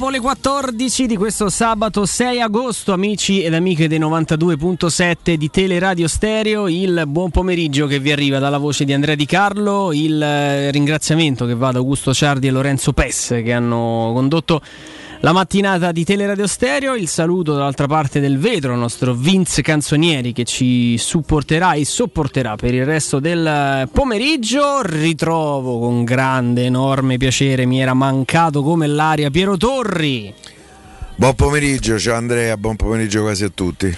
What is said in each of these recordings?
dopo le 14 di questo sabato 6 agosto, amici ed amiche dei 92.7 di Teleradio Stereo, il buon pomeriggio che vi arriva dalla voce di Andrea Di Carlo, il eh, ringraziamento che va ad Augusto Ciardi e Lorenzo Pesse che hanno condotto la mattinata di Teleradio Stereo, il saluto dall'altra parte del vetro, il nostro Vince Canzonieri che ci supporterà e sopporterà per il resto del pomeriggio. Ritrovo con grande, enorme piacere, mi era mancato come l'aria Piero Torri. Buon pomeriggio, ciao Andrea, buon pomeriggio quasi a tutti.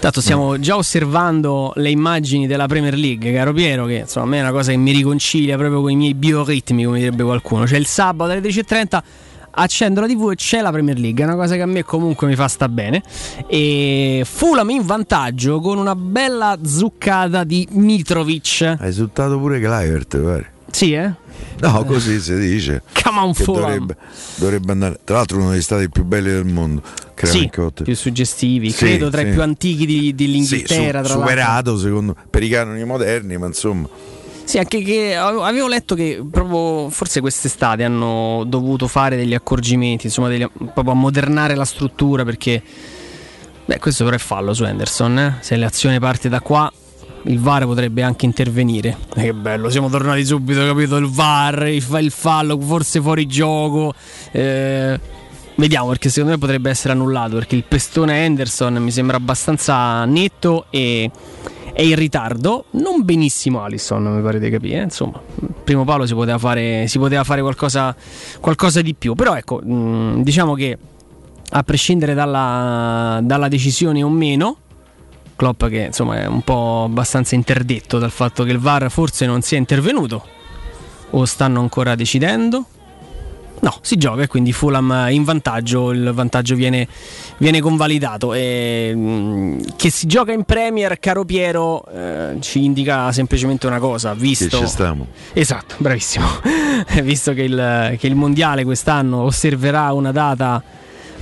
Tanto stiamo già osservando le immagini della Premier League, caro Piero, che insomma a me è una cosa che mi riconcilia proprio con i miei bioritmi, come direbbe qualcuno. C'è il sabato alle 10.30 accendo la TV e c'è la Premier League, è una cosa che a me comunque mi fa sta bene. E Fulham in vantaggio con una bella zuccata di Mitrovic. Ha esultato pure Clivert, pare. Sì, eh? No, così si dice. Come on, Fulham. Dovrebbe, dovrebbe, andare. Tra l'altro, uno degli stati più belli del mondo. Sì, più suggestivi, sì, credo tra sì. i più antichi di, dell'Inghilterra. Sì, su, superato secondo, per i canoni moderni, ma insomma. Sì, anche che avevo letto che proprio forse quest'estate hanno dovuto fare degli accorgimenti, insomma, degli, proprio ammodernare la struttura perché beh, questo però è fallo su Anderson, eh? se l'azione parte da qua il VAR potrebbe anche intervenire. Eh, che bello, siamo tornati subito, capito? Il VAR, il fallo, forse fuori gioco. Eh, vediamo perché secondo me potrebbe essere annullato perché il pestone Anderson mi sembra abbastanza netto e è in ritardo, non benissimo Alisson, mi pare di capire, insomma, primo palo si poteva fare, si poteva fare qualcosa, qualcosa, di più, però ecco, mh, diciamo che a prescindere dalla, dalla decisione o meno, Klopp che insomma è un po' abbastanza interdetto dal fatto che il VAR forse non sia intervenuto o stanno ancora decidendo No, si gioca e quindi Fulham in vantaggio, il vantaggio viene, viene convalidato. E, mm, che si gioca in Premier, caro Piero, eh, ci indica semplicemente una cosa, visto... Che ci stiamo. Esatto, bravissimo. visto che il, che il Mondiale quest'anno osserverà una data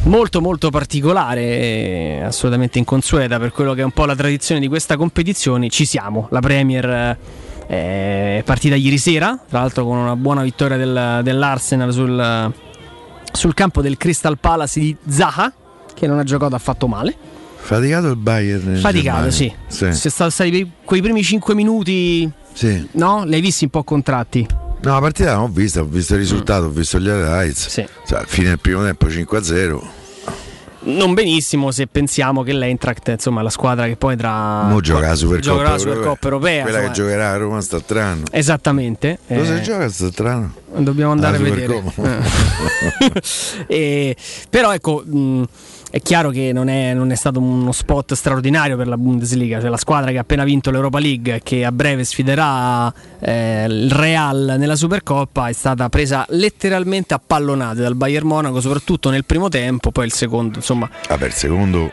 molto molto particolare, assolutamente inconsueta per quello che è un po' la tradizione di questa competizione, ci siamo. La Premier è partita ieri sera, tra l'altro con una buona vittoria del, dell'Arsenal sul, sul, campo del Crystal Palace di Zaha, che non ha giocato affatto male. Faticato il Bayern. Faticato, sì. sì. Se sono stati quei primi 5 minuti, sì. no? Li hai visti un po' contratti? No, la partita non ho visto, ho visto il risultato, ho visto gli highlights. Sì. Cioè, fine del primo tempo 5-0 non benissimo se pensiamo che l'Eintracht insomma la squadra che poi tra Mo gioca la Supercoppa europea, Supercoppa europea quella insomma. che giocherà a Roma sta esattamente cosa eh, gioca sta dobbiamo andare a vedere. Eh. però ecco mh, è chiaro che non è, non è, stato uno spot straordinario per la Bundesliga, cioè la squadra che ha appena vinto l'Europa League e che a breve sfiderà eh, il Real nella Supercoppa è stata presa letteralmente a pallonate dal Bayern Monaco, soprattutto nel primo tempo, poi il secondo, insomma. Vabbè, il secondo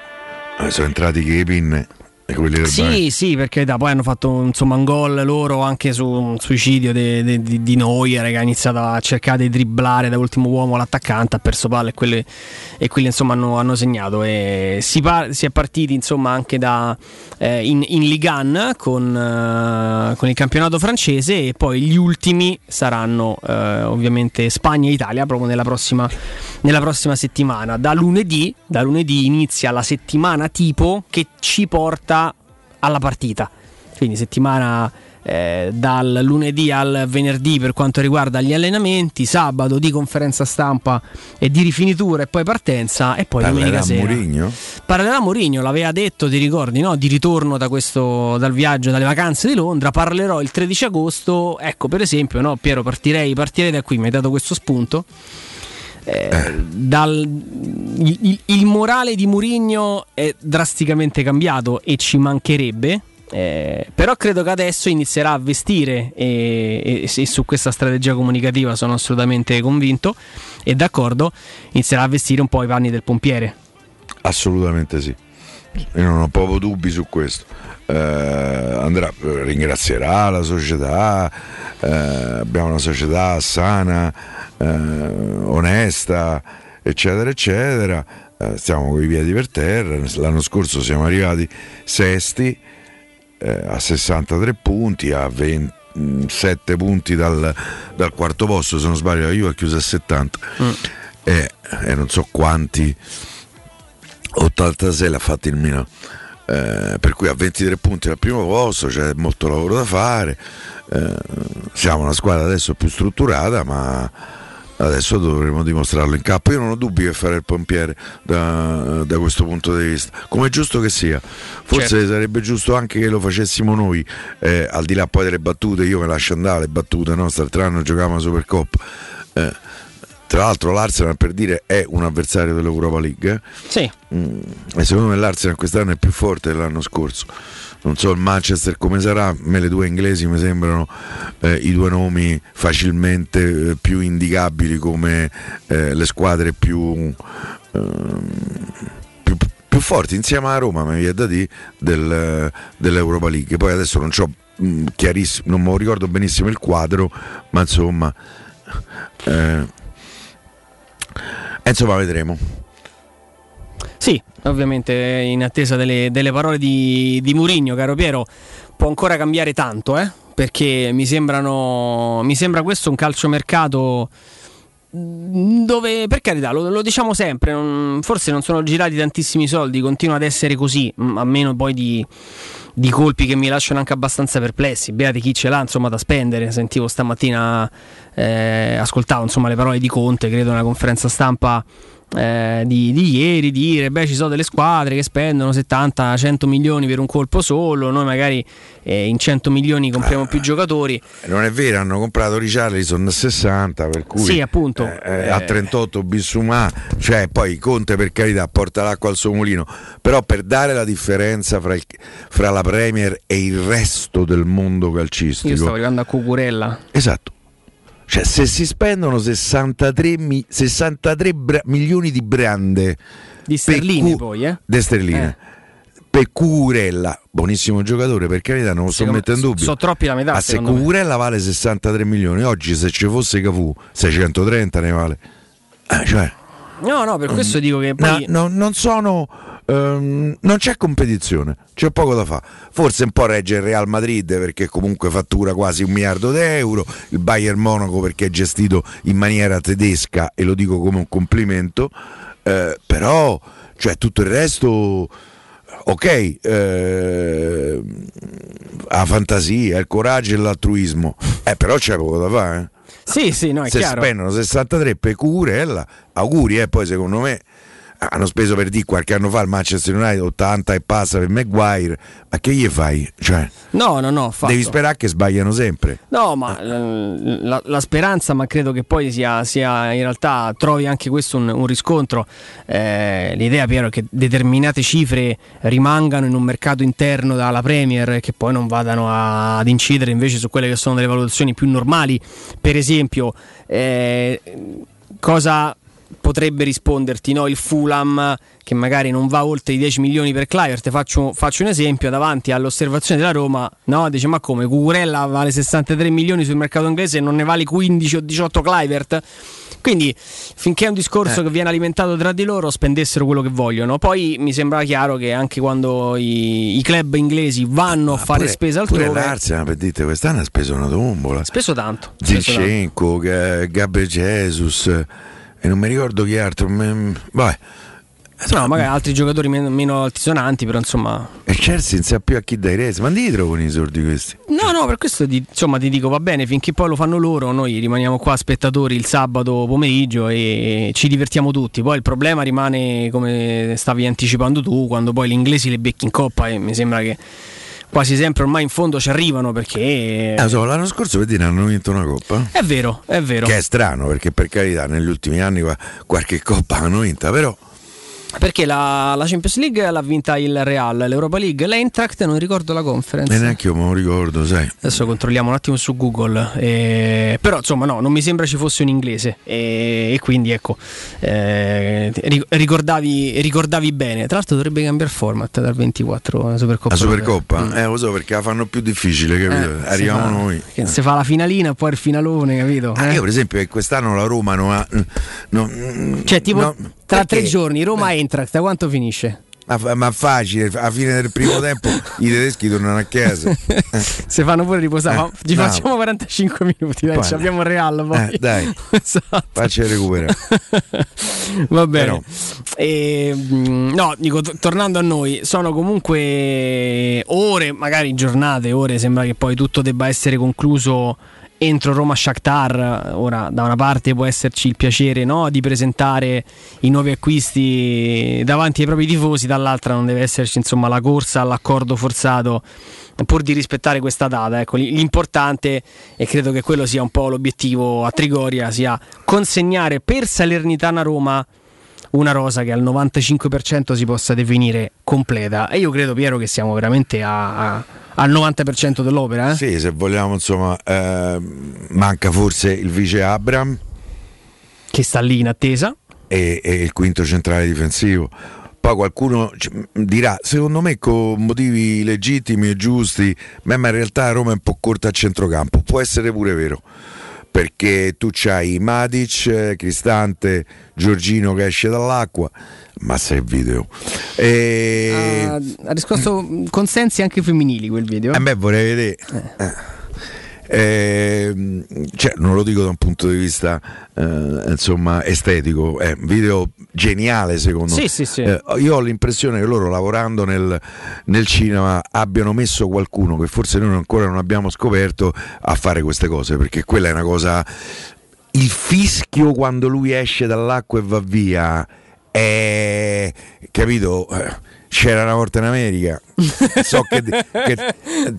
eh, sono entrati Kevin sì, Bayern. sì, perché da, poi hanno fatto insomma, un gol loro anche su un suicidio di Neuer che ha iniziato a cercare di dribblare da ultimo uomo l'attaccante, ha perso palle e quelli, e quelli insomma, hanno, hanno, segnato. E si, par- si, è partiti insomma, anche da, eh, in, in Ligue 1 con, uh, con, il campionato francese e poi gli ultimi saranno uh, ovviamente Spagna e Italia proprio nella prossima, nella prossima settimana. Da lunedì, da lunedì inizia la settimana tipo che ci porta alla partita. Quindi settimana eh, dal lunedì al venerdì per quanto riguarda gli allenamenti, sabato di conferenza stampa e di rifinitura e poi partenza e poi Parlerà domenica sera. Murigno? Parlerà Mourinho, l'aveva detto, ti ricordi, no? di ritorno da questo, dal viaggio, dalle vacanze di Londra, parlerò il 13 agosto, ecco per esempio, no? Piero partirei, partirei da qui, mi hai dato questo spunto. Eh, dal, il, il, morale di Murigno è drasticamente cambiato e ci mancherebbe. Eh, però credo che adesso inizierà a vestire e, e, e, su questa strategia comunicativa sono assolutamente convinto e d'accordo inizierà a vestire un po' i panni del pompiere assolutamente sì io non ho proprio dubbi su questo eh, andrà, ringrazierà la società eh, abbiamo una società sana eh, onesta, eccetera, eccetera. Eh, stiamo con i piedi per terra. L'anno scorso siamo arrivati sesti eh, a 63 punti, a 27 punti dal, dal, quarto posto. Se non sbaglio, Juve ha chiuso a 70. Mm. e, e non so quanti 86 l'ha fatto il Milan eh, per cui a 23 punti al primo posto c'è molto lavoro da fare eh, siamo una squadra adesso più strutturata ma adesso dovremo dimostrarlo in campo. Io non ho dubbi che fare il pompiere da, da questo punto di vista, come è giusto che sia. Forse certo. sarebbe giusto anche che lo facessimo noi, eh, al di là poi delle battute, io me lascio andare le battute, no? L'altro anno giocavamo la Supercoppa. Eh, tra l'altro l'Arsenal per dire è un avversario dell'Europa League. Eh? Sì. Mm, e secondo me l'Arsenal quest'anno è più forte dell'anno scorso non so il Manchester come sarà, a me le due inglesi mi sembrano eh, i due nomi facilmente eh, più indicabili come eh, le squadre più, ehm, più, più, forti insieme a Roma, mi viene da dire, del, dell'Europa League. Poi adesso non ho mm, chiarissimo, non lo ricordo benissimo il quadro, ma insomma, eh, insomma vedremo. Sì, ovviamente in attesa delle, delle parole di, di Murigno, caro Piero, può ancora cambiare tanto, eh? perché mi, sembrano, mi sembra questo un calciomercato dove per carità lo, lo diciamo sempre forse non sono girati tantissimi soldi continua ad essere così a meno poi di, di, colpi che mi lasciano anche abbastanza perplessi. Beati chi ce l'ha insomma da spendere. Sentivo stamattina eh, ascoltavo insomma le parole di Conte credo nella conferenza stampa eh, di, di, ieri dire beh ci sono delle squadre che spendono 70-100 milioni per un colpo solo noi magari eh, in 100 milioni compriamo ah, più giocatori. non è vero hanno comprato Richarlison a 60 per cui sì appunto. eh, a 38 Bissumà cioè poi Conte per carità porta l'acqua al suo mulino però per dare la differenza fra, il, fra la Premier e il resto del mondo calcistico. Io stavo arrivando a Cucurella. Esatto cioè, se si spendono 63, mi, 63 bra- milioni di brande di sterline cu- poi, eh? De sterline. Eh. Per Curella, buonissimo giocatore, per carità, non lo sto mettendo in dubbio. Sono troppi la metà. Ma se Curella vale 63 milioni, oggi se ci fosse Cafu 630 ne vale. Eh, cioè, no, no, per questo dico che poi... no, no, non sono Um, non c'è competizione, c'è poco da fare. Forse un po' regge il Real Madrid perché comunque fattura quasi un miliardo di euro, il Bayern Monaco perché è gestito in maniera tedesca e lo dico come un complimento, uh, però cioè, tutto il resto ok, eh, la fantasia, il coraggio e l'altruismo, eh, però c'è poco da fare. Eh. Sì, sì, no, è Se chiaro. spendono 63 per Curella, auguri, eh, poi secondo me hanno speso per di qualche anno fa il Manchester United 80 e passa per Maguire ma che gli fai? Cioè, no no no fatto. devi sperare che sbagliano sempre no ma la, la speranza ma credo che poi sia, sia, in realtà trovi anche questo un, un riscontro eh, l'idea Piero è che determinate cifre rimangano in un mercato interno dalla Premier che poi non vadano a, ad incidere invece su quelle che sono delle valutazioni più normali per esempio eh, cosa potrebbe risponderti no? il Fulham che magari non va oltre i 10 milioni per Clivert faccio, faccio, un esempio davanti all'osservazione della Roma no? dice ma come Cucurella vale 63 milioni sul mercato inglese e non ne vale 15 o 18 Clivert quindi finché è un discorso eh. che viene alimentato tra di loro spendessero quello che vogliono poi mi sembra chiaro che anche quando i, i club inglesi vanno ma a fare pure, spesa altrove pure l'Arsenal per dite quest'anno ha speso una tombola speso tanto Zinchenko, Gabriel Jesus e non mi ricordo chi altro. Vabbè. No, magari altri giocatori meno, meno, altisonanti, però insomma. E Chelsea non sa più a chi dai resi, ma di trovano i sordi questi? No, no, per questo ti, insomma, ti dico va bene, finché poi lo fanno loro, noi rimaniamo qua spettatori il sabato pomeriggio e ci divertiamo tutti. Poi il problema rimane, come stavi anticipando tu, quando poi gli inglesi le becchi in coppa e mi sembra che quasi sempre ormai in fondo ci arrivano perché... Eh, so, l'anno scorso per dire hanno vinto una coppa. È vero, è vero. Che è strano perché per carità negli ultimi anni qualche coppa hanno vinta, però perché la, la, Champions League l'ha vinta il Real, l'Europa League, l'Eintracht non ricordo la conference. E neanche io me lo ricordo, sai. Adesso controlliamo un attimo su Google. Eh, però insomma no, non mi sembra ci fosse un inglese. E, e quindi ecco, eh, ricordavi, ricordavi, bene. Tra l'altro dovrebbe cambiare format dal 24 alla Supercoppa. La Supercoppa? Mm. Eh lo so perché la fanno più difficile, capito? Eh, Arriviamo fa, noi. Che si fa la finalina e poi il finalone, capito? Ah, io per esempio quest'anno la Roma non ha... No, cioè tipo... No, tra perché? tre giorni Roma Eintracht, quanto finisce? ma, ma, facile, a fine del primo tempo i tedeschi tornano a casa. Se fanno pure riposare, eh, ci no. facciamo 45 minuti, dai, abbiamo il Real poi. Eh, dai, esatto. faccia recuperare. Va bene. E, mm, no, dico, t- tornando a noi, sono comunque ore, magari giornate, ore, sembra che poi tutto debba essere concluso entro Roma Shakhtar ora da una parte può esserci il piacere no, di presentare i nuovi acquisti davanti ai propri tifosi dall'altra non deve esserci insomma la corsa all'accordo forzato pur di rispettare questa data. Ecco, l'importante e credo che quello sia un po' l'obiettivo a Trigoria sia consegnare per Salernitana Roma una rosa che al 95% si possa definire completa e io credo Piero che siamo veramente a, a al 90% dell'opera. Eh? Sì, se vogliamo, insomma, eh, manca forse il vice Abram. Che sta lì in attesa. E, e il quinto centrale difensivo. Poi qualcuno dirà, secondo me con motivi legittimi e giusti, ma in realtà Roma è un po' corta a centrocampo. Può essere pure vero perché tu c'hai Matic, Cristante, Giorgino che esce dall'acqua, ma se video. E... ha riscosso consensi anche femminili quel video. A me vorrei vedere. Eh. Eh. Eh, cioè, non lo dico da un punto di vista eh, insomma estetico, è un video geniale secondo sì, me. Sì, sì. Eh, io ho l'impressione che loro lavorando nel, nel, cinema abbiano messo qualcuno che forse noi ancora non abbiamo scoperto a fare queste cose, perché quella è una cosa... Il fischio quando lui esce dall'acqua e va via è capito c'era una volta in America. So che, che,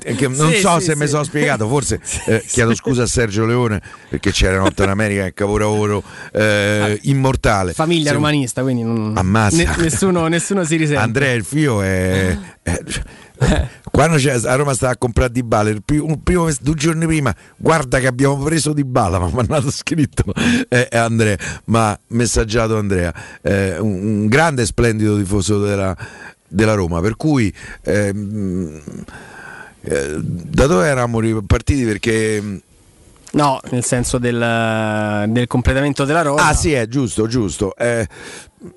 che non sì, so sì, se sì. mi sono spiegato forse eh, chiedo scusa a Sergio Leone perché c'era una volta in America che capolavoro eh, immortale. Famiglia Siamo... romanista quindi non... ne, nessuno, nessuno, si risente. Andrea il figlio è, è quando a Roma stava a comprare Di Bala il primo, primo, due giorni prima guarda che abbiamo preso Di Bala ma mi ha mandato scritto eh, Andrea ma messaggiato Andrea eh, un, un, grande e splendido tifoso della, della Roma per cui ehm, eh, da dove eravamo partiti perché No, nel senso del, del, completamento della Roma. Ah sì, è giusto, giusto. Eh,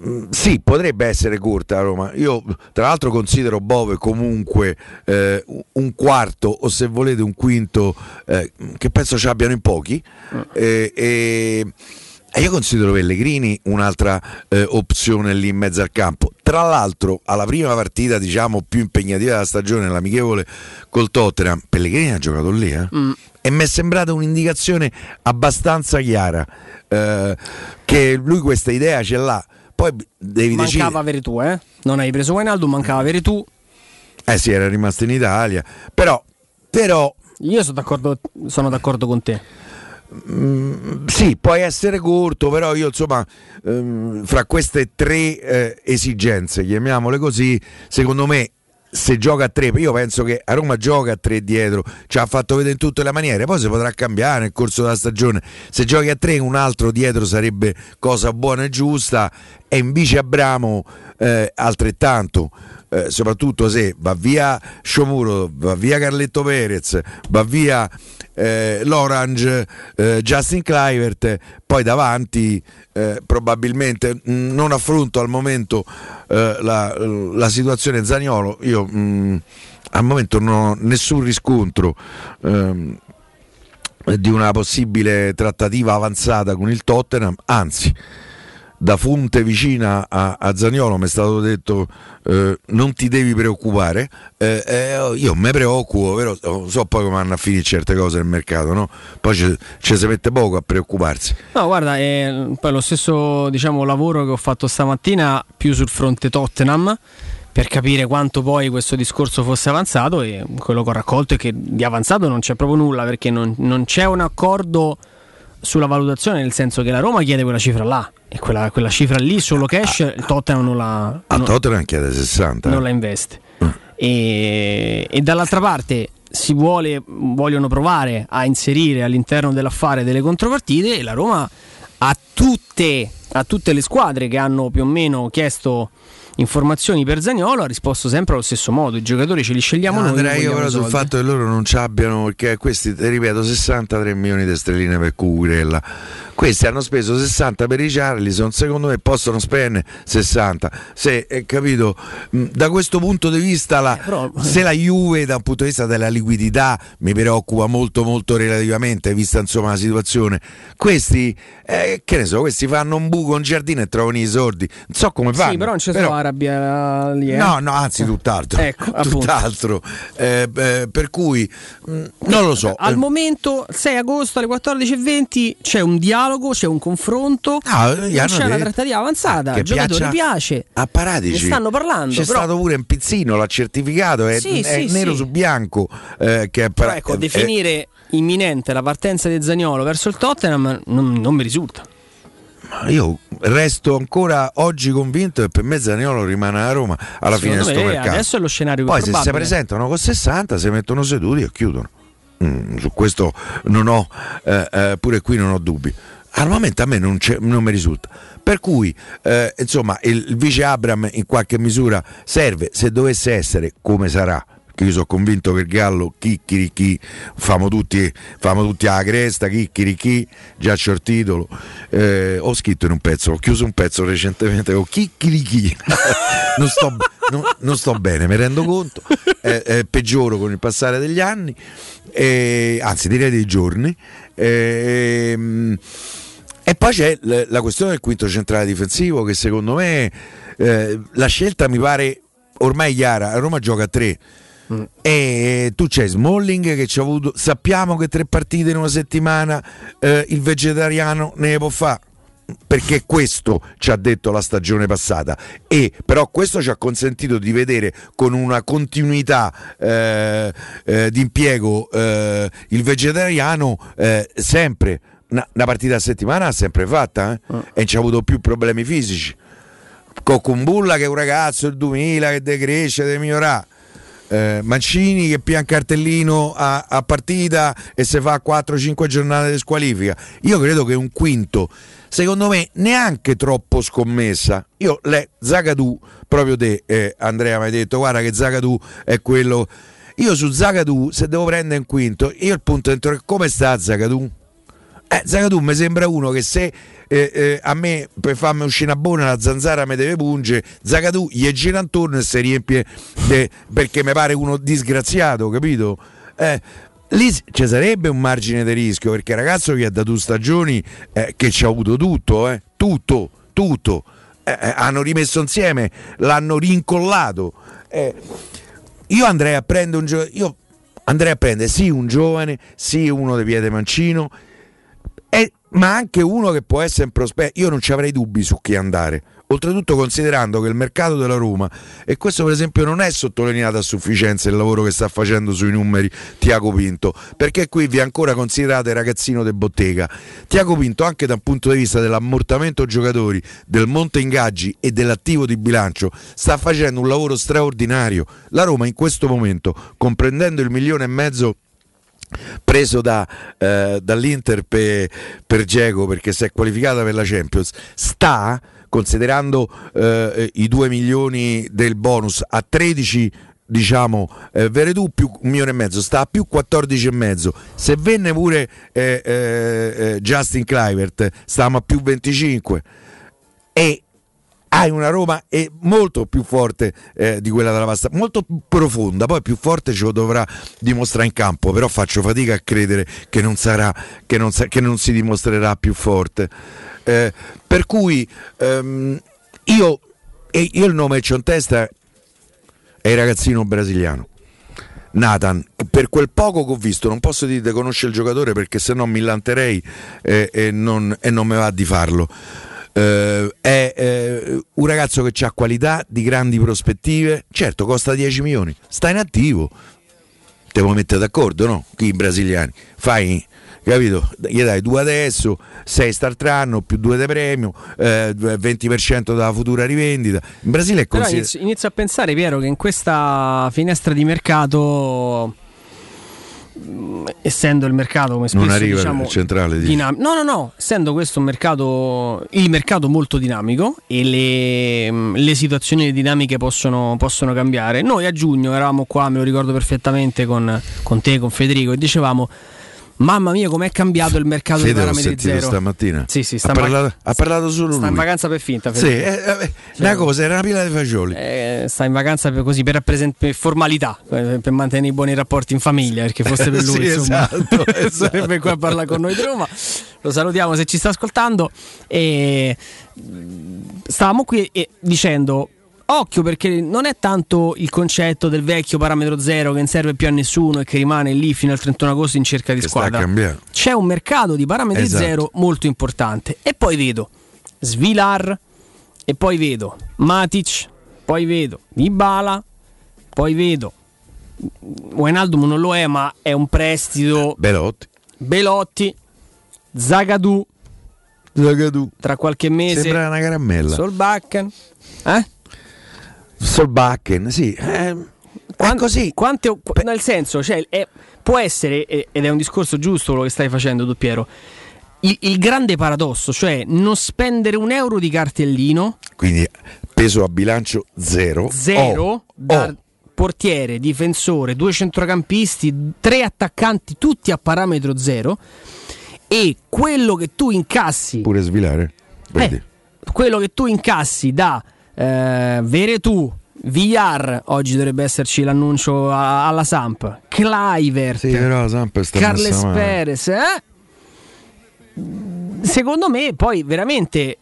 mm, sì, potrebbe essere corta la Roma. Io tra l'altro considero Bove comunque eh, un quarto o se volete un quinto eh, che penso ci abbiano in pochi. Mm. E io considero Pellegrini un'altra eh, opzione lì in mezzo al campo. Tra l'altro, alla prima partita, diciamo, più impegnativa della stagione, l'amichevole col Tottenham, Pellegrini ha giocato lì, eh? mm e mi è sembrata un'indicazione abbastanza chiara eh, che lui questa idea ce l'ha. Poi devi mancava decidere. avere tu, eh? Non hai preso Wijnaldum, mancava avere tu. Eh sì, era rimasto in Italia. Però, però io sono d'accordo, sono d'accordo con te. Mm, sì, puoi essere corto, però io insomma, ehm, fra queste tre eh, esigenze, chiamiamole così, secondo me se gioca a tre, io penso che a Roma gioca a tre dietro, ci ha fatto vedere in tutte le maniere, poi si potrà cambiare nel corso della stagione. Se giochi a tre, un altro dietro sarebbe cosa buona e giusta, e invece Abramo eh, altrettanto. Eh, soprattutto se va via Sciomuro, va via Carletto Perez, va via eh, l'Orange, eh, Justin Clivert, poi davanti eh, probabilmente mh, mm, non affronto al momento eh, la, la, situazione Zagnolo, io mh, mm, al momento non ho nessun riscontro. Ehm, di una possibile trattativa avanzata con il Tottenham, anzi da fonte vicina a, a Zaniolo mi è stato detto eh, non ti devi preoccupare eh, eh, io mi preoccupo però so poi come vanno a finire certe cose nel mercato no? poi ci, si mette poco a preoccuparsi no guarda è poi lo stesso diciamo, lavoro che ho fatto stamattina più sul fronte Tottenham per capire quanto poi questo discorso fosse avanzato e quello che ho raccolto è che di avanzato non c'è proprio nulla perché non, non c'è un accordo sulla valutazione, nel senso che la Roma chiede quella cifra là e quella, quella cifra lì solo cash il Tottenham non la a non, Tottenham chiede 60 non la investe. Mm. e, e, dall'altra parte si vuole, vogliono provare a inserire all'interno dell'affare delle contropartite e la Roma a tutte, a tutte le squadre che hanno più o meno chiesto informazioni per Zagnolo ha risposto sempre allo stesso modo i giocatori ce li scegliamo no, noi Andrea, io però sul fatto che loro non ci abbiano perché questi ti ripeto 63 milioni di sterline per Cucurella Questi hanno speso 60 per i Charlison, secondo me possono spendere 60. Se, eh, capito? Mm, da questo punto di vista, la, eh, però... se la Juve, da un punto di vista della liquidità, mi preoccupa molto, molto relativamente, vista insomma la situazione, questi, eh, che ne so, questi fanno un buco in giardino e trovano i sordi. Non so come fanno. Sì, però non c'è però... Arabia lì. Eh? No, no, anzi, tutt'altro. ecco, tutt'altro. Eh, per cui, mh, mm, non lo so. Al momento, 6 agosto alle 14.20 c'è un dialogo, c'è un confronto, ah, c'è una trattativa avanzata. Che giocatore piace. A Paradici. Stanno parlando. C'è però... stato pure un pizzino, l'ha certificato, è, sì, è sì, nero sì. su bianco. Eh, che è però ecco, definire imminente la partenza di Zagnolo verso il Tottenham non, non mi risulta. Io resto ancora oggi convinto che per me Zaniolo rimane a Roma alla Secondo fine di questo mercato. Adesso è lo scenario Poi se si presentano con 60, si mettono seduti e chiudono. Mm, su questo non ho, eh, eh, pure qui non ho dubbi. Al momento a me non, non mi risulta. Per cui, eh, insomma, il, vice Abram in qualche misura serve, se dovesse essere, come sarà, io sono convinto che il Gallo chicchirichi famo tutti, famo tutti alla cresta chicchirichi già c'ho il titolo eh, ho scritto in un pezzo ho chiuso un pezzo recentemente con chicchirichi non, sto, non, non, sto, bene mi rendo conto eh, eh, peggioro con il passare degli anni anzi direi dei giorni ehm, e poi c'è la questione del quinto centrale difensivo che secondo me eh, la scelta mi pare ormai chiara Roma gioca a tre Mm. E tu c'hai Smalling che ci ha avuto. Sappiamo che tre partite in una settimana eh, il vegetariano ne può fare perché questo ci ha detto la stagione passata e però questo ci ha consentito di vedere con una continuità eh, eh, di impiego eh, il vegetariano eh, sempre una, una, partita a settimana ha sempre fatta eh? mm. e ci ha avuto più problemi fisici Cocumbulla che è un ragazzo del 2000 che decresce, deve migliorare eh, Mancini che pia un cartellino a, a partita e se fa 4-5 giornate di squalifica. Io credo che un quinto, secondo me, neanche troppo scommessa. Io le Zagadou, proprio te, eh, Andrea, mi hai detto, guarda che Zagadou è quello. Io su Zagadou, se devo prendere un quinto, io il punto dentro è come sta Zagadou? Eh, Zagadou mi sembra uno che se eh, eh, a me per farmi uscire una buona la zanzara mi deve pungere, Zagadou gli gira intorno e si riempie de, perché mi pare uno disgraziato, capito? Eh, lì ci sarebbe un margine di rischio perché ragazzo che ha dato stagioni eh, che ci ha avuto tutto, eh, tutto, tutto. Eh, hanno rimesso insieme, l'hanno rincollato. io andrei a prendere un giovane, io andrei a prendere sì un giovane, sì uno di piede mancino ma anche uno che può essere in prospetto. Io non ci avrei dubbi su chi andare. Oltretutto considerando che il mercato della Roma, e questo per esempio non è sottolineato a sufficienza il lavoro che sta facendo sui numeri Tiago Pinto, perché qui vi ancora considerate ragazzino de bottega. Tiago Pinto anche dal punto di vista dell'ammortamento giocatori, del monte ingaggi e dell'attivo di bilancio sta facendo un lavoro straordinario. La Roma in questo momento, comprendendo il milione e mezzo preso da, eh, dall'Inter per, per Geco perché si è qualificata per la Champions sta considerando eh, i 2 milioni del bonus a 13 diciamo eh, Veredù più un milione e mezzo sta a più 14 e mezzo. Se venne pure eh, eh, eh Justin Clivert stiamo a più 25 e hai una Roma molto più forte eh, di quella della pasta, molto più profonda, poi più forte ce lo dovrà dimostrare in campo, però faccio fatica a credere che non, sarà, che non, sa, che non si dimostrerà più forte. Eh, per cui ehm, io, io il nome che ho in testa è il ragazzino brasiliano. Nathan, per quel poco che ho visto, non posso dire che conosce il giocatore perché se no mi lanterei eh, e, non, e non mi va di farlo eh, è eh, un ragazzo che ha qualità di grandi prospettive, certo costa 10 milioni, sta in attivo, te puoi mettere d'accordo, no? Chi i brasiliani, fai capito? Gli dai due adesso, 6 startranno più 2 di premio, eh, 20% della futura rivendita. In Brasile è così. Inizio, inizio a pensare, Piero, che in questa finestra di mercato essendo il mercato come spesso non arriva diciamo, centrale dinam- no no no essendo questo un mercato il mercato molto dinamico e le, le situazioni dinamiche possono, possono, cambiare. Noi a giugno eravamo qua me lo ricordo perfettamente con, con te con Federico e dicevamo Mamma mia, com'è cambiato il mercato Fede dei parametri zero. stamattina. Sì, sì, sta ha, parlato, vac- ha parlato solo Sta lui. in vacanza per finta. Sì, Fede. eh, eh, una cosa, era una pila di fagioli. Eh, sta in vacanza per, così, per, rappresent- per formalità, per, per mantenere i buoni rapporti in famiglia, perché fosse per lui, Sì, insomma, esatto, esatto. sarebbe qua a parlare con noi di Roma. Lo salutiamo se ci sta ascoltando. E stavamo qui e- dicendo. Occhio perché non è tanto il concetto del vecchio parametro zero che non serve più a nessuno e che rimane lì fino al 31 agosto in cerca di Che squadra. C'è un mercato di parametri Esatto. zero molto importante. E poi vedo Svilar, e poi vedo Matic, poi vedo Dybala, poi vedo Wijnaldum non lo è, ma è un prestito Belotti. Belotti, Zagadou Zagadou. tra qualche mese, Sembra una caramella. Solbakken. Eh? Solbakken, sì. Eh, Quan- è così. Quante, qu- nel senso, cioè, è- può essere, ed è un discorso giusto quello che stai facendo tu Piero, il, il grande paradosso, cioè non spendere un euro di cartellino, Quindi peso a bilancio zero. zero, Oh, da oh. portiere, difensore, due centrocampisti, tre attaccanti, tutti a parametro zero, e quello che tu incassi Pure svilare. Eh, quello che tu incassi da eh, Veretù, Villar, oggi dovrebbe esserci l'annuncio alla Samp, Clivert, Sì, però Carles. Perez, eh? secondo me poi veramente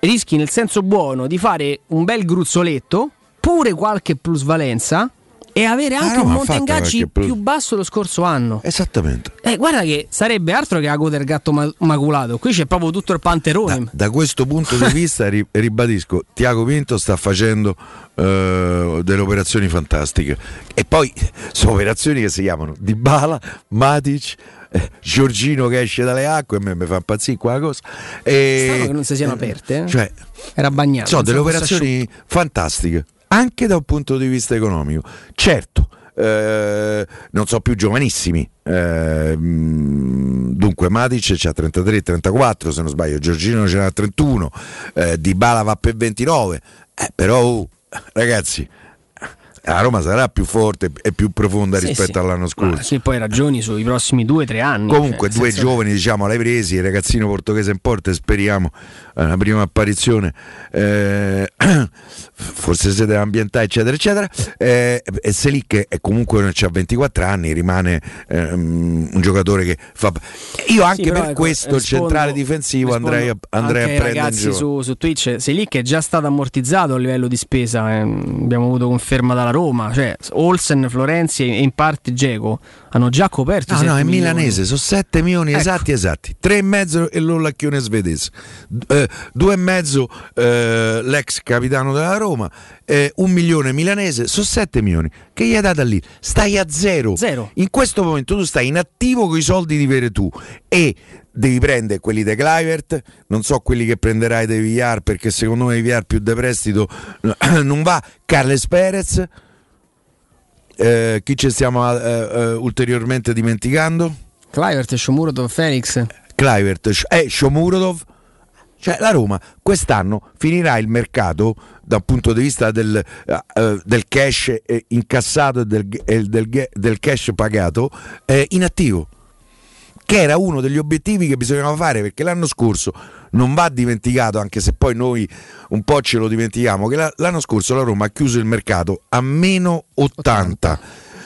rischi nel senso buono di fare un bel gruzzoletto, pure qualche plusvalenza e avere anche Roma un monte ingaggi plus- più basso lo scorso anno. Esattamente. Eh, guarda che sarebbe altro che la coda del gatto ma- maculato, qui c'è proprio tutto il panterone. Da, da questo punto di vista, ri- ribadisco, Tiago Pinto sta facendo eh, delle operazioni fantastiche. E poi sono operazioni che si chiamano Dybala, Matic, eh, Giorgino che esce dalle acque, a me mi fa impazzire qua cosa. E, Strano che non si siano aperte, eh? Cioè, Era bagnato. sono delle operazioni fantastiche, anche da un punto di vista economico. Certo, eh, non so più giovanissimi. eh, dunque Matic c'ha 33-34 se non sbaglio, Giorgino ce n'ha 31, eh, Dybala va per 29, eh, però oh, ragazzi la Roma sarà più forte e più profonda Sì, rispetto sì. all'anno Ma scorso. sì, poi ragioni sui prossimi due o tre anni. Comunque cioè, due senso- giovani diciamo l'hai presi, il ragazzino portoghese in porta speriamo una prima apparizione, eh, forse si deve ambientare eccetera eccetera, eh, e Selic è comunque c'ha 24 anni, rimane ehm, un giocatore che fa... Io anche Sì, per ecco, questo il centrale difensivo andrei a, andrei anche a prendere ragazzi su, su Twitch Selic è già stato ammortizzato a livello di spesa eh, abbiamo avuto conferma dalla Roma cioè Olsen, Florenzi e in parte Geco hanno già coperto i No, 7 no, è milioni. milanese, sono 7 milioni Ecco. esatti, esatti. 3 e mezzo e l'Ollacchione svedese. D- eh, due e mezzo eh, l'ex capitano della Roma, eh, un milione milanese, sono 7 milioni. Che gli hai data lì? Stai a zero. Zero. In questo momento tu stai in attivo con i soldi di Veretù e devi prendere quelli di Clivert, non so quelli che prenderai dei Villar perché secondo me Villar più de prestito non va, Carles Perez. Eh, chi ci stiamo eh, eh, ulteriormente dimenticando? Clivert, Shomurodov, Felix Clivert e Shomurodov. Cioè la Roma quest'anno finirà il mercato dal punto di vista del, eh, eh, del cash eh, incassato e del, e del- del cash pagato eh, in attivo che era uno degli obiettivi che bisognava fare perché l'anno scorso non va dimenticato anche se poi noi un po' ce lo dimentichiamo che la- l'anno scorso la Roma ha chiuso il mercato a meno 80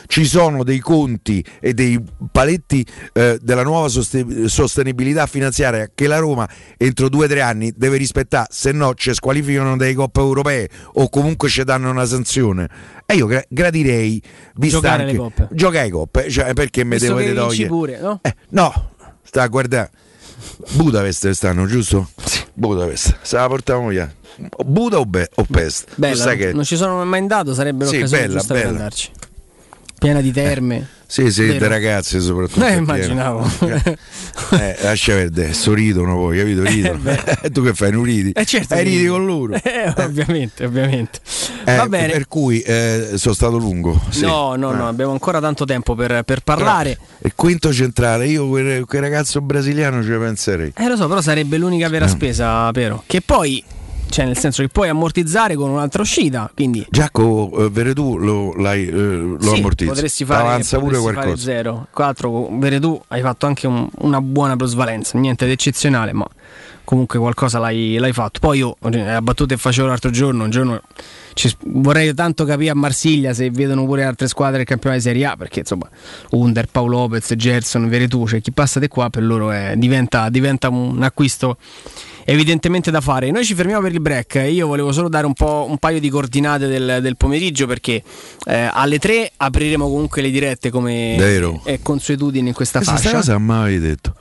ci sono dei conti e dei paletti eh, della nuova soste- sostenibilità finanziaria che la Roma entro due o tre anni deve rispettare, se no ci squalificano dai coppe europee o comunque ci danno una sanzione. E io gra- gradirei vista Giocare anche, le coppe. giocare le coppe, cioè, perché mi devo togliere. pure, no? Eh, no, sta a guardare. Budapest stanno, giusto? Budapest, se la portiamo via. Buda o, Be- o Pest? Bella, sai che... non ci sono mai andato sarebbe Sì, l'occasione bella, giusta per bella. andarci piena di terme Sì, sì, Vero. dei ragazzi soprattutto. Eh, immaginavo. Eh, lascia perdere, sorridono poi, capito? Ridono. beh. tu che fai? Non ridi? Eh, certo Eh, ridi con loro. Eh, ovviamente ovviamente Eh, va bene Per cui eh, sono stato lungo. sì. no no no Eh. abbiamo ancora tanto tempo per, per parlare Il quinto centrale, io quel, quel ragazzo brasiliano ci penserei. Eh lo so, però sarebbe l'unica vera Eh. spesa, però. Che poi cioè nel senso che puoi ammortizzare con un'altra uscita. Quindi... Giacomo uh, Veredù lo, l'hai, uh, lo sì, ammortizza. Potresti fare, Avanza potresti pure qualcosa. Fare zero. 4 Veredù hai fatto anche un, una buona plusvalenza, niente di eccezionale, ma comunque qualcosa l'hai, l'hai fatto. Poi io cioè, la battuta che facevo l'altro giorno, un giorno ci, vorrei tanto capire a Marsiglia se vedono pure altre squadre del campionato di Serie A, perché insomma Under, Paolo Lopez, Gerson, Veretù, cioè chi passa di qua per loro è, diventa, diventa un acquisto evidentemente da fare. Noi ci fermiamo per il break. Io volevo solo dare un, po', un paio di coordinate del, del pomeriggio perché eh, alle 3 apriremo comunque le dirette come Vero. è consuetudine in questa Questa fascia. cosa mai detto.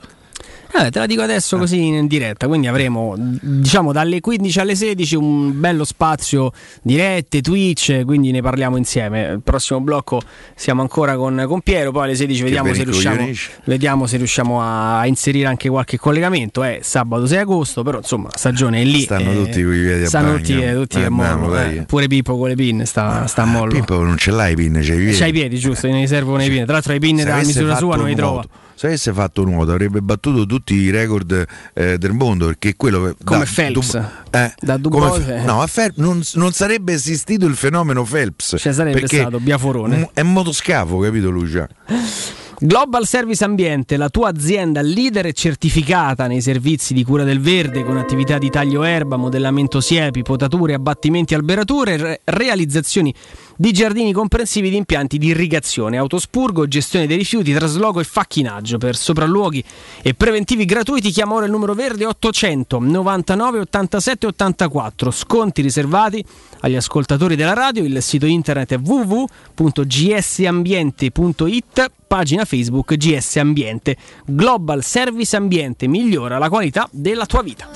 Eh, te la dico adesso così in diretta, quindi avremo diciamo dalle 15 alle 16 un bello spazio dirette, Twitch, quindi ne parliamo insieme. Il prossimo blocco siamo ancora con, con Piero, poi alle 16 vediamo se, riusciamo, vediamo se riusciamo a inserire anche qualche collegamento. È sabato 6 agosto, però insomma la stagione è lì. Stanno eh, tutti con i piedi a Stanno bagno. tutti, eh, tutti Eh, mollo, eh. Pure Pippo con le pinne sta, sta a mollo. Pippo non ce l'hai i pin, c'hai i piedi. C'hai i piedi, giusto? Ne servono i pinne. Tra l'altro i pinne Se avesse misura sua non li trova. Se avesse fatto nuoto avrebbe battuto tutti i record eh, del mondo perché quello Come da Phelps. Dub- eh, Da come Fe- no, a Fel- non, non sarebbe esistito il fenomeno Phelps Ci sarebbe stato Biaforone. m- è motoscafo capito Lucia Global Service Ambiente, la tua azienda leader e certificata nei servizi di cura del verde con attività di taglio erba, modellamento siepi, potature, abbattimenti alberature, re- realizzazioni di giardini comprensivi di impianti di irrigazione, autospurgo, gestione dei rifiuti, trasloco e facchinaggio. Per sopralluoghi e preventivi gratuiti chiama ora il numero verde 800 99 87 84. Sconti riservati agli ascoltatori della radio, il sito internet è www.gsambiente.it, pagina Facebook GS Ambiente. Global Service Ambiente migliora la qualità della tua vita.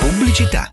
Pubblicità.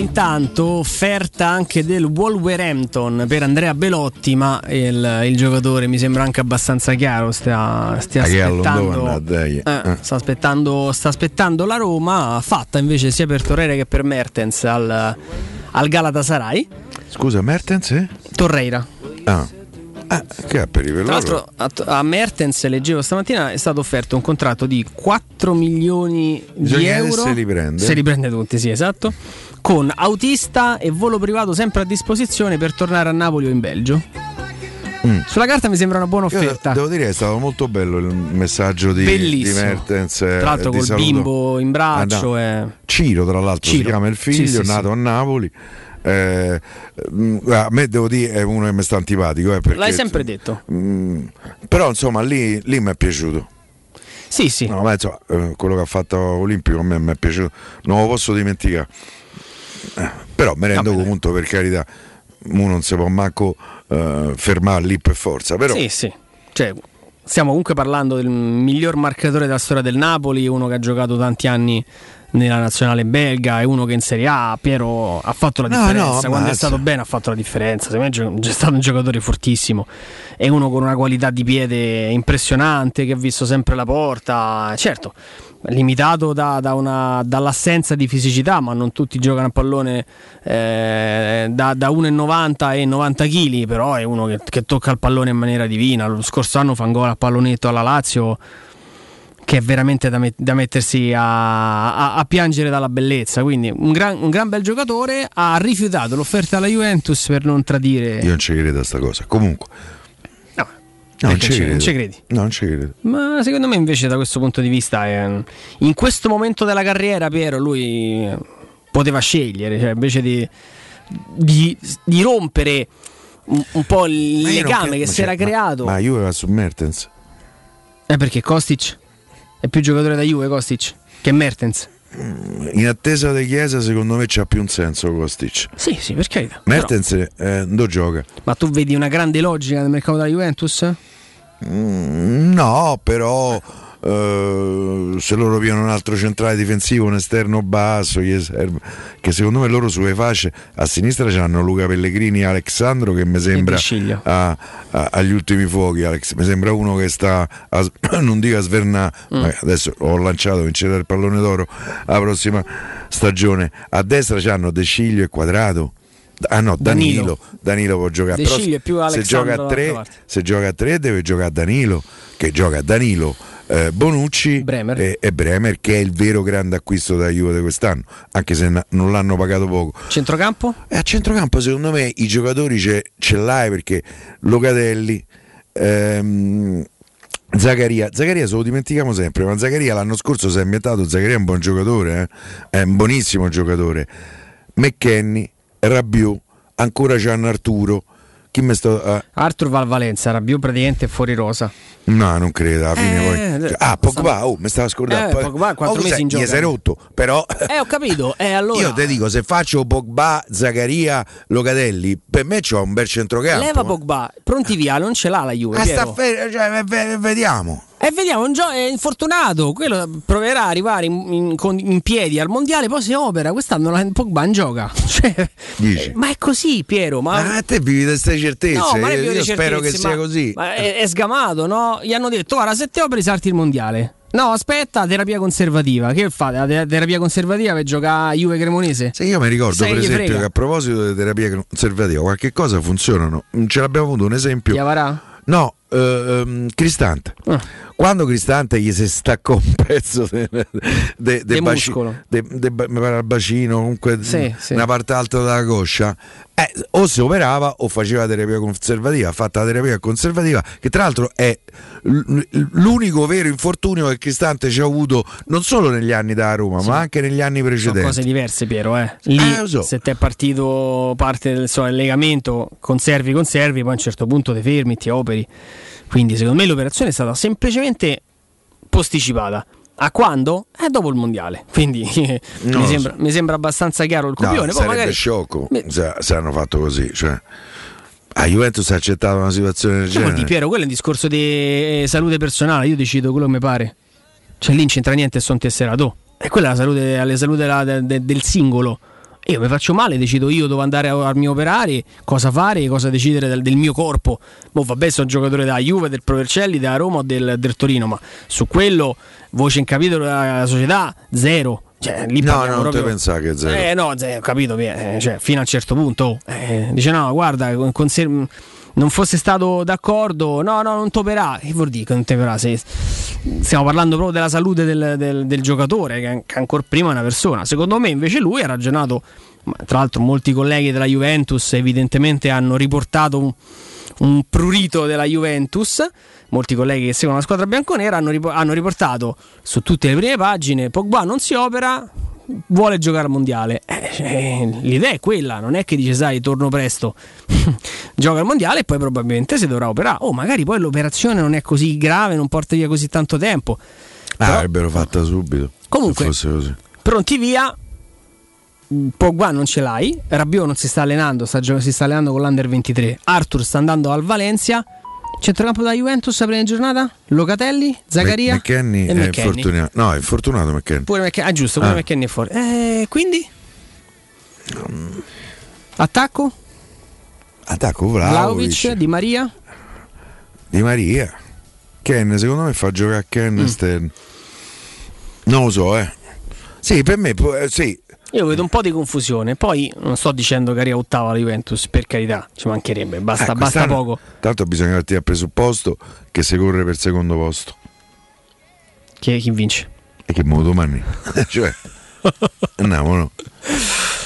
intanto offerta anche del Wolverhampton per Andrea Belotti, ma il, il giocatore mi sembra anche abbastanza chiaro, stia, stia Ah, aspettando, eh, Eh. sta, aspettando, sta aspettando la Roma, fatta invece sia per Torreira che per Mertens al, al Galatasaray. Scusa, Mertens? eh? Torreira. Ah. Ah, Tra l'altro a, a Mertens, leggevo stamattina, è stato offerto un contratto di 4 milioni di Bisogna euro. se li prende. Se li prende tutti, sì, esatto. Con autista e volo privato sempre a disposizione per tornare a Napoli o in Belgio. Mm. Sulla carta mi sembra una buona Io offerta. devo dire che è stato molto bello il messaggio di, Bellissimo. di Mertens. eh, Tra l'altro di col saluto. bimbo in braccio. Ah, e- no. Ciro, tra l'altro, si Ciro. chiama il figlio, Sì, sì, nato sì. a Napoli. Eh, mm, a me devo dire è uno che mi sta antipatico. eh, perché- L'hai sempre detto. Mm, però insomma lì, lì mi è piaciuto. Sì, sì. No, ma insomma, eh, quello che ha fatto Olimpico a me mi è piaciuto, non lo posso dimenticare. Eh, però mi rendo conto per carità, uno non si può manco eh, fermare lì per forza. Però Sì, sì. Cioè, stiamo comunque parlando del miglior marcatore della storia del Napoli, uno che ha giocato tanti anni nella nazionale belga e uno che in Serie A, Piero, ha fatto la No, differenza. no, Quando è stato bene ha fatto la differenza. Secondo me è è stato un giocatore fortissimo. È uno con una qualità di piede impressionante che ha visto sempre la porta. Certo, limitato da- da una- dall'assenza di fisicità, ma non tutti giocano a pallone eh, da, da 1,90 e 90 kg, però è uno che, che tocca il pallone in maniera divina. Lo scorso anno fa un gol a pallonetto alla Lazio che è veramente da, met- da mettersi a, a- a piangere dalla bellezza. Quindi un gran, un gran bel giocatore ha rifiutato l'offerta alla Juventus per non tradire. io non ci credo a sta cosa. Comunque, non perché ci non ci credi? No, non ci credo. Ma secondo me invece da questo punto di vista è- in questo momento della carriera Piero lui poteva scegliere, cioè invece di, di- di rompere un, un po' il non legame che si era cioè, ma- creato. Ma, Juve va su Mertens. Eh perché Kostic è più giocatore da Juve Kostic che Mertens. In attesa di Chiesa secondo me c'ha più un senso Kostic. Sì, sì, per carità. Mertens eh, non gioca. Ma tu vedi una grande logica nel mercato della Juventus? Mm, no, però eh, se loro piano un altro centrale difensivo, un esterno basso, che secondo me loro sulle fasce a sinistra c'hanno Luca Pellegrini e Alexandro che mi sembra a- a- agli ultimi fuochi. Alex, mi sembra uno che sta, a, non dico a svernare, Mm. adesso ho lanciato, vincerà il pallone d'oro la prossima stagione. A destra c'hanno De Sciglio e Quadrato. Ah no, Danilo. Danilo. Danilo può giocare. Però se gioca tre, se gioca a tre deve giocare a Danilo, che gioca a Danilo, eh, Bonucci E, e Bremer, che è il vero grande acquisto da Juve di quest'anno, anche se na- non l'hanno pagato poco. Centrocampo? E a centrocampo secondo me i giocatori ce, ce l'hai perché Locatelli, ehm, Zaccaria, Zaccaria se lo dimentichiamo sempre, ma Zaccaria l'anno scorso si è ambientato, Zaccaria è un buon giocatore, eh? è un buonissimo giocatore. McKenny, Rabiot, ancora c'hanno Arturo. Chi mi sto... ah, Arthur va al Valenza, era più praticamente fuori rosa. No, non credo. Alla fine Eh, poi... eh, Ah, Pogba, oh, mi stava scordando. Eh, Pogba, quattro Oh, mesi sai, in gioco. si è rotto, però Eh, ho capito. Eh, allora. io ti dico, se faccio Pogba, Zaccaria, Locatelli, per me c'ho un bel centrocampo. Leva Pogba, pronti via, non ce l'ha la Juve. Ah, sta Piero. fe- cioè, ve- ve- vediamo. E vediamo, un gio- è infortunato, quello proverà ad arrivare in, in- con- in piedi al mondiale, poi si opera, quest'anno la Pogba non gioca. Cioè, Dici. ma è così Piero, ma... Ah, te vivi queste certezze. No, ma io io spero che certezze, sia ma- così. Ma è, è sgamato, no? Gli hanno detto, guarda, se te operi salti il mondiale. No, aspetta, terapia conservativa. Che fate? La te- terapia conservativa per giocare a Juve Cremonese? Se io mi ricordo, Sai per esempio, frega? che a proposito di terapia conservativa, qualche cosa funzionano. Mm, Ce l'abbiamo avuto un esempio. Chiavarà? No, eh, ehm, Cristante. Ah. Quando Cristante gli si staccò un pezzo del de, De de, al bacino, comunque Sì, sì. una parte alta della coscia, eh, o si operava o faceva terapia conservativa. Ha fatto la terapia conservativa, che tra l'altro è l'unico vero infortunio che Cristante ci ha avuto non solo negli anni da Roma, ma anche negli anni Sono precedenti. cose diverse, Piero. Eh. Lì, Eh, so. se ti è partito parte del, so, del legamento, conservi, conservi, poi a un certo punto ti fermi, ti operi. Quindi, secondo me, l'operazione è stata semplicemente posticipata. A quando? Eh, dopo il mondiale. Quindi mi, sembra, mi sembra abbastanza chiaro il No, copione. poi sarebbe magari sciocco se, se hanno fatto così. Cioè, a Juventus ha accettato una situazione del vuol genere. dire, Piero, quello è un discorso di eh, salute personale. Io decido quello che mi pare. Cioè, lì non c'entra niente e sono tesserato. E quella è la salute, la salute la- de- de- del singolo. Io mi faccio male, decido io dove andare a farmi operare, cosa fare, cosa decidere del, del mio corpo. Boh, vabbè, sono giocatore della Juve, del Provercelli, della Roma o del, del Torino, ma su quello, voce in capitolo della società, zero. Cioè, lì No, no, non te proprio- pensare che zero. Eh no, zero, ho capito, eh, cioè, fino a un certo punto. eh, dice no, guarda, con- conser- non fosse stato d'accordo, no, no, non toperà. Che vuol dire che non toperà? Se stiamo parlando proprio della salute del, del- del giocatore, che, che ancora prima è una persona. Secondo me invece lui ha ragionato, tra l'altro molti colleghi della Juventus evidentemente hanno riportato un, un prurito della Juventus. Molti colleghi che seguono la squadra bianconera hanno riportato su tutte le prime pagine: Pogba non si opera, vuole giocare al mondiale. Eh, cioè, l'idea è quella, non è che dice, sai, torno presto, gioca al mondiale e poi probabilmente si dovrà operare. Oh, magari poi l'operazione non è così grave, non porta via così tanto tempo. Ah, avrebbero fatta subito. Comunque-. Pronti via. Pogba non ce l'hai, Rabiot non si sta allenando, sta si sta allenando con l'Under 23. Arthur sta andando al Valencia. Centrocampo della Juventus la prima giornata? Locatelli, Zaccaria McKenny e è McKenny. infortunato. No, è infortunato McKenny. Pure McKenny, ah giusto, pure Ah. McKenny è fuori. Eh, quindi? Attacco? Attacco Vlaovic, Di Maria? Di Maria. Ken, secondo me fa giocare a Ken Mm. esterno. Non lo so, eh. Sì, per me, eh, sì. Io vedo un po' di confusione. Poi non sto dicendo che arriva ottava la Juventus, per carità, ci mancherebbe, basta, Eh, basta poco. Tanto bisogna partire al presupposto che si corre per secondo posto. Chi, chi vince? E che mo domani. cioè, andiamo, no?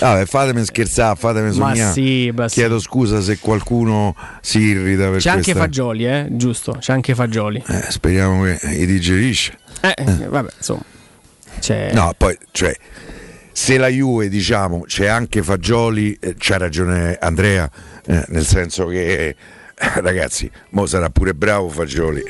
Vabbè, fatemi scherzare, fatemi sognare. sì, beh, sì. Chiedo scusa se qualcuno si irrita per C'è anche questa- Fagioli, eh? Giusto, c'è anche Fagioli. Eh, speriamo che li digerisce. Eh, vabbè, insomma. C'è... No, poi, cioè, se la Juve, diciamo, c'è anche Fagioli, eh, c'ha ragione Andrea, eh, nel senso che, eh, ragazzi, mo sarà pure bravo Fagioli.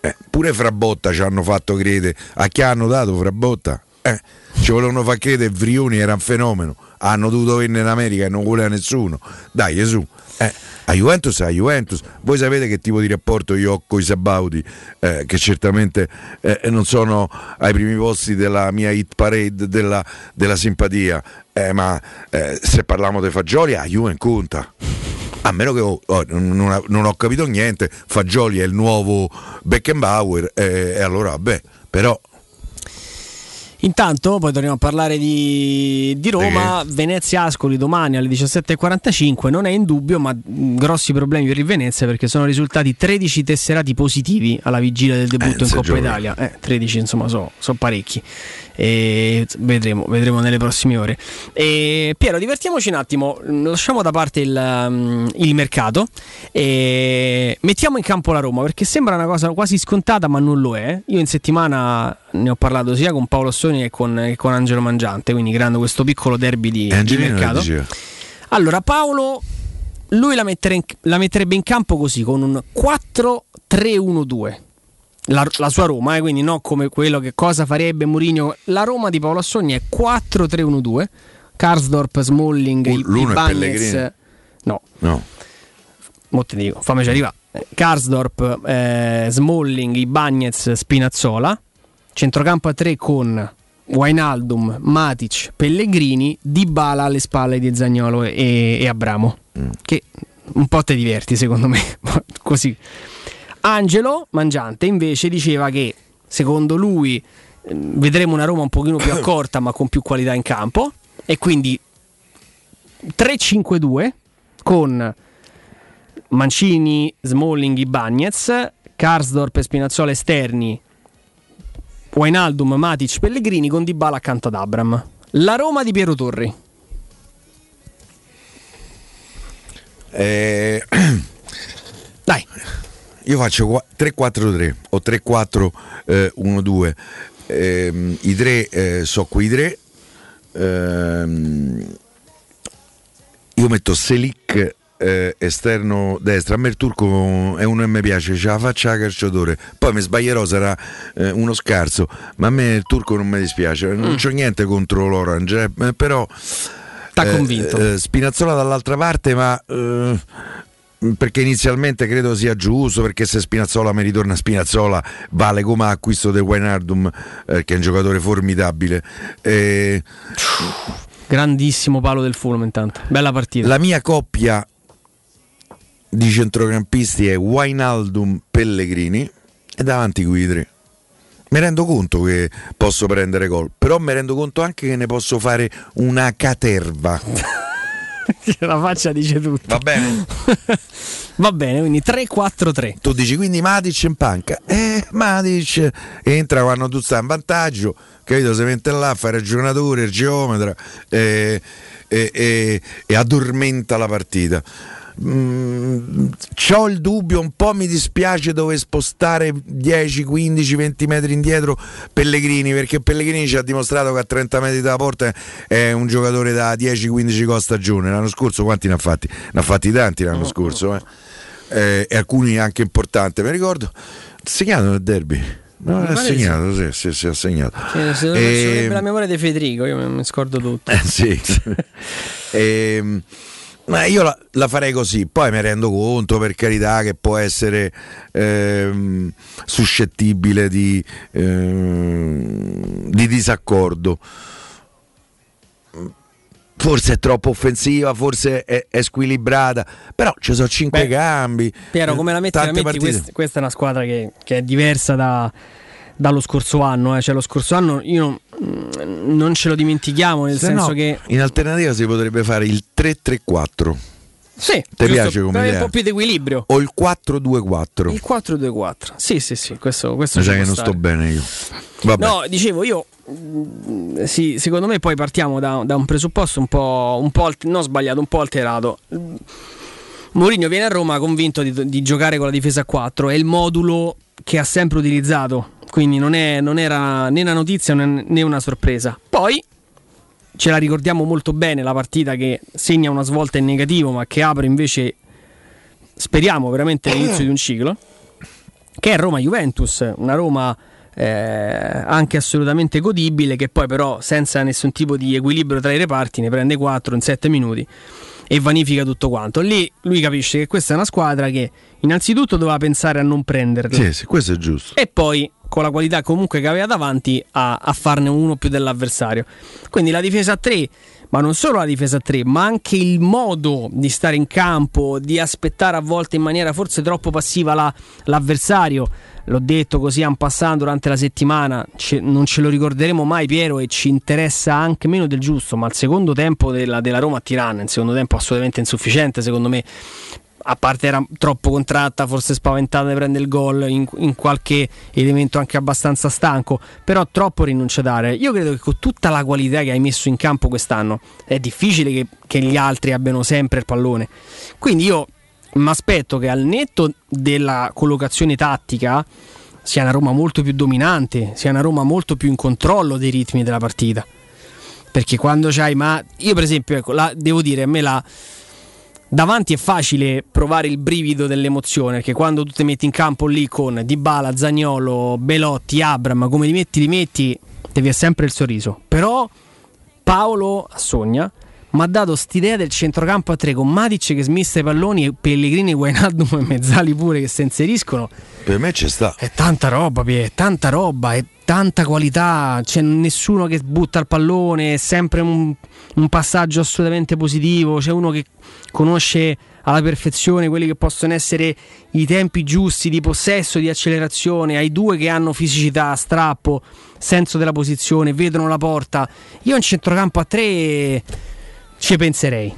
Eh, pure Frabotta ci hanno fatto credere. A chi hanno dato Frabotta? Eh, ci volevano far credere Vrioni era un fenomeno. Hanno dovuto venire in America e non voleva nessuno. Dai, Gesù. Eh, a Juventus a Juventus. Voi sapete che tipo di rapporto io ho con i Sabaudi, eh, che certamente eh, non sono ai primi posti della mia hit parade della, della simpatia. Eh, ma eh, se parliamo di Fagioli, a Juve conta. A meno che oh, oh, non, non ho capito niente, Fagioli è il nuovo Beckenbauer, eh, e allora vabbè, però Intanto poi torniamo a parlare di, di Roma, Venezia Ascoli domani alle 17.45, non è in dubbio ma mh, grossi problemi per il Venezia perché sono risultati 13 tesserati positivi alla vigilia del debutto Eh, in Coppa giovane. Italia, eh, 13 insomma sono parecchi e vedremo, vedremo nelle prossime ore. E Piero divertiamoci un attimo, lasciamo da parte il, um, il mercato e mettiamo in campo la Roma perché sembra una cosa quasi scontata ma non lo è. Io in settimana ne ho parlato sia con Paolo Soni che con, che con Angelo Mangiante, quindi creando questo piccolo derby di, di Angelino che mercato. Allora, Paolo, lui la, in- la metterebbe in campo così, con un 4-3-1-2. La, la sua Roma, eh, quindi non come quello che cosa farebbe Mourinho. La Roma di Paolo Assogni è 4-3-1-2. Karsdorp, Smalling, è Ibanez-. No, no. mo te dico, fammici arrivare. Karsdorp, eh, Smalling, Ibagnez, Spinazzola. Centrocampo a 3 con Wainaldum, Matic, Pellegrini, Dybala alle spalle di Zagnolo e, e Abramo. Che un po' te diverti secondo me. Così. Angelo Mangiante invece diceva che secondo lui ehm, vedremo una Roma un pochino più accorta ma con più qualità in campo e quindi 3-5-2 con Mancini, Smalling, Ibagnez, Karsdorp e Spinazzola esterni, Wainaldum, Matic, Pellegrini con Dybala accanto ad Abram. La Roma di Piero Torri. Eh, Dai. Io faccio qua- 3-4-3 o 3-4-1-2. Ehm, I tre eh, so quei tre. Ehm, io metto Selic eh, esterno destra. A me il turco è uno che mi piace, ce la faccia da calciatore. Poi mi sbaglierò, sarà eh, uno scarso. Ma a me il turco non mi dispiace. Non Mm. c'ho niente contro l'Orange, eh, però. T'ha eh, convinto. eh, Spinazzola dall'altra parte, ma eh, perché inizialmente credo sia giusto, perché se Spinazzola mi ritorna Spinazzola vale come acquisto del Wijnaldum, eh, che è un giocatore formidabile. Eh, Grandissimo palo del Fulham intanto. Bella partita. la mia coppia di centrocampisti è Wijnaldum Pellegrini e davanti tre. Mi rendo conto che posso prendere gol, però mi rendo conto anche che ne posso fare una caterva. La faccia dice tutto. Va bene? Va bene, quindi 3-4-3. Tu dici quindi Matic in panca. Eh, Matic entra quando tu stai in vantaggio, capito? Si mette là, fa il ragionatore, il geometra eh, e, e- e addormenta la partita. Mm, c'ho il dubbio, un po' mi dispiace dove spostare 10, 15, 20 metri indietro Pellegrini, perché Pellegrini ci ha dimostrato che a 30 metri dalla porta è un giocatore da 10-15 gol stagione. L'anno scorso quanti ne ha fatti? Ne ha fatti tanti l'anno scorso, eh. Eh, e alcuni anche importanti. Mi ricordo, segnato nel derby. No, Mi ha pare di segnato, sì, sì, sì, ha segnato. Eh, se E- la memoria di Federico, io mi, scordo tutto. eh, sì. Ehm, ma io la, la farei così, poi mi rendo conto per carità che può essere ehm, suscettibile di, ehm, di disaccordo. Forse è troppo offensiva, forse è, è squilibrata, però ci sono cinque Beh, cambi. Piero, come la metti? La metti? Quest- questa è una squadra che, che è diversa da- dallo scorso anno. eh. Cioè, lo scorso anno io non, non ce lo dimentichiamo, nel Se senso no, che. in alternativa si potrebbe fare il 3-3-4 Sì, Ti piace come idea? un po' più di equilibrio. o il 4-2-4. Il 4-2-4. Sì, sì, sì, questo, questo Mi ci sa che può non stare. sto bene io. Vabbè. No, dicevo io. mm, Sì, secondo me poi partiamo da, da un presupposto un po', un po' alt- non sbagliato, un po' alterato. Mm, Mourinho viene a Roma convinto di, di giocare con la difesa a 4, è il modulo che ha sempre utilizzato, quindi non, è- non era né una notizia né una sorpresa. Poi ce la ricordiamo molto bene la partita che segna una svolta in negativo, ma che apre invece, speriamo veramente l'inizio di un ciclo, che è Roma-Juventus, una Roma eh, anche assolutamente godibile, che poi però senza nessun tipo di equilibrio tra i reparti ne prende 4 in 7 minuti e vanifica tutto quanto. Lì lui capisce che questa è una squadra che innanzitutto doveva pensare a non prenderla Sì, sì, questo è giusto. e poi con la qualità comunque che aveva davanti a, a farne uno più dell'avversario. Quindi la difesa a 3, ma non solo la difesa a 3, ma anche il modo di stare in campo, di aspettare a volte in maniera forse troppo passiva la- l'avversario. L'ho detto così en passant durante la settimana, ce- non ce lo ricorderemo mai Piero e ci interessa anche meno del giusto, ma il secondo tempo della, della Roma a Tirana, il secondo tempo assolutamente insufficiente secondo me, a parte era troppo contratta, forse spaventata di prendere il gol, in, in qualche elemento anche abbastanza stanco, però troppo rinunciatare. Io credo che con tutta la qualità che hai messo in campo quest'anno è difficile che, che gli altri abbiano sempre il pallone. Quindi io mi aspetto che al netto della collocazione tattica sia una Roma molto più dominante, sia una Roma molto più in controllo dei ritmi della partita. Perché quando c'hai, ma io per esempio, ecco, la- devo dire, a me la, davanti è facile provare il brivido dell'emozione perché quando tu ti metti in campo lì con Dybala, Zagnolo, Belotti, Abram, come li metti li metti, devi sempre il sorriso. Però Paolo Sogna mi ha dato st'idea del centrocampo a tre con Matic che smissa i palloni e Pellegrini, Guainaldum e Mezzali pure che si inseriscono. Per me ci sta. È tanta roba, Pie, è tanta roba, è tanta qualità. C'è nessuno che butta il pallone, è sempre un, un passaggio assolutamente positivo. C'è uno che conosce alla perfezione quelli che possono essere i tempi giusti di possesso, di accelerazione. Hai due che hanno fisicità, strappo, senso della posizione, vedono la porta. Io in centrocampo a tre ci penserei.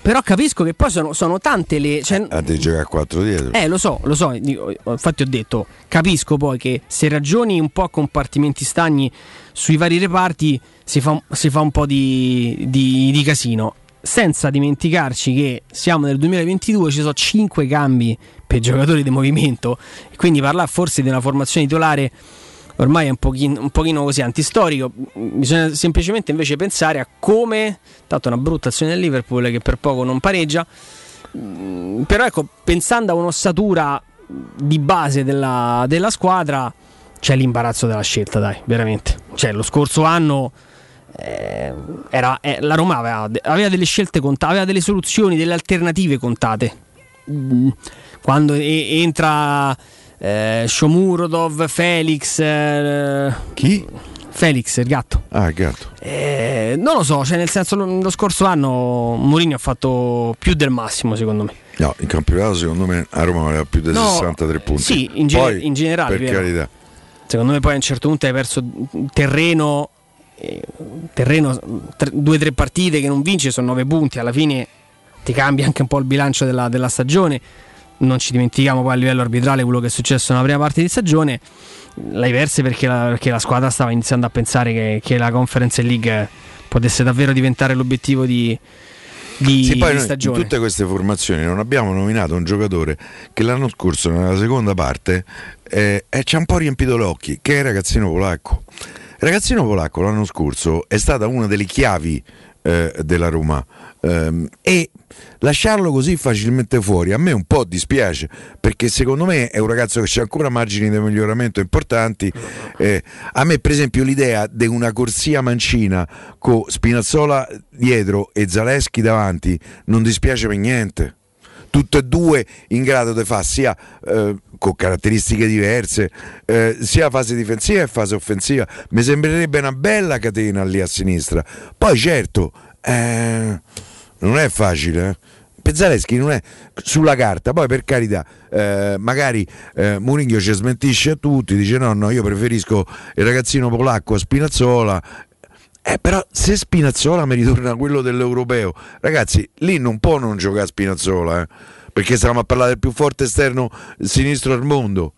Però capisco che poi sono, sono tante le. cioè- Ah, devi giocare a 4 dietro. eh, lo so, lo so, infatti ho detto, capisco poi che se ragioni un po' a compartimenti stagni sui vari reparti si fa, si fa un po' di, di- di casino, senza dimenticarci che siamo nel 2022, ci sono 5 cambi per giocatori di movimento, quindi parlare forse di una formazione titolare ormai è un pochino, un pochino così antistorico, bisogna semplicemente invece pensare a come, tanto una brutta azione del Liverpool che per poco non pareggia, Mm, però ecco, pensando a un'ossatura di base della, della squadra, c'è l'imbarazzo della scelta, dai, veramente. Cioè, lo scorso anno eh, era- eh, la Roma aveva, aveva delle scelte contate, aveva delle soluzioni, delle alternative contate. Mm, Quando e- entra eh, Shomurodov, Felix. eh, Chi? Felix, il gatto. Ah, il gatto. Eh, non lo so, cioè nel senso lo, lo scorso anno Mourinho ha fatto più del massimo secondo me. No, in campionato secondo me a Roma aveva più di No, 63 punti. sì, in, ge- Poi, in generale. Per vero. carità. Secondo me poi a un certo punto hai perso terreno, eh, terreno tre- due o tre partite che non vinci sono nove punti, alla fine ti cambia anche un po' il bilancio della, della stagione. Non ci dimentichiamo poi a livello arbitrale quello che è successo nella prima parte di stagione. L'hai perse perché la, perché la squadra stava iniziando a pensare che, che la Conference League potesse davvero diventare l'obiettivo di, di, Sì, poi di noi in stagione. tutte queste formazioni non abbiamo nominato un giocatore che l'anno scorso nella seconda parte eh, eh, ci ha un po' riempito gli occhi, che è il ragazzino polacco. Il ragazzino polacco l'anno scorso è stata una delle chiavi eh, della Roma. Ehm, e lasciarlo così facilmente fuori a me un po' dispiace perché secondo me è un ragazzo che ha ancora margini di miglioramento importanti. Eh, a me per esempio l'idea di una corsia mancina con Spinazzola dietro e Zaleschi davanti non dispiace per niente tutte e due in grado di fare sia eh, con caratteristiche diverse eh, sia fase difensiva e fase offensiva mi sembrerebbe una bella catena lì a sinistra poi certo eh, non è facile eh. Pezzaleschi non è sulla carta, poi per carità, eh, magari eh, Mourinho ci smentisce a tutti, dice no, no, io preferisco il ragazzino polacco a Spinazzola. Eh, però se Spinazzola mi ritorna quello dell'europeo, ragazzi, lì non può non giocare Spinazzola, eh, perché stiamo a parlare del più forte esterno sinistro al mondo.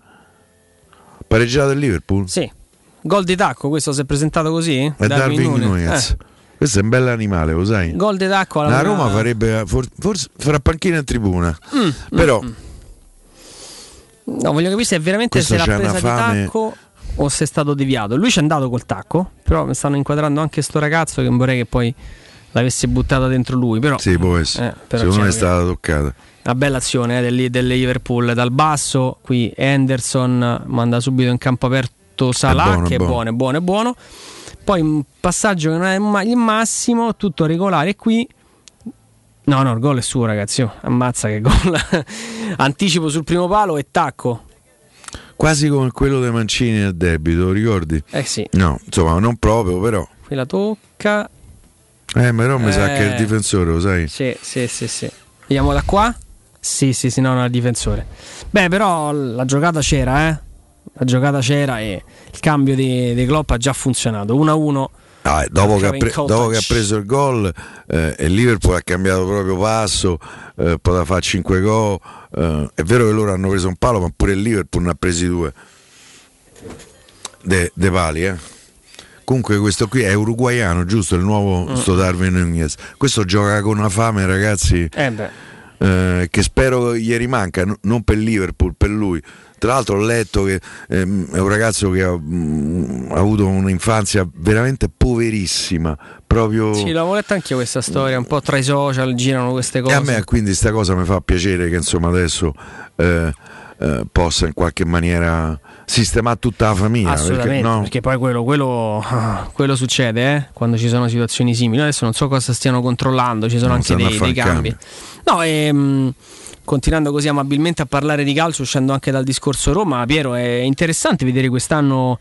Pareggiato del Liverpool? Sì. Gol di tacco, questo si è presentato così? È Darwin Núñez. Nunez. Eh. Questo è un bel animale, lo sai? Gol di tacco alla La Roma farebbe for- forse farà panchina in tribuna. Però No, voglio capire se è veramente se l'ha presa di tacco o se è stato deviato. Lui ci è andato col tacco, però mi stanno inquadrando anche sto ragazzo che vorrei che poi l'avesse buttata dentro lui. Però, Sì, può essere. eh, Secondo me è stata toccata. una bella azione eh, del, del Liverpool dal basso. Qui Henderson manda subito in campo aperto Salah, buono, che è è buono. buono, è buono, è. Poi un passaggio che non è il massimo, tutto regolare. Qui No, no, il gol è suo, ragazzi. ammazza che gol. Anticipo sul primo palo e tacco. Quasi come quello dei Mancini a debito, ricordi? Eh sì, No, insomma, non proprio, però. qui la tocca. Eh, però mi sa che è il Eh. difensore, lo sai? Sì, sì, sì, sì. Vediamo da qua? Sì, sì, sì, no, no, il difensore. Beh, però la giocata c'era, eh. La giocata c'era e il cambio di, di Klopp ha già funzionato. 1-1. Ah, dopo, che pre- dopo che ha preso il gol eh, il Liverpool ha cambiato proprio passo, eh, poteva fare 5 gol. Eh, è vero che loro hanno preso un palo, ma pure il Liverpool ne ha presi due. De, de pali, eh. Comunque questo qui è uruguaiano, giusto? Il nuovo Mm. sto Darwin Nunez. Questo gioca con una fame, ragazzi, Eh eh, che spero gli rimanca, non per Liverpool, per lui. Tra l'altro ho letto che ehm, è un ragazzo che ha, mm, ha avuto un'infanzia veramente poverissima, proprio... Sì, l'avevo letta anche io questa storia, un po' tra i social girano queste E cose. a me quindi sta cosa mi fa piacere che insomma adesso eh, eh, possa in qualche maniera sistemare tutta la famiglia. Assolutamente, perché, perché, no? poi quello, quello, quello succede eh, quando ci sono situazioni simili. Adesso non so cosa stiano controllando, ci sono Non anche dei, dei cambi. No, ehm, continuando così amabilmente a parlare di calcio, uscendo anche dal discorso Roma, Piero, è interessante vedere quest'anno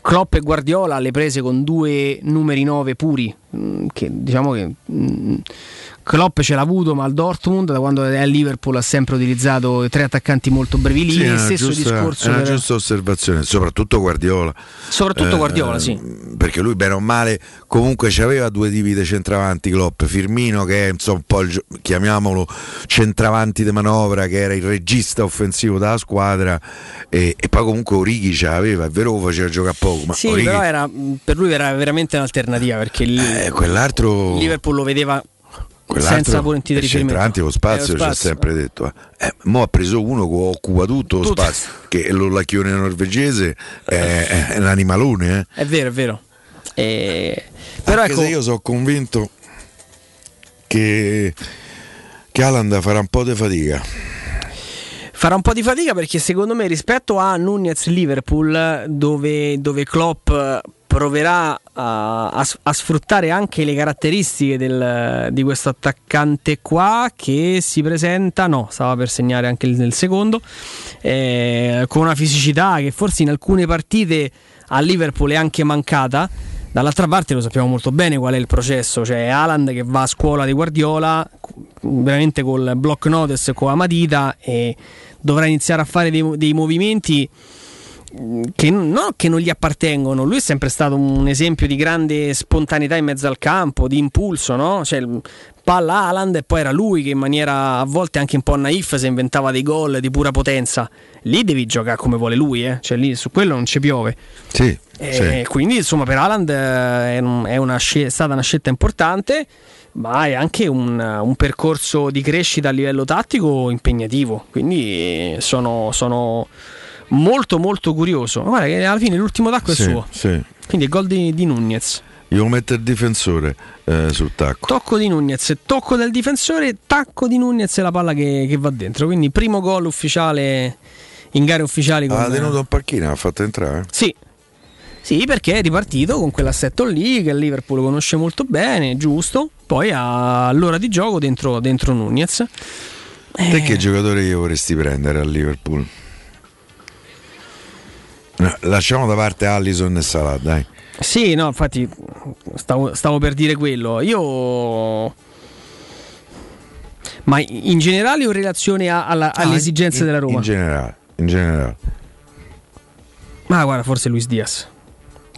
Klopp e Guardiola alle prese con due numeri 9 puri, mm, che diciamo che mm, Klopp ce l'ha avuto, ma al Dortmund, da quando è a Liverpool, ha sempre utilizzato tre attaccanti molto Sì, brevilini. è una stesso giusta, discorso è una per- giusta osservazione, soprattutto Guardiola. Soprattutto Eh, Guardiola, sì. Perché lui, bene o male, comunque aveva due tipi di centravanti Klopp. Firmino, che è insomma, un po' il, chiamiamolo centravanti di manovra, che era il regista offensivo della squadra, e, e poi comunque Orighi ce l'aveva. È vero faceva giocare poco, ma Sì, Orighi- però era, per lui era veramente un'alternativa perché il, eh, quell'altro. Liverpool lo vedeva senza è riferimento. centrante lo spazio, Eh, ci ha sempre detto. Eh. Eh, mo ha preso uno che occupa tutto lo Tutto. spazio, che è l'ollacchione norvegese, è, è un animalone. Eh. È vero, è vero. E- Però Anche ecco, io sono convinto che, che Haaland farà un po' di fatica. Farà un po' di fatica perché secondo me rispetto a Nunez Liverpool dove, dove Klopp proverà a, a a sfruttare anche le caratteristiche del- di questo attaccante qua che si presenta, no, stava per segnare anche il secondo, eh, con una fisicità che forse in alcune partite a Liverpool è anche mancata. Dall'altra parte lo sappiamo molto bene qual è il processo, cioè Haaland che va a scuola di Guardiola, veramente col block notice e con la matita e dovrà iniziare a fare dei, dei movimenti mh, che non che non gli appartengono. Lui è sempre stato un esempio di grande spontaneità in mezzo al campo, di impulso, no? Cioè, palla Haaland e poi era lui che in maniera a volte anche un po' naif si inventava dei gol di pura potenza. Lì devi giocare come vuole lui, eh? Cioè, lì su quello non ci piove. Sì, Eh, Quindi, insomma, per Haaland eh, è, un- è una è stata una scelta importante, ma è anche un, un percorso di crescita a livello tattico impegnativo. Quindi eh, sono, sono molto, molto curioso. Guarda, che alla fine l'ultimo tacco Sì, è suo. sì. Quindi il gol di, di Nunez. Io metto il difensore eh, sul tacco. Tocco di Nunez, tocco del difensore, tacco di Nunez e la palla che, che va dentro. Quindi primo gol ufficiale in gare ufficiali. Con, Ha tenuto un panchina, ha fatto entrare. Sì. Sì, perché è ripartito con quell'assetto lì che il Liverpool conosce molto bene, giusto. Poi all'ora di gioco dentro, dentro Nunez. Te Eh. che giocatore io vorresti prendere al Liverpool? No, lasciamo da parte Allison e Salah, dai. Sì, no, infatti stavo, stavo per dire quello. Io... Ma in generale o in relazione alla- alle Ah, esigenze in- della Roma? In generale, in generale. Ma guarda, forse Luis Diaz.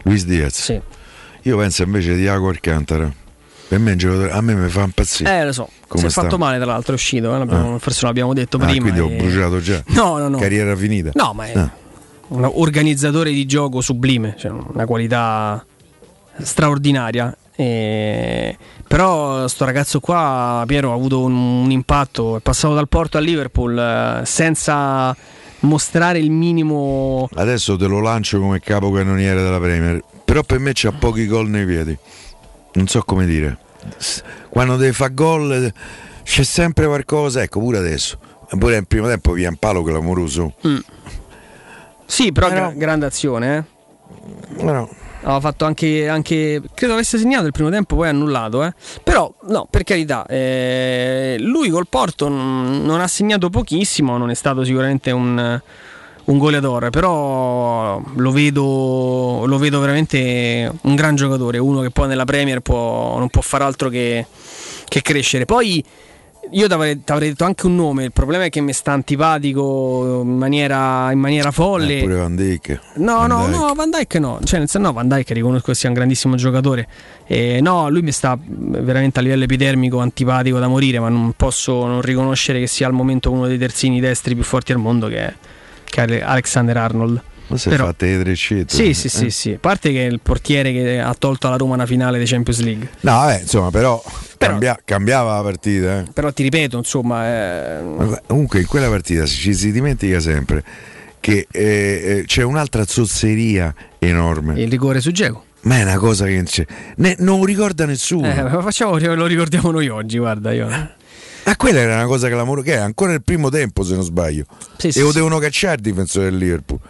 Luis Diaz. Sì. Io penso invece di Iago Alcantara. Per me a me mi fa impazzire. Eh, lo so. Come si è sta? fatto male, tra l'altro, è uscito. eh, l'abbiamo- Ah. Forse l'abbiamo detto Ah, prima. quindi ho e- bruciato già. No, no, no. Carriera finita. No, ma è Ah. Un organizzatore di gioco sublime, cioè una qualità straordinaria. E- Però sto ragazzo qua, Piero, ha avuto un, un impatto, è passato dal Porto al Liverpool eh, senza mostrare il minimo... Adesso te lo lancio come capocannoniere della Premier. Però per me c'ha pochi gol nei piedi. Non so come dire. quando deve fare gol c'è sempre qualcosa, ecco pure adesso. Pure nel primo tempo via un palo clamoroso. Mm. Sì, però gra- grande azione, eh. No. Ha fatto anche, anche- Credo avesse segnato il primo tempo, poi annullato. Eh. Però, no, per carità, eh, lui col Porto non, non ha segnato pochissimo, non è stato sicuramente un, un goleador, però lo vedo, lo vedo veramente un gran giocatore, uno che poi nella Premier può- non può fare altro che, che crescere. Poi io ti avrei, detto anche un nome, il problema è che mi sta antipatico in maniera, in maniera folle. Eh, pure Van Dijk. No, Van no, Dijk. no, Van Dyke no, cioè nel senso no, Van Dyke riconosco che sia un grandissimo giocatore. Eh, no, lui mi sta veramente a livello epidermico antipatico da morire, ma non posso non riconoscere che sia al momento uno dei terzini destri più forti al mondo che è, che è Alexander Arnold. Ma si Però- fatte le treccette. Sì, sì, Eh. sì, sì. A parte che è il portiere che ha tolto alla Roma una finale dei Champions League. No, vabbè, insomma, però, cambia- cambiava la partita. eh. Però ti ripeto, insomma, eh, Comunque in quella partita ci si dimentica sempre che eh, eh, c'è un'altra zozzeria enorme. il rigore su Geco. Ma è una cosa che ne- non ricorda nessuno. Eh, ma facciamo, lo ricordiamo noi oggi, guarda io. Ma quella era una cosa clamorosa, che è ancora il primo tempo se non sbaglio. Sì, e sì, lo sì. devono cacciare il difensore del Liverpool.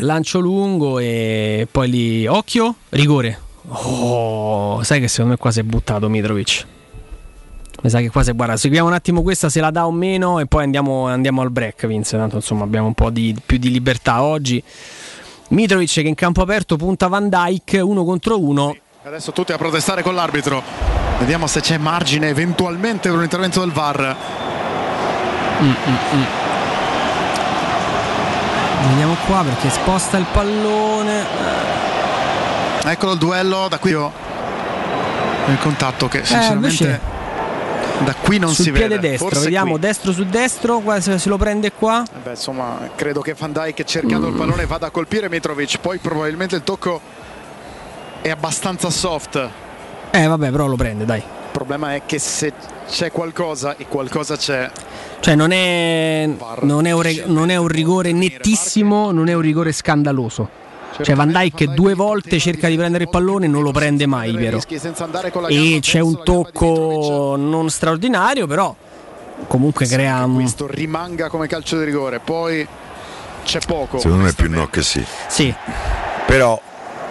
Lancio lungo e poi lì occhio, rigore. Oh, sai che secondo me qua si è buttato Mitrovic. Mi sa che qua si è guarda, seguiamo un attimo questa se la dà o meno e poi andiamo, andiamo al break, Vince. Tanto insomma abbiamo un po' di, più di libertà oggi. Mitrovic che in campo aperto punta Van Dyke, uno contro uno. Adesso tutti a protestare con l'arbitro. Vediamo se c'è margine eventualmente per un intervento del VAR. Mm, mm, mm. Vediamo qua perché sposta il pallone. Eccolo il duello, da qui io- il contatto che Eh, sinceramente invece da qui non sul si piede vede. destro, Forse vediamo qui. destro su destro, se, se lo prende qua. Eh Beh, insomma, credo che Van Dijk cercando il pallone vada a colpire Mitrovic, poi probabilmente il tocco è abbastanza soft. Eh vabbè, però lo prende, dai. Il problema è che se c'è qualcosa e qualcosa c'è, Cioè non è, non è un, non è un rigore nettissimo, non è un rigore scandaloso. Cioè Van Dijk due volte cerca di prendere il pallone e non lo prende mai, vero? E c'è un tocco non straordinario, però comunque crea un... questo rimanga come calcio di rigore. Poi c'è poco. Secondo me è più no che sì. Sì. Però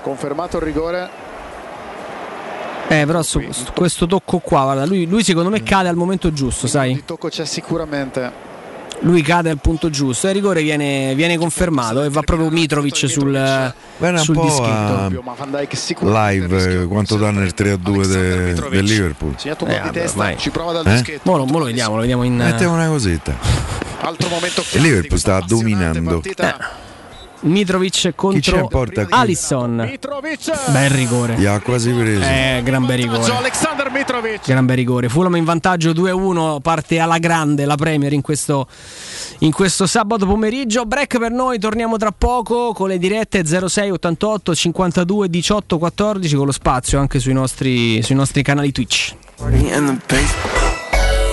Confermato il rigore. Eh, però su, su questo tocco qua, guarda, lui, lui secondo me cade al momento giusto, sai? Il tocco c'è sicuramente. Lui cade al punto giusto e il rigore viene, viene confermato e va proprio Mitrovic sul, Guarda un sul po' dischetto. Live eh, quanto danno il 3 a 2 de- del Liverpool. segnato un Eh, po' di vabbè, testa, vai. ci prova dal Eh? dischetto. Mo lo, mo lo vediamo, lo vediamo in... Mettiamo una cosetta. Altro momento Il Liverpool sta dominando. Mitrovic contro? Alisson. Bel rigore. Gli ha quasi preso. Eh, gran bel rigore. Alexander Mitrovic. Gran bel rigore. Fulham in vantaggio 2-1, parte alla grande la Premier in questo, in questo sabato pomeriggio. Break per noi, torniamo tra poco con le dirette 06 88 52 18 14 con lo spazio anche sui nostri, sui nostri canali Twitch.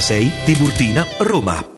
196 Tiburtina, Roma.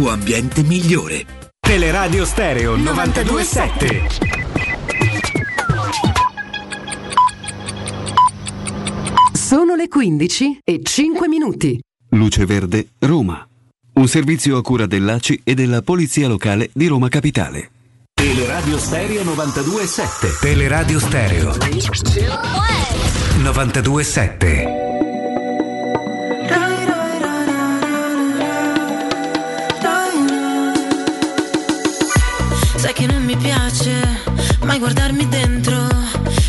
ambiente migliore. Teleradio Stereo 927. Sono le 15 e 5 minuti. Luce Verde, Roma. Un servizio a cura dell'ACI e della Polizia Locale di Roma Capitale. Teleradio Stereo 927. Teleradio Stereo 927. Piace mai guardarmi dentro.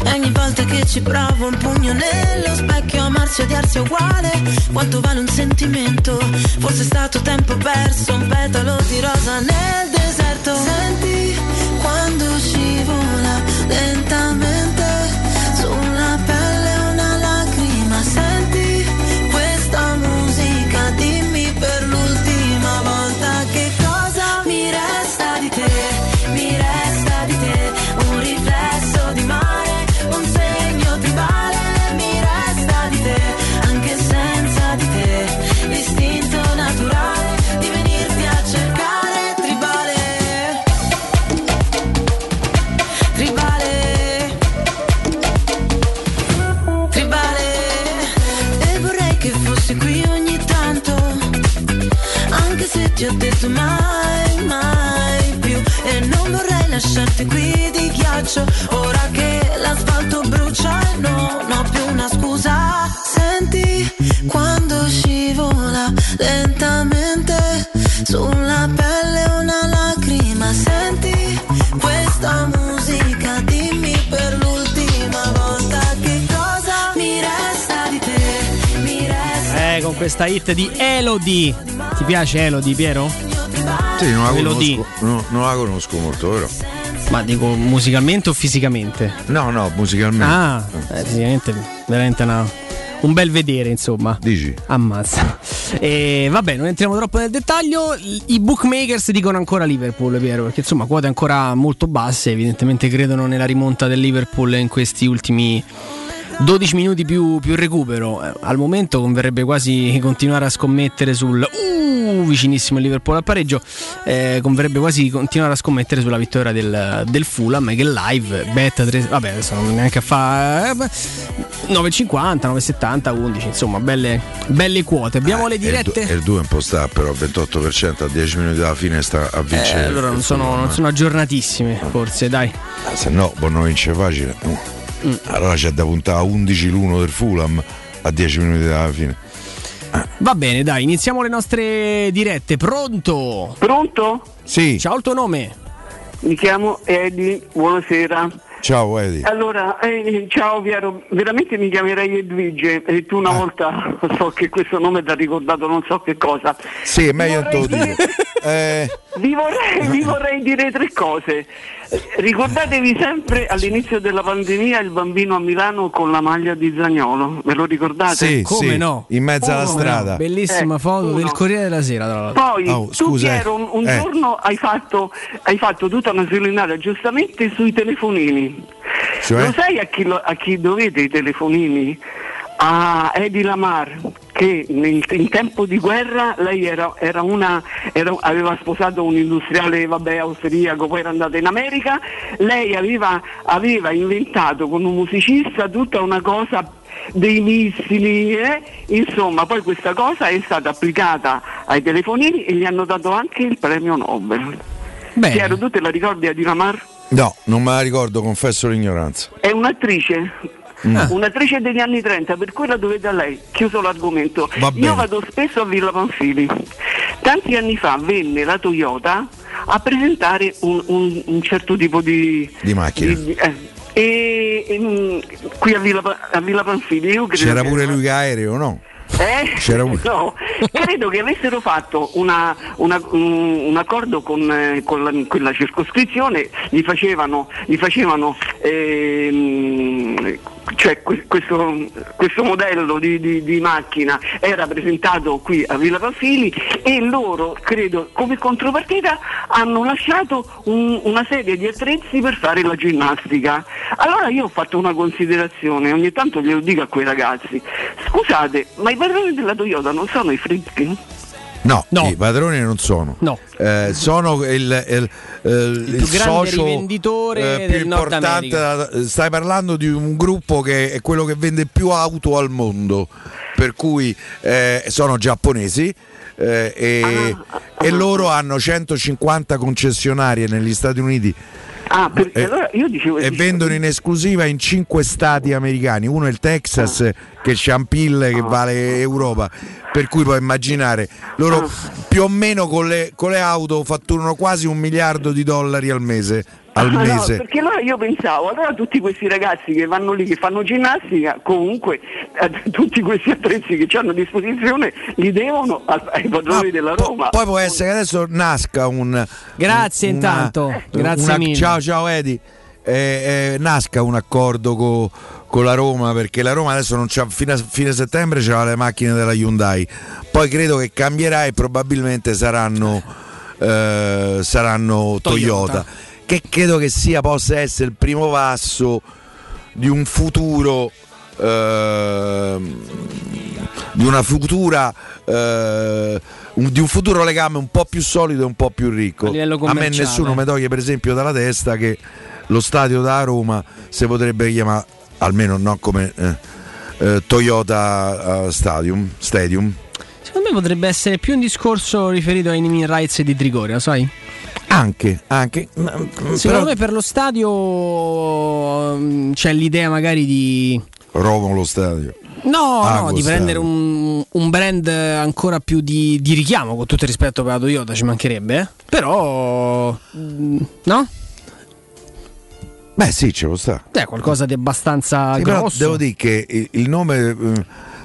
E ogni volta che ci provo un pugno nello specchio, amarsi e odiarsi è uguale. Quanto vale un sentimento? Forse è stato tempo perso, un petalo di rosa nel deserto. Senti quando scivola lentamente faccio ora che l'asfalto brucia e non ho più una scusa. Senti quando scivola lentamente sulla pelle una lacrima. Senti questa musica, dimmi per l'ultima volta che cosa mi resta di te. Mi resta Eh, con questa hit di Elodie. Ti piace Elodie, Piero? Sì, non la, Elodie. conosco, no, non la conosco molto, vero? Ma dico musicalmente o fisicamente? No, no, musicalmente. Ah, eh, fisicamente veramente una- un bel vedere, insomma. Dici? Ammazza. E vabbè, non entriamo troppo nel dettaglio. I bookmakers dicono ancora Liverpool, Piero, perché insomma quote ancora molto basse, evidentemente credono nella rimonta del Liverpool in questi ultimi 12 minuti più, più recupero. Eh, Al momento converrebbe quasi continuare a scommettere sul uh, vicinissimo il Liverpool al pareggio. Eh, converrebbe quasi continuare a scommettere sulla vittoria del, del Fulham che live bet 3, vabbè adesso non neanche a fare eh, beh, 9,50, 9,70, 11 insomma belle, belle quote. Abbiamo le E il, du- dirette. e il 2 un po' sta però al 28% a 10 minuti dalla fine sta a Eh, vincere. allora non sono, non sono aggiornatissime, forse dai. Ah, Se no, non vince facile. Uh. Mm. Allora c'è da puntare a 11 l'1 del Fulham a 10 minuti dalla fine. Va bene, dai, iniziamo le nostre dirette. Pronto? Pronto? Sì. Ciao, il tuo nome? Mi chiamo Edi, buonasera. Ciao Edi. Allora, eh, ciao Piero, veramente mi chiamerei Edvige e tu una Ah. volta so che questo nome ti ha ricordato non so che cosa. Sì, è meglio te lo dico. Eh, Vi vorrei, vi vorrei dire tre cose. Eh, Ricordatevi sempre all'inizio della pandemia il bambino a Milano con la maglia di Zagnolo, ve lo ricordate? sì, Come sì, no? in mezzo alla Come strada. no? Bellissima Eh, foto uno. del Corriere della Sera, tra l'altro. Poi Oh, tu scusa, Piero un, un eh. giorno hai fatto, hai fatto tutta una serenata giustamente sui telefonini. Cioè? Lo sai a chi, lo- a chi dovete i telefonini? A Edi Lamar che nel- in tempo di guerra lei era, era una, era- aveva sposato un industriale vabbè, austriaco, poi era andata in America, lei aveva, aveva inventato con un musicista tutta una cosa dei missili, eh? insomma poi questa cosa è stata applicata ai telefonini e gli hanno dato anche il premio Nobel. Bene. Piero, tu te la ricordi a Lamar? No, non me la ricordo, confesso l'ignoranza. È un'attrice. Mm. Un'attrice degli anni 30, per cui la dovete a lei. Chiuso l'argomento. Va. Io vado spesso a Villa Panfili. Tanti anni fa venne la Toyota a presentare un, un- un certo tipo di. Di macchina. di- eh, e, e, mm, qui a Villa, a Villa Panfili io credo C'era pure lui che aereo, no? eh? C'era un- No, credo che avessero fatto una- una- un, un accordo con, eh, con la- quella circoscrizione, gli facevano, gli facevano ehm, cioè que- questo, questo modello di, di- di macchina era presentato qui a Villa Panfili e loro, credo, come contropartita hanno lasciato un- una serie di attrezzi per fare la ginnastica. Allora io ho fatto una considerazione, ogni tanto glielo dico a quei ragazzi, scusate, ma i padroni della Toyota non sono i Fritkin? No, i padroni non sono. No. Eh, sono il, il, eh, il più grande socio rivenditore eh, più importante. stai parlando di un gruppo che è quello che vende più auto al mondo, per cui eh, sono giapponesi. eh, e, e loro hanno 150 concessionarie negli Stati Uniti Ah, perché Eh, allora io dicevo... e vendono in esclusiva in 5 stati americani. Uno è il Texas, che è Champille, che vale Europa. Per cui puoi immaginare, loro più o meno con le, con le auto fatturano quasi un miliardo di dollari al mese. Al Ah, no, mese. perché allora io pensavo, allora tutti questi ragazzi che vanno lì, che fanno ginnastica, comunque eh, tutti questi attrezzi che hanno a disposizione li devono ai padroni della Roma. Poi può essere che adesso nasca un. Grazie una- intanto, grazie una- mille. Ciao, ciao Edi. Eh, eh, nasca un accordo co- con la Roma perché la Roma adesso non c'ha fino a fine settembre c'ha le macchine della Hyundai poi credo che cambierà e probabilmente saranno, eh, saranno Toyota. Toyota. Che credo che sia possa essere il primo passo di un futuro ehm, di una futura eh, un- di un futuro legame un po' più solido e un po' più ricco. A livello me nessuno mi toglie per esempio dalla testa che lo stadio da Roma si potrebbe chiamare almeno non come eh, eh, Toyota eh, Stadium, Stadium Secondo me potrebbe essere più un discorso riferito ai naming rights di Trigoria, sai? Anche, anche. Secondo però- me per lo stadio mm, c'è l'idea magari di... Romolo Stadio. No, Ago no, di prendere un, un brand ancora più di, di richiamo, con tutto il rispetto per la Toyota, ci mancherebbe. eh. Però... mm, No? Beh, sì, ce lo sta. È qualcosa di abbastanza Sì, però grosso. devo dire che il- nome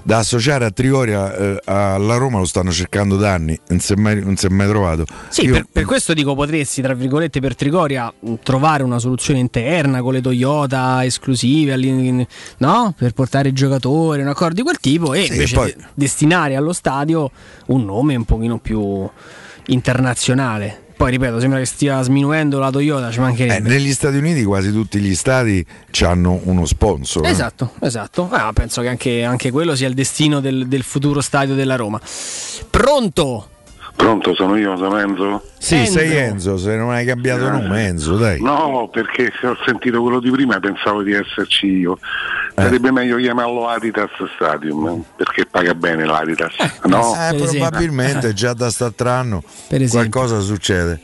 da associare a Trigoria eh, alla Roma lo stanno cercando da anni, non si è mai, non si è mai trovato. Sì, Io- per, per questo dico potresti, tra virgolette, per Trigoria mh, trovare una soluzione interna con le Toyota esclusive, no? Per portare i giocatori, un accordo di quel tipo e Sì, invece poi- de- destinare allo stadio un nome un pochino più internazionale. Poi ripeto, sembra che stia sminuendo la Toyota, ci eh, mancherebbe. negli Stati Uniti quasi tutti gli stati hanno uno sponsor. eh. Esatto, esatto. Ah, penso che anche, anche quello sia il destino del, del futuro stadio della Roma. Pronto? Pronto, sono io, sono Enzo? Sì, sei Enzo, se non hai cambiato nome, Enzo, dai. No, perché se ho sentito quello di prima pensavo di esserci io. Eh. Sarebbe meglio chiamarlo Adidas Stadium, perché paga bene l'Adidas, no? Eh, probabilmente già da quest'altro anno qualcosa succede.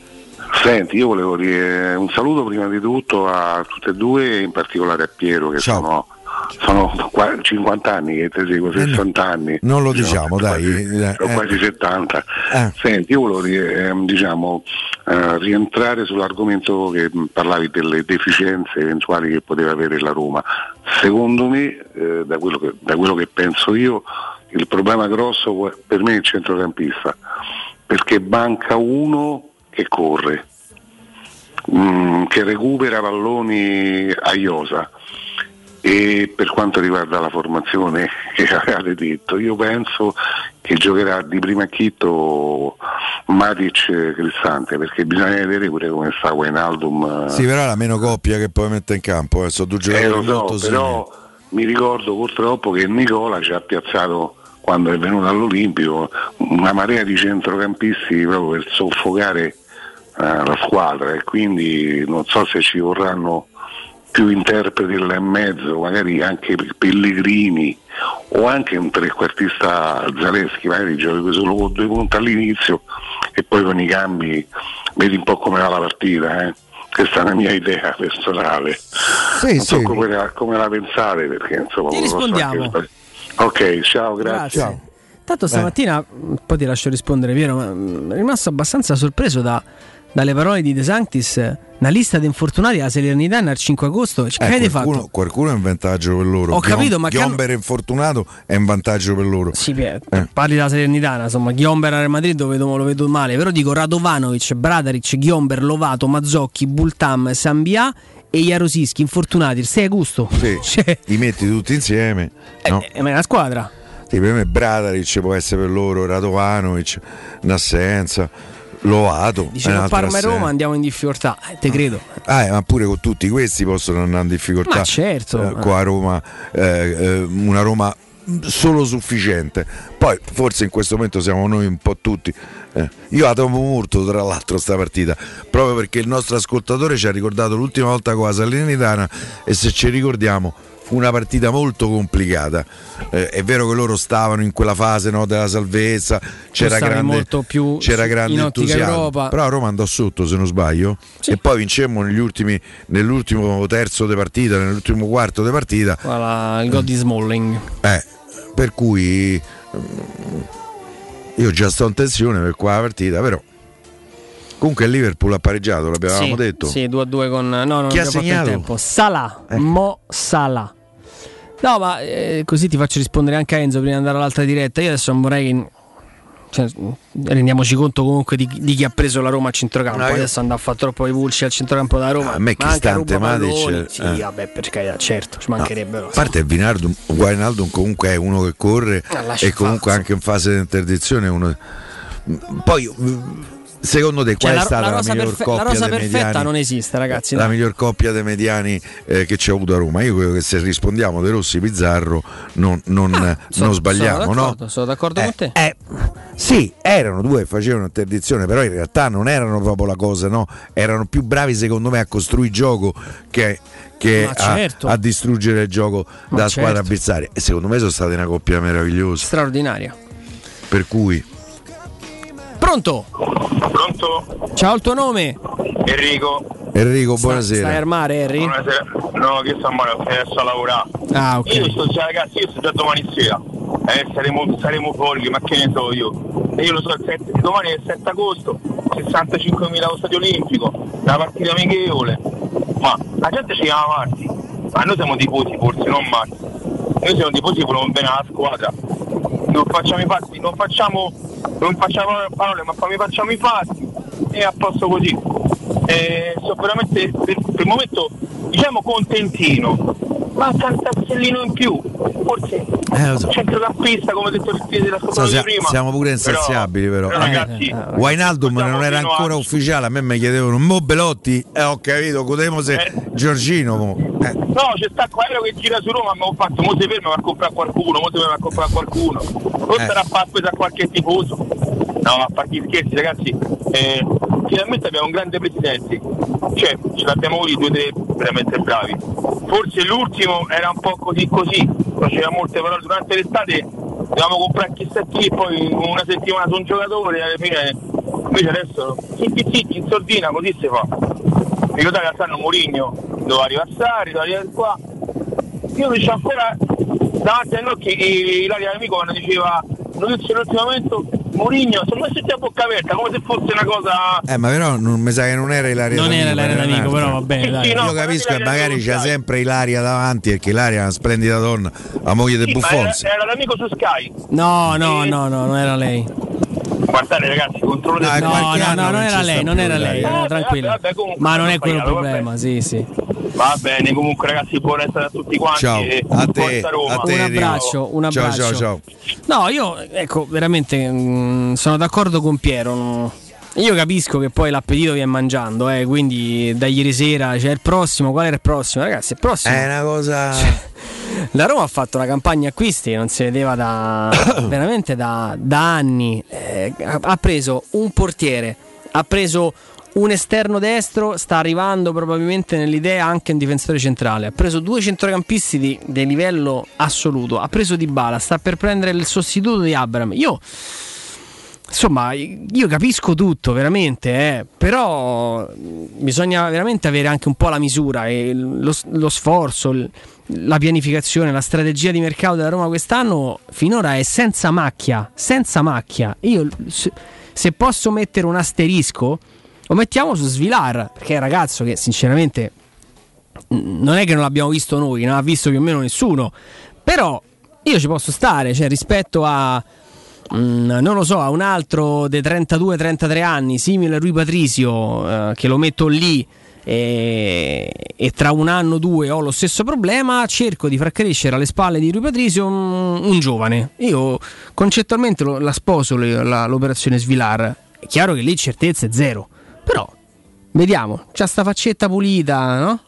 Senti, io volevo dire un saluto prima di tutto a tutte e due, in particolare a Piero che sono, sono qua- 50 anni che te seguo, 60 anni. Non lo Diciamo, diciamo, dai. eh, Ho quasi 70. Eh. Senti, io volevo ehm, diciamo, eh, rientrare sull'argomento che mh, parlavi delle deficienze eventuali che poteva avere la Roma. Secondo me, eh, da, quello che, da quello che penso io, il problema grosso per me è il centrocampista, perché manca uno che corre, mh, che recupera palloni a Iosa. E per quanto riguarda la formazione che avevate detto, io penso che giocherà di prima acchitto Matic Cristante, perché bisogna vedere pure come sta Wijnaldum. eh, Sì, però è la meno coppia che poi mette in campo, eh, sono due eh, giocatori lo molto so, però mi ricordo purtroppo che Nicola ci ha piazzato quando è venuto all'Olimpico una marea di centrocampisti proprio per soffocare eh, la squadra e quindi non so se ci vorranno più interpreti là in mezzo, magari anche Pellegrini o anche un trequartista Zaleschi, magari giochi solo con due punti all'inizio e poi con i cambi vedi un po' come va la partita. eh. Questa è una mia idea personale. Sì, non so sì. come la, come la pensate perché insomma Ti rispondiamo. anche Ok, ciao, grazie. Grazie. Tanto stamattina, mh, poi ti lascio rispondere Piero, ma è rimasto abbastanza sorpreso da- dalle parole di De Sanctis, una lista di infortunati alla Salernitana il 5 agosto. Cioè, Eh, che avete qualcuno, fatto? qualcuno è in vantaggio per loro. Ho capito, ma hanno- Ghiomber è infortunato è in vantaggio per loro. Sì, Eh. parli della Salernitana, insomma, Ghiomber al Real Madrid lo vedo, lo vedo male, però dico Radovanovic, Bradaric, Ghiomber, Lovato, Mazzocchi, Bultam, Sambia e Jarosischi infortunati il 6 agosto. Sì, Cioè, li metti tutti insieme. no? eh, ma è una squadra. Sì, per me Bradaric può essere per loro, Radovanovic, un'assenza, Lovato. Dice è che un'altra Parma e. Roma andiamo in difficoltà, eh, te credo. Ah, eh, ma pure con tutti questi possono andare in difficoltà. Ma certo. Eh, con la Roma, eh, eh, una Roma solo sufficiente. Poi forse in questo momento siamo noi un po' tutti. Io trovo molto tra l'altro sta partita, proprio perché il nostro ascoltatore ci ha ricordato l'ultima volta con la Salernitana e se ci ricordiamo fu una partita molto complicata. Eh, è vero che loro stavano in quella fase no, della salvezza, c'era grande, c'era grande entusiasmo. Europa. Però Roma andò sotto se non sbaglio e poi vincemmo negli ultimi, nell'ultimo terzo di partita, nell'ultimo quarto di partita. Voilà, il gol di Smalling. Eh, per cui mm, io già sto in tensione per qua la partita, però comunque il Liverpool ha pareggiato, l'abbiamo sì, detto. Sì, 2 a 2 con. No, non Chi ha segnato? tempo. Salah. Mo Salah. No, ma eh, così ti faccio rispondere anche a Enzo prima di andare all'altra diretta. Io adesso non vorrei che. cioè, rendiamoci conto comunque di, di chi ha preso la Roma a centrocampo. No, io- Adesso andava a fare troppo i pulci al centrocampo da Roma. a me Cristante, ruba Matic. Sì, eh. vabbè, per carità, certo, ci mancherebbe. A parte Vinaldum, Wijnaldum comunque è uno che corre Ah, e comunque fare, anche in fase di interdizione uno... Poi secondo te Cioè, qual è la, stata la la, miglior perfe- coppia la rosa dei perfetta mediani? non esiste, ragazzi. la dai. miglior coppia dei mediani eh, che ha avuto a Roma. Io credo che se rispondiamo De Rossi Pizzarro non, non- non Sono- sbagliamo, sono no? d'accordo, Sono d'accordo con te. Eh, sì, erano due che facevano interdizione, però in realtà non erano proprio la cosa, no? Erano più bravi secondo me a costruire gioco che, che a, certo. a distruggere il gioco Ma dalla squadra certo. avversaria. E secondo me sono stati una coppia meravigliosa. Straordinaria. Per cui Pronto? Pronto? Ciao, il tuo nome? Enrico. Enrico, buonasera. Stai al mare, Harry? Buonasera. No, che sto a male, adesso a lavorare. Ah, ok. Io sto già ragazzi, io sto già domani sera. Eh, saremo, saremo fuori, ma che ne so io. E io lo so, il sette- domani è il 7 agosto, 65.000 allo stadio olimpico, una partita amichevole. Ma la gente ci chiama Marti. Ma noi siamo tifosi forse, non Marti. Noi siamo tifosi per un bene alla squadra. Non facciamo i fatti, non facciamo, non facciamo parole, ma mi facciamo i fatti. E a posto così. Eh, sono veramente per, per il momento diciamo contentino manca un tazzellino in più forse Eh, so. centrocampista come detto il piede della So, squadra sia- prima siamo pure insaziabili però. però, ragazzi, Eh, Wijnaldum non era fino a- ancora ufficiale, a me mi chiedevano Mo Belotti, eh, ho capito, Codemo se Giorgino. mo. Eh, No, c'è sta quello che gira su Roma, ma ho fatto, mo si ferma per comprare qualcuno, mo si ferma per comprare qualcuno. O Eh. sarà a spesa a qualche tifoso. No, a parte gli scherzi, ragazzi, eh, finalmente abbiamo un grande presidente. Cioè, ce l'abbiamo avuti due o tre veramente bravi. Forse l'ultimo era un po' così così, faceva molte parole durante l'estate, dovevamo comprare chissà chi, poi una settimana su un giocatore, alla fine invece adesso zitti zitti in sordina, così si fa. Ricordate stanno Mourinho doveva arrivare a Sari, doveva arrivare qua. Io mi c'ho ancora davanti agli occhi Ilaria Amico quando diceva notizia all'ultimo momento Mourinho, sono messi a bocca aperta, come se fosse una cosa. Eh, ma però non mi sa che non era Ilaria Non D'Amico, era Ilaria D'Amico, però va bene, dai. Sì, no, Io capisco che magari c'è sempre Ilaria davanti perché Ilaria è una splendida donna, la moglie Sì, ma Buffon. era, era l'amico su Sky. No, no, no, no, non era lei. Guardate ragazzi, controllo No, No, no, no, non era lei, non era lei, vabbè, vabbè, comunque, Ma non è quello il problema, sì, sì. Va bene, comunque ragazzi, buona estate a tutti quanti. Ciao, a te, a te, Un abbraccio, un Ciao, abbraccio. ciao, ciao. No, io ecco, veramente mm, sono d'accordo con Piero. no. Io capisco che poi l'appetito viene mangiando, eh, quindi da ieri sera c'è il prossimo, qual era il prossimo? Ragazzi, il prossimo. È una cosa. La Roma ha fatto una campagna acquisti che non si vedeva da veramente da, da anni. Eh, ha, preso un portiere, ha preso un esterno destro, sta arrivando probabilmente nell'idea anche un difensore centrale. Ha preso due centrocampisti di, di livello assoluto. Ha preso Di Bala, sta per prendere il sostituto di Abram. Io Insomma, io capisco tutto veramente, eh, però bisogna veramente avere anche un po' la misura e lo, lo sforzo, il- la pianificazione, la strategia di mercato della Roma quest'anno finora è senza macchia, senza macchia. Io se, posso mettere un asterisco, lo mettiamo su Svilar, perché è un ragazzo che sinceramente non è che non l'abbiamo visto noi, non ha visto più o meno nessuno, però io ci posso stare, cioè rispetto a Mm, non lo so, a un altro dei 32-33 anni, simile a Rui Patrisio, eh, che lo metto lì e, e tra un anno o due ho lo stesso problema, cerco di far crescere alle spalle di Rui Patrisio un, un giovane. Io concettualmente lo- la sposo le- la- l'operazione Svilar. È chiaro che lì certezza è zero, però vediamo, c'ha sta faccetta pulita, no?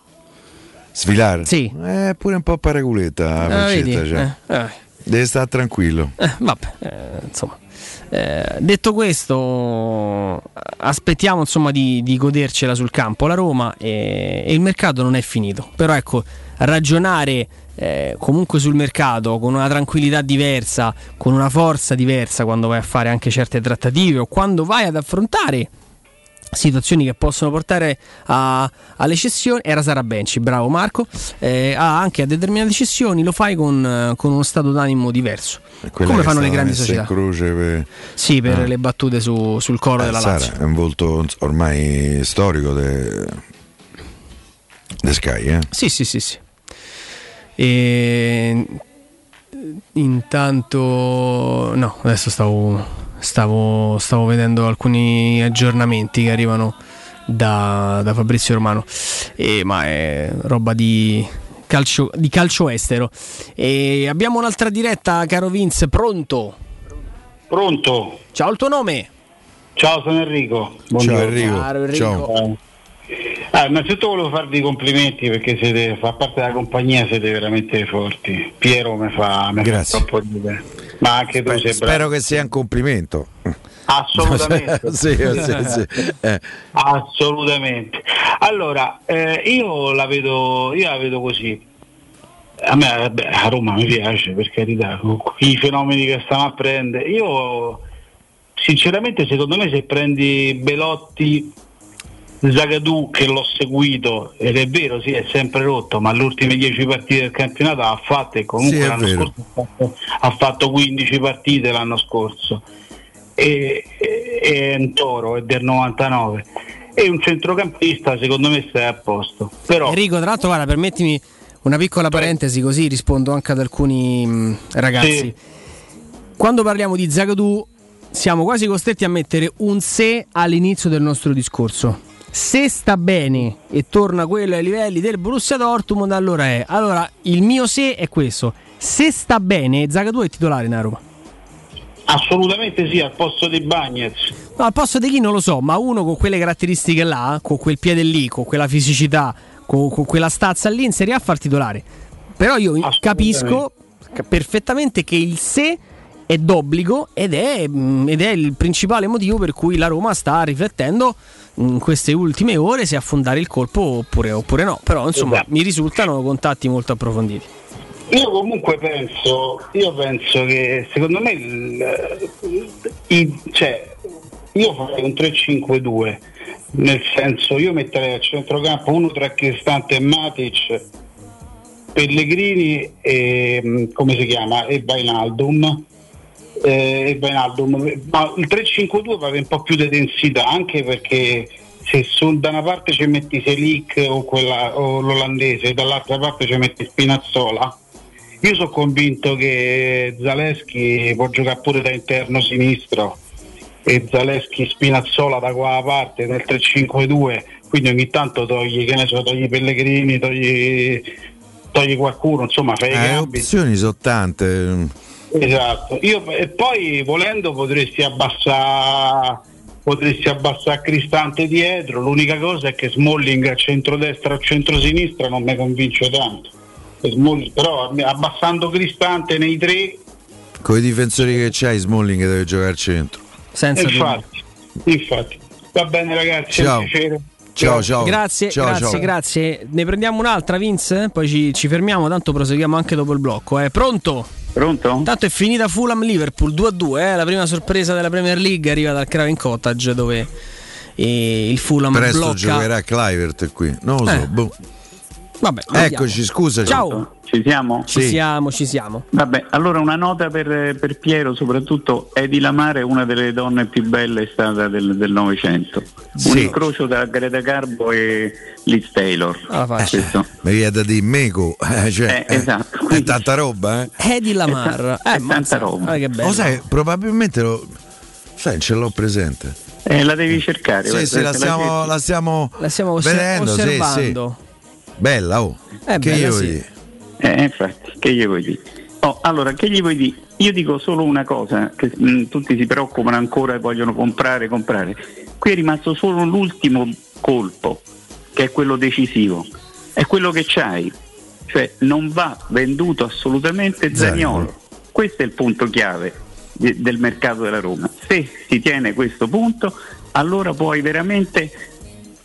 Svilar? Sì. È pure un po' paraculetta la Ah, vedi? faccetta, cioè. Eh, eh. Deve stare tranquillo. Eh, vabbè, eh, insomma. Eh, detto questo, aspettiamo insomma di, di godercela sul campo la Roma e, e il mercato non è finito. Però ecco, ragionare eh, comunque sul mercato con una tranquillità diversa, con una forza diversa quando vai a fare anche certe trattative o quando vai ad affrontare situazioni che possono portare a- alle cessioni. Era Sara Benci, bravo Marco. Eh, anche a determinate cessioni lo fai con, con uno stato d'animo diverso. Come fanno le grandi società? croce per... sì per Ah. le battute su- sul coro Eh, della Sara Lazio. è un volto ormai storico de, de Sky, eh? sì sì sì sì. E intanto no adesso stavo stavo, stavo vedendo alcuni aggiornamenti che arrivano da, da Fabrizio Romano E- ma è roba di calcio, di calcio estero e abbiamo un'altra diretta caro Vince pronto Pronto? ciao il tuo nome Ciao, sono Enrico. Ciao Enrico. Caro Enrico. Eh, ah, innanzitutto volevo farvi i complimenti perché siete, fa parte della compagnia, siete veramente forti. Piero mi fa, mi fa Grazie. troppo ridere. Ma anche tu bravo. Spero che sia un complimento. Assolutamente. sì, sì, sì. Eh, Assolutamente. Allora, eh, io la vedo, io la vedo così. A me vabbè, a Roma mi piace, per carità, i fenomeni che stanno a prendere. Io sinceramente secondo me se prendi Belotti Zagadou che l'ho seguito ed è vero sì è sempre rotto ma le ultime 10 partite del campionato ha fatto e comunque Sì, l'anno vero. scorso ha fatto, ha fatto 15 partite l'anno scorso e, e- è un toro è del 99 e un centrocampista secondo me stai a posto però Enrico, tra l'altro, guarda, permettimi una piccola parentesi, così rispondo anche ad alcuni mh, ragazzi. Sì. Quando parliamo di Zagadou, siamo quasi costretti a mettere un se all'inizio del nostro discorso. Se sta bene e torna quello ai livelli del Borussia Dortmund, allora è. Allora, il mio se è questo. Se sta bene, Zagadou è titolare in Roma. assolutamente sì al posto di Bagnez No, al posto di chi non lo so, ma uno con quelle caratteristiche là, con quel piede lì, con quella fisicità, con, con quella stazza lì in Serie A far titolare. Però io capisco ca- perfettamente che il se è d'obbligo ed è, mm, ed è il principale motivo per cui la Roma sta riflettendo in queste ultime ore se affondare il colpo oppure, oppure no. Però insomma mi risultano contatti molto approfonditi. Io comunque penso, io penso che secondo me il- i- cioè, io farei un 3-5-2, nel senso io metterei a centrocampo uno tra Cristante e Matic, Pellegrini e come si chiama? E Vainaldum. Eh, e Wijnaldum. Ma il 3-5-2 va un po' più di densità anche perché se su- da una parte ci metti Selic o, quella- o l'olandese e dall'altra parte ci metti Spinazzola io sono convinto che Zaleschi può giocare pure da interno sinistro e Zaleschi Spinazzola da quella parte nel 3-5-2 quindi ogni tanto togli che ne so togli Pellegrini togli, togli qualcuno insomma fai Eh, cambi opzioni sono tante. Esatto, Io- e poi volendo potresti abbassare potresti abbassare Cristante dietro, l'unica cosa è che Smalling a centrodestra o a centrosinistra non mi convince tanto. Smalling- però abbassando Cristante nei tre, Con i difensori che c'hai, Smalling deve giocare al centro. Senza infatti, infatti. Va bene ragazzi, è un Ciao. piacere. Ciao, ciao. Grazie, Ciao, grazie, ciao. grazie. Ne prendiamo un'altra, Vince? Poi ci, ci fermiamo, tanto proseguiamo anche dopo il blocco. Eh. Pronto? Pronto? Intanto è finita Fulham Liverpool 2-2, eh? la prima sorpresa della Premier League arriva dal Craven Cottage dove eh, il Fulham Presto blocca. giocherà Clivert qui. Non lo so. Eh. boh. Vabbè. Eccoci, scusaci. Ciao. Ci siamo? Ci siamo, ci siamo. Vabbè, allora una nota per, per Piero, soprattutto Edi Lamare è una delle donne più belle stata del del Novecento. Un Sì. incrocio tra Greta Garbo e Liz Taylor. Questo. Mi viene da dire Meco. eh, cioè, Eh, esatto. È tanta roba, eh. Eddie Lamar. È Eh, mazza, guarda che bello. Lo sai, probabilmente lo. Sai, ce l'ho presente. Eh, la devi cercare. Sì, sì, la stiamo, la stiamo, La stiamo osser- vedendo. sì, osservando. sì. Bella, oh. Eh, che bella, io sì. vedi? Eh, infatti, che gli vuoi dire? Oh, allora, che gli vuoi dire? Io dico solo una cosa, che mh, tutti si preoccupano ancora e vogliono comprare, comprare. Qui è rimasto solo l'ultimo colpo, che è quello decisivo. È quello che c'hai. Cioè, non va venduto assolutamente Zaniolo. Questo è il punto chiave de- del mercato della Roma. Se si tiene questo punto, allora puoi veramente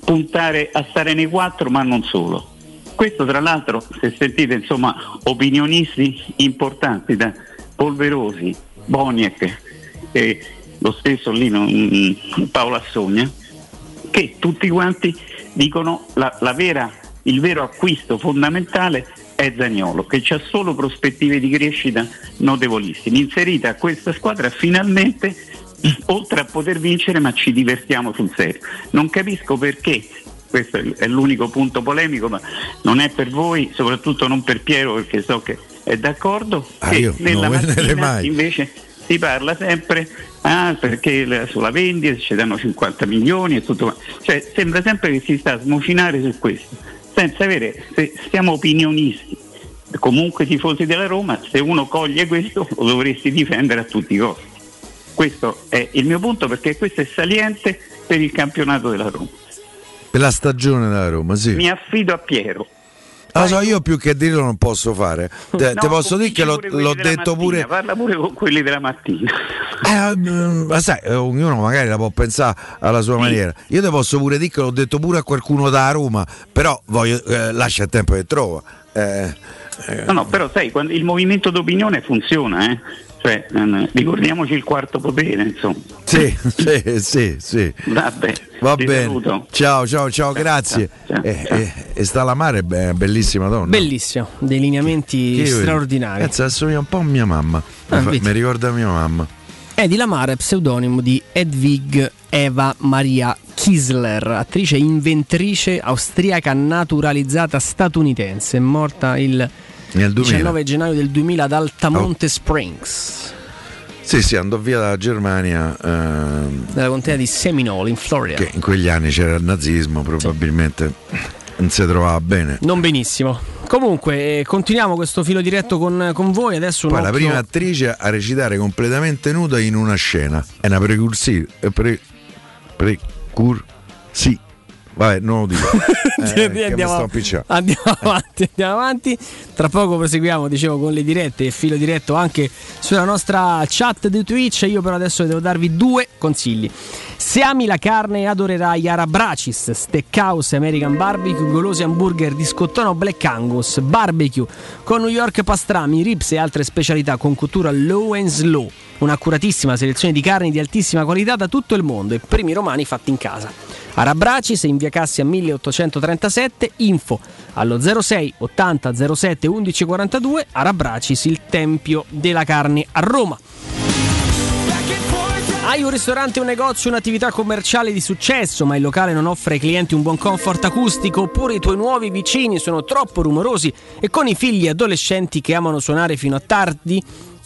puntare a stare nei quattro, ma non solo. Questo tra l'altro, se sentite insomma opinionisti importanti da Polverosi, Boniek e lo stesso lì non- mm, Paolo Assogna, che tutti quanti dicono la, la vera, il vero acquisto fondamentale è Zagnolo, che ha solo prospettive di crescita notevolissime. Inserita a questa squadra finalmente, oltre a poter vincere, ma ci divertiamo sul serio. Non capisco perché, questo è l'unico punto polemico, ma non è per voi, soprattutto non per Piero, perché so che è d'accordo. Ah, io nella non mattina mai. invece si parla sempre ah, perché la- sulla vendita ci danno 50 milioni e tutto quanto. Cioè, sembra sempre che si sta a smocinare su questo, senza avere, se siamo opinionisti, comunque tifosi della Roma, se uno coglie questo lo dovresti difendere a tutti i costi. Questo è il mio punto perché questo è saliente per il campionato della Roma. Per la stagione della Roma, sì. Mi affido a Piero. Lo so, io più che dirlo non posso fare. Te, No, te posso dire che l'ho, l'ho detto mattina, pure. Parla pure con quelli della mattina. Eh, mm, ma sai, eh, ognuno magari la può pensare alla sua maniera. Io te posso pure dire che l'ho detto pure a qualcuno da Roma, però voglio, eh, lascia il tempo che trova. Eh, eh, No, no, però sai, il movimento d'opinione funziona, eh. Cioè, eh, ricordiamoci il quarto potere, insomma. Sì, sì, sì, sì. Vabbè, Va bene. saluto. Ciao, ciao, ciao, grazie. Eh, eh, e sta la mare, beh, bellissima donna. Bellissimo, dei lineamenti Che straordinari. Cazzo, assomiglia un po' a mia mamma. Ah, mi, fa- mi ricorda mia mamma. Edi Lamare, pseudonimo di Edwig Eva Maria Kisler, attrice e inventrice austriaca naturalizzata statunitense, morta il Nel 2000. 19 gennaio del 2000 ad Altamonte Springs, Sì, sì, andò via dalla Germania. ehm, nella contea di Seminole, in Florida. che in quegli anni c'era il nazismo, probabilmente non si trovava bene. Non benissimo. Comunque, eh, continuiamo questo filo diretto con, con voi. Adesso Poi la prima attrice a recitare completamente nuda in una scena. È una precursi. Pre, precur, sì. Vabbè, non lo dico. Eh, mi andiamo, andiamo avanti, andiamo avanti. Tra poco proseguiamo, dicevo, con le dirette e filo diretto anche sulla nostra chat di Twitch. Io però adesso devo darvi due consigli. Se ami la carne adorerai Arabracis, Steakhouse, American Barbecue, golosi hamburger di scottone Black Angus, barbecue con New York pastrami, ribs e altre specialità con cottura low and slow. Un'accuratissima selezione di carni di altissima qualità da tutto il mondo e primi romani fatti in casa. Arabracis in via Cassia 1837, info allo 06 80 07 11 42, Arabracis il tempio della carne a Roma. Hai un ristorante, un negozio, un'attività commerciale di successo, ma il locale non offre ai clienti un buon comfort acustico, oppure i tuoi nuovi vicini sono troppo rumorosi e con i figli adolescenti che amano suonare fino a tardi?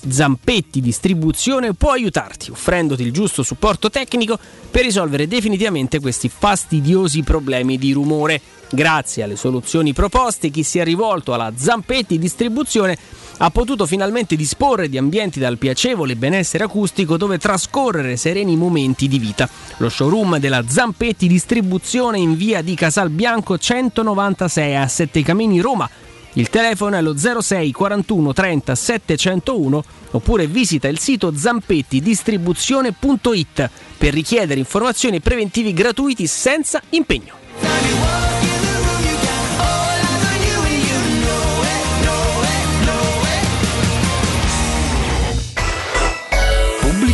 Zampetti Distribuzione può aiutarti, offrendoti il giusto supporto tecnico per risolvere definitivamente questi fastidiosi problemi di rumore. Grazie alle soluzioni proposte, chi si è rivolto alla Zampetti Distribuzione ha potuto finalmente disporre di ambienti dal piacevole benessere acustico dove trascorrere sereni momenti di vita. Lo showroom della Zampetti Distribuzione in via di Casalbianco 196 a Sette Camini, Roma. Il telefono è lo 06 41 30 701 oppure visita il sito zampettidistribuzione.it per richiedere informazioni e preventivi gratuiti senza impegno.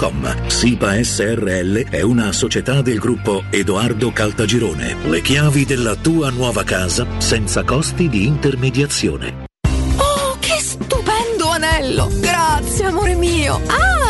www.kcult.com. SIPA SRL è una società del gruppo Edoardo Caltagirone. Le chiavi della tua nuova casa senza costi di intermediazione. Oh, che stupendo anello! Grazie, amore mio! Ah,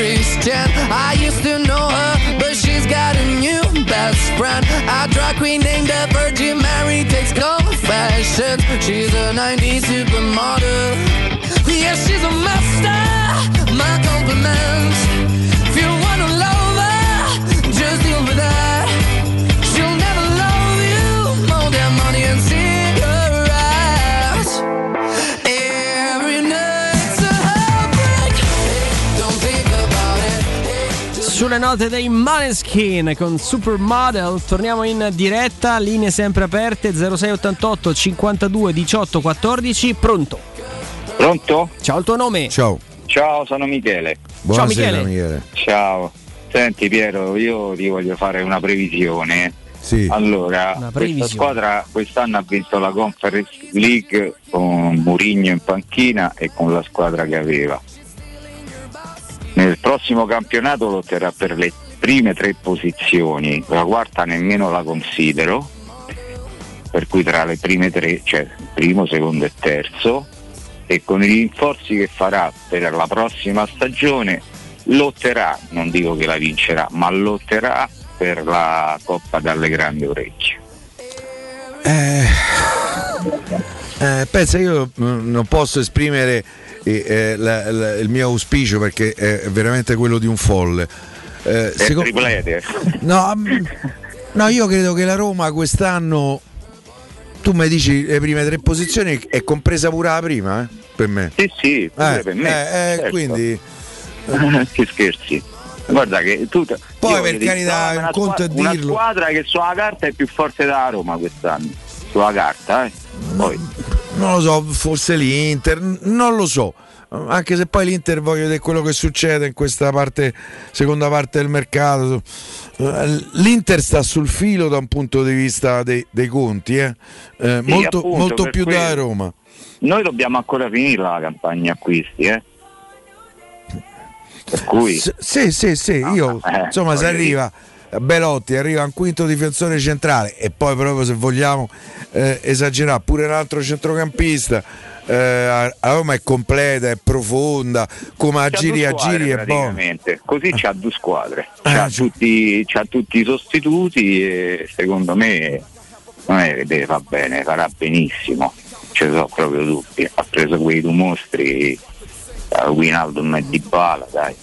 Christian. I used to know her, but she's got a new best friend. A drag queen named the Virgin Mary takes confessions. She's a 90s supermodel. Yeah, she's a master. My compliments. Sulle note dei Maneskin con Supermodel torniamo in diretta, linee sempre aperte 0688 52 18 14, pronto? Pronto? Ciao, il tuo nome? Ciao. Ciao, sono Michele. Buonasera, Michele. Ciao. Senti Piero, io ti voglio fare una previsione. Sì. Allora, questa squadra quest'anno ha vinto la Conference League con Murigno in panchina e con la squadra che aveva. Nel prossimo campionato lotterà per le prime tre posizioni, la quarta nemmeno la considero, per cui tra le prime tre c'è primo, secondo e terzo e con i rinforzi che farà per la prossima stagione lotterà, non dico che la vincerà, ma lotterà per la Coppa dalle grandi orecchie. Eh, eh, pensa, io mm, non posso esprimere eh, eh, la- la- il mio auspicio perché è veramente quello di un folle. Eh, È seco- triplete. no, mm, no, io credo che la Roma quest'anno, tu mi dici le prime tre posizioni, è compresa pure la prima, eh, per me. Sì, sì, Eh, per me. eh, eh, certo. quindi che scherzi. Guarda che tu Poi, per carità, un conto è squa- una dirlo. squadra che sulla carta è più forte della Roma quest'anno. Sulla carta, eh. Poi non lo so, forse l'Inter, non lo so. anche se poi l'Inter voglio vedere quello che succede in questa parte, seconda parte del mercato. Eh, L'Inter sta sul filo da un punto di vista dei, dei conti, eh. Eh, Sì, molto, appunto, molto più quello. da Roma. Noi dobbiamo ancora finire la campagna acquisti, eh? Per cui S- sì, sì, sì, io eh, insomma se voglio arriva Belotti, arriva un quinto difensore centrale e poi proprio se vogliamo eh, esagerare pure un altro centrocampista. eh, a a Roma è completa, è profonda, come a giri a giri è buono. Così c'ha due squadre, Eh, c'ha, tutti, c'ha tutti i sostituti e secondo me non è che va bene, farà benissimo. Ci sono proprio dubbi. Ha preso quei due mostri, eh, Winaldum e Dybala, dai.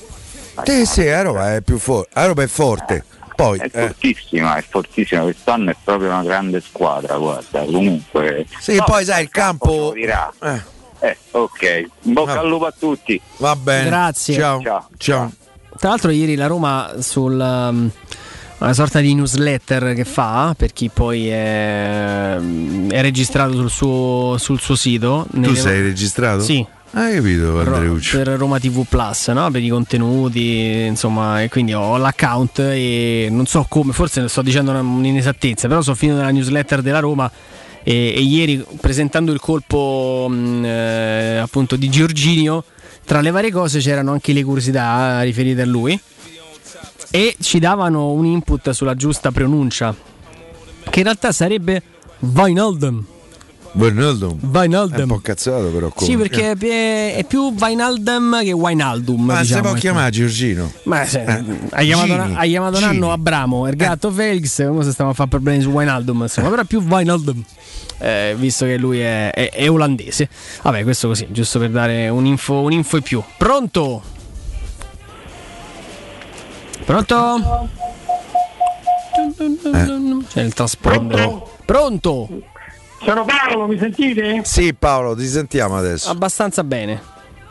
Sì, sì, a Roma è più forte, a Roma è forte. Poi È eh, fortissima, è fortissima, quest'anno è proprio una grande squadra, guarda, comunque. Sì, poi sai il campo. dirà. Eh, ok, in bocca al lupo a tutti. Va bene. Grazie. Ciao. Ciao. Ciao. Tra l'altro ieri la Roma sul um, una sorta di newsletter che fa per chi poi è, è registrato sul suo, sul suo sito. Tu Nelle- sei registrato? Sì. Hai capito, Andreuccio? per Roma TV Plus, no? per i contenuti, insomma, e quindi ho l'account e non so come, forse ne sto dicendo un'inesattezza, però sono finito nella newsletter della Roma e, e ieri presentando il colpo mh, eh, appunto di Giorginio, tra le varie cose c'erano anche le curiosità riferite a lui e ci davano un input sulla giusta pronuncia, che in realtà sarebbe Wijnaldum. Wijnaldum. Wijnaldum. È un po' cazzato però. come. Sì, perché è pi- è più Wijnaldum che Wijnaldum. Ma diciamo, si può ecco. chiamare Giorgino? Ma se- Eh, hai chiamato, Gini, hai chiamato un Gini. anno Abramo, il gatto Felix, come se stiamo a fare problemi su Wijnaldum, insomma, però è più Wijnaldum, eh, visto che lui è, è- è olandese. Vabbè, questo così, giusto per dare un'info, un'info in più. Pronto? Pronto? C'è il trasponder. Pronto? Sono Paolo, mi sentite? Sì, Paolo, ti sentiamo adesso. Abbastanza bene.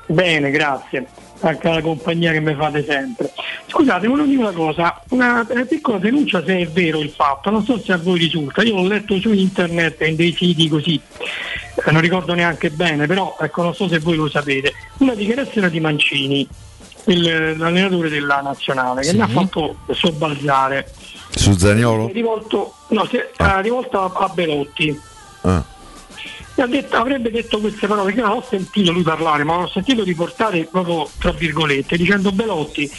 Bene, grazie. Anche alla compagnia che mi fate sempre. Scusate, volevo dire una cosa, una, piccola denuncia se è vero il fatto, non so se a voi risulta, io l'ho letto su internet e in dei siti così, eh, non ricordo neanche bene, però ecco, non so se voi lo sapete, una dichiarazione di Mancini, il- l'allenatore della nazionale, che Sì. mi ha fatto sobbalzare. Su Zagnolo? Si è rivolto, no, si è- ha rivolto a, a Belotti. Ah. E ha detto- avrebbe detto queste parole che non ho sentito lui parlare, ma l'ho sentito riportare proprio tra virgolette, dicendo Belotti,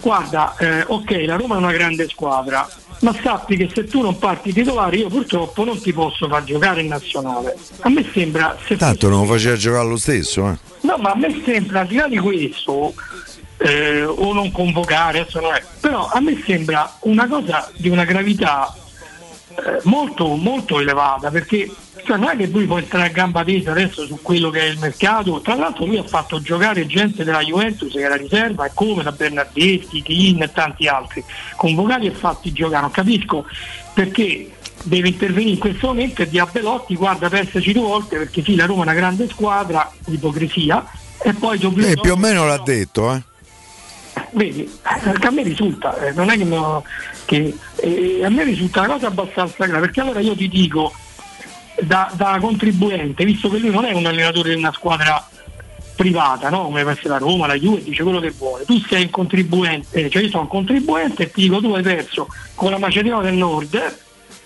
guarda, eh, ok, la Roma è una grande squadra, ma sappi che se tu non parti titolare io purtroppo non ti posso far giocare in nazionale. A me sembra, se Tanto non lo faceva giocare lo stesso, eh. No, ma a me sembra, al di là di questo, eh, o non convocare, adesso non è, però a me sembra una cosa di una gravità eh, molto, molto elevata, perché cioè, non è che lui può entrare a gamba tesa adesso su quello che è il mercato, tra l'altro lui ha fatto giocare gente della Juventus che era riserva, e come da Bernardeschi, Chin e tanti altri, convocati e fatti giocare, non capisco perché deve intervenire in questo momento e di Belotti guarda pensaci due volte perché sì la Roma è una grande squadra ipocrisia e poi Eh, più o meno l'ha detto, eh. Vedi perché a me risulta eh, non è che, no- che eh, a me risulta una cosa abbastanza grave perché allora io ti dico da, da contribuente visto che lui non è un allenatore di una squadra privata no? come può essere la Roma, la Juve dice quello che vuole tu sei un contribuente eh, cioè io sono un contribuente e ti dico tu hai perso con la Macedonia del Nord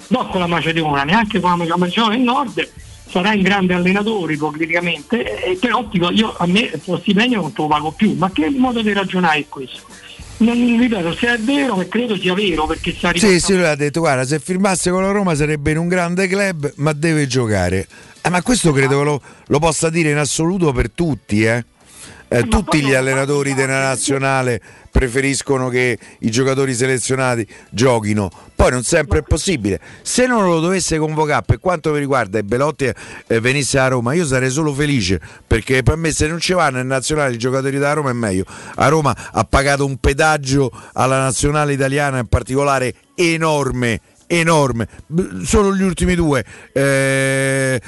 non con la Macedonia neanche con la Macedonia del Nord sarai un grande allenatore ipocritamente e però dico, io a me tuo stipendio non te lo pago più ma che modo di ragionare è questo? Non ripeto, se è vero, e credo sia vero perché sta Sì, sì, lui ha detto, guarda, se firmasse con la Roma sarebbe in un grande club, ma deve giocare. Eh, ma questo credo che lo, lo possa dire in assoluto per tutti, eh. Eh, tutti gli allenatori della nazionale preferiscono che i giocatori selezionati giochino, poi non sempre è possibile. Se non lo dovesse convocare, per quanto mi riguarda, e Belotti eh, venisse a Roma, io sarei solo felice perché per me se non ci vanno in nazionale i giocatori da Roma è meglio. A Roma ha pagato un pedaggio alla nazionale italiana in particolare enorme enorme solo gli ultimi due eh,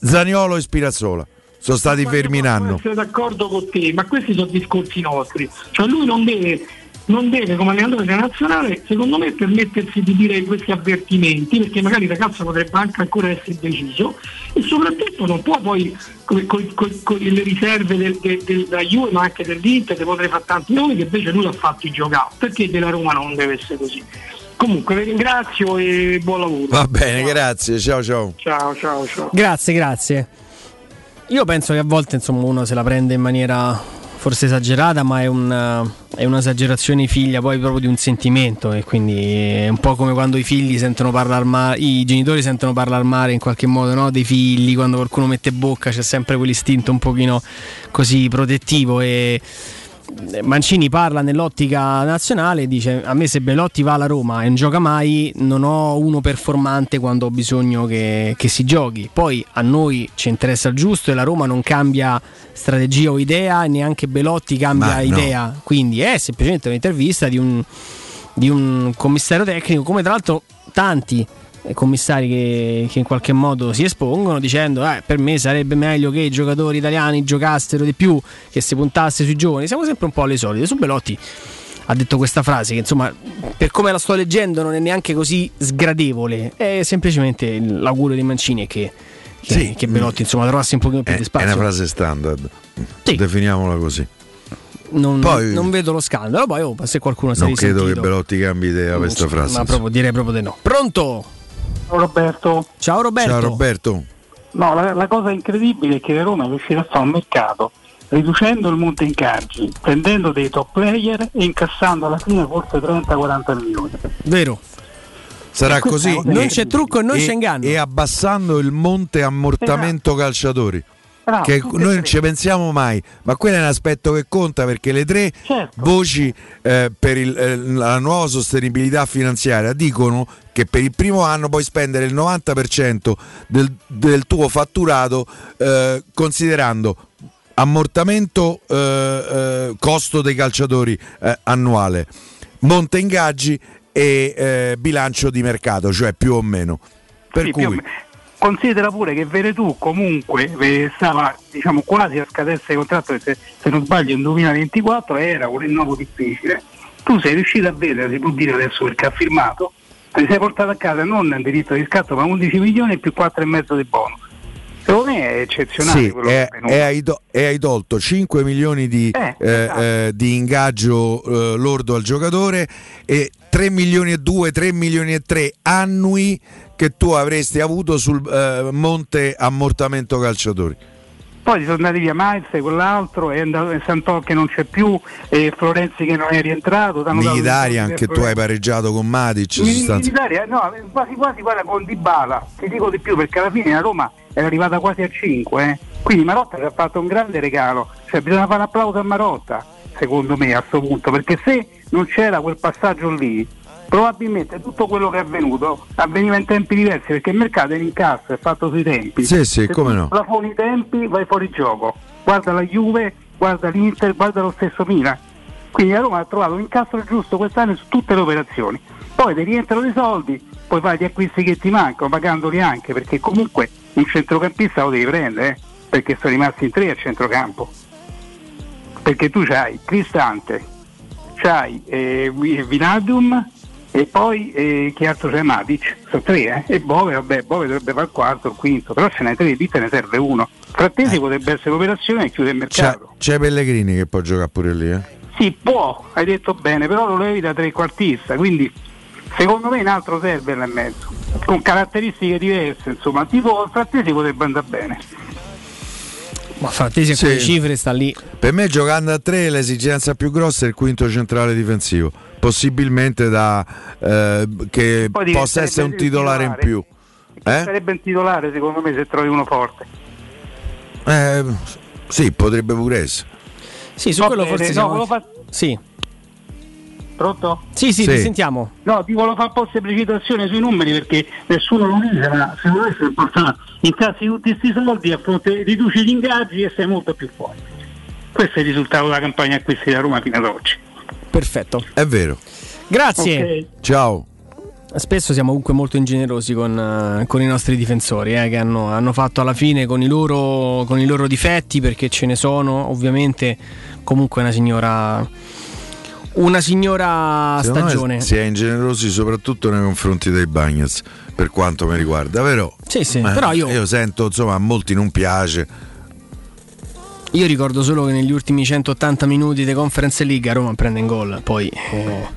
Zaniolo e Spirazzola sono stati fermi in anno essere d'accordo con te, ma questi sono discorsi nostri. Cioè lui non deve non deve come allenatore della nazionale secondo me permettersi di dire questi avvertimenti perché magari il ragazzo potrebbe anche ancora essere deciso e soprattutto non può poi con, con- con- con le riserve del, del, della Juve ma anche dell'Inter che potrei fare tanti nomi che invece lui ha fatto giocare perché della Roma non deve essere così comunque vi ringrazio e buon lavoro Va bene, grazie, ciao ciao. ciao ciao ciao Grazie, grazie. Io penso che a volte insomma, uno se la prende in maniera forse esagerata, ma è, un, è un'esagerazione figlia poi proprio di un sentimento e quindi è un po' come quando i figli sentono parlare male, i genitori sentono parlare male in qualche modo no? dei figli, quando qualcuno mette bocca c'è sempre quell'istinto un pochino così protettivo e Mancini parla nell'ottica nazionale, dice a me se Belotti va alla Roma e non gioca mai non ho uno performante quando ho bisogno che, che si giochi. Poi a noi ci interessa il giusto e la Roma non cambia strategia o idea e neanche Belotti cambia Ma no. idea. Quindi è semplicemente un'intervista di un, di un commissario tecnico come tra l'altro tanti commissari che, che in qualche modo si espongono dicendo eh, per me sarebbe meglio che i giocatori italiani giocassero di più che si puntasse sui giovani. Siamo sempre un po' alle solite. Su Belotti ha detto questa frase che insomma per come la sto leggendo non è neanche così sgradevole. È semplicemente l'augurio di Mancini è che, che, che Belotti insomma trovasse un pochino più È, di è spazio. una frase standard, definiamola così. non, Poi- non vedo lo scandalo. Poi oh, se qualcuno si è Non credo che risentito. Belotti cambi idea questa frase. ma proprio, direi proprio di no. Pronto Roberto ciao Roberto Ciao Roberto. No, la, la cosa incredibile è che la Roma è riuscita a fare un mercato riducendo il monte incaggi, prendendo dei top player e incassando alla fine forse 30-40 milioni. Vero. Sarà così. Non c'è trucco e non c'è inganno. E abbassando il monte ammortamento calciatori. Bravo, che noi non ci pensiamo mai, ma quello è un aspetto che conta perché le tre Certo. voci eh, per il- eh, la nuova sostenibilità finanziaria dicono che per il primo anno puoi spendere il 90% del, del tuo fatturato eh, considerando ammortamento eh, eh, costo dei calciatori eh, annuale, monte ingaggi e bilancio di mercato, cioè più o meno. Per Sì, cui meno. Considera pure che Veretù comunque eh, stava diciamo, quasi a scadenza di contratto, se, se non sbaglio nel 2024 era un rinnovo difficile. Tu sei riuscito a vedere, si può dire adesso perché ha firmato, ti sei portato a casa non il diritto di scatto ma 11 milioni più 4,5 di bonus. Secondo me è eccezionale Sì, quello e, che è hai e hai tolto 5 milioni di, Eh, eh, esatto. eh, di ingaggio eh, lordo al giocatore e 3 milioni e 2, 3 milioni e 3 annui che tu avresti avuto sul eh, monte ammortamento calciatori. Poi sono andati via Miles, quell'altro, è andato in Santò che non c'è più, e Florenzi che non è rientrato. Militari anche tu hai pareggiato con Matic militari, eh, no, quasi quasi guarda con Dybala, ti dico di più perché alla fine la Roma era arrivata quasi a 5, quindi Marotta ci ha fatto un grande regalo, cioè bisogna fare un applauso a Marotta, secondo me a questo punto, perché se non c'era quel passaggio lì, probabilmente tutto quello che è avvenuto avveniva in tempi diversi, perché il mercato è in incasso, è fatto sui tempi. Sì, sì, Se come no. plafoni i tempi vai fuori gioco, guarda la Juve, guarda l'Inter, guarda lo stesso Milan. Quindi la Roma ha trovato un incasso giusto quest'anno su tutte le operazioni. Poi ti rientrano dei soldi, poi fai gli acquisti che ti mancano, pagandoli anche, perché comunque un centrocampista lo devi prendere, eh, perché sono rimasti in tre a centrocampo. Perché tu c'hai Cristante, c'hai eh, Vi- Vinaldum e poi eh, che altro c'è Matic? Sono tre, eh? E Bove, vabbè, Bove dovrebbe fare il quarto, il quinto, però ce n'hai tre, lì te ne serve uno. Frattesi potrebbe essere l'operazione e chiude il C'è, mercato. c'è Pellegrini che può giocare pure lì. Eh? Sì, può, hai detto bene, però lo levi da trequartista, quindi secondo me un altro serve là in mezzo, con caratteristiche diverse, insomma, tipo il frattesi potrebbe andare bene. Ma Frattesi a Sì. quelle cifre sta lì. Per me giocando a tre l'esigenza più grossa è il quinto centrale difensivo, possibilmente da, eh, che Poi possa essere un titolare in più. Eh? Sarebbe un titolare secondo me se trovi uno forte. Eh, sì, potrebbe pure essere. Sì, su Va quello bene, forse no, fa- Sì. Pronto? Sì, sì, Sì. ti sentiamo. No, ti volevo fare un po' semplificazione sui numeri perché nessuno lo dice, ma secondo me è importante. Incassi tutti questi soldi a fronte riduci gli ingaggi e sei molto più forte. Questo è il risultato della campagna acquisti da Roma fino ad oggi. Perfetto. È vero. Grazie. Ok. Ciao. Spesso siamo comunque molto ingenerosi con, eh, con i nostri difensori eh, che hanno, hanno fatto alla fine con i, loro, con i loro difetti perché ce ne sono ovviamente comunque una signora una signora Secondo stagione. si è ingenerosi soprattutto nei confronti dei Bagnets, per quanto mi riguarda, vero? Sì, sì, Eh, però io- sento, insomma, a molti non piace. Io ricordo solo che negli ultimi 180 minuti di Conference League a Roma prende in gol. Poi eh,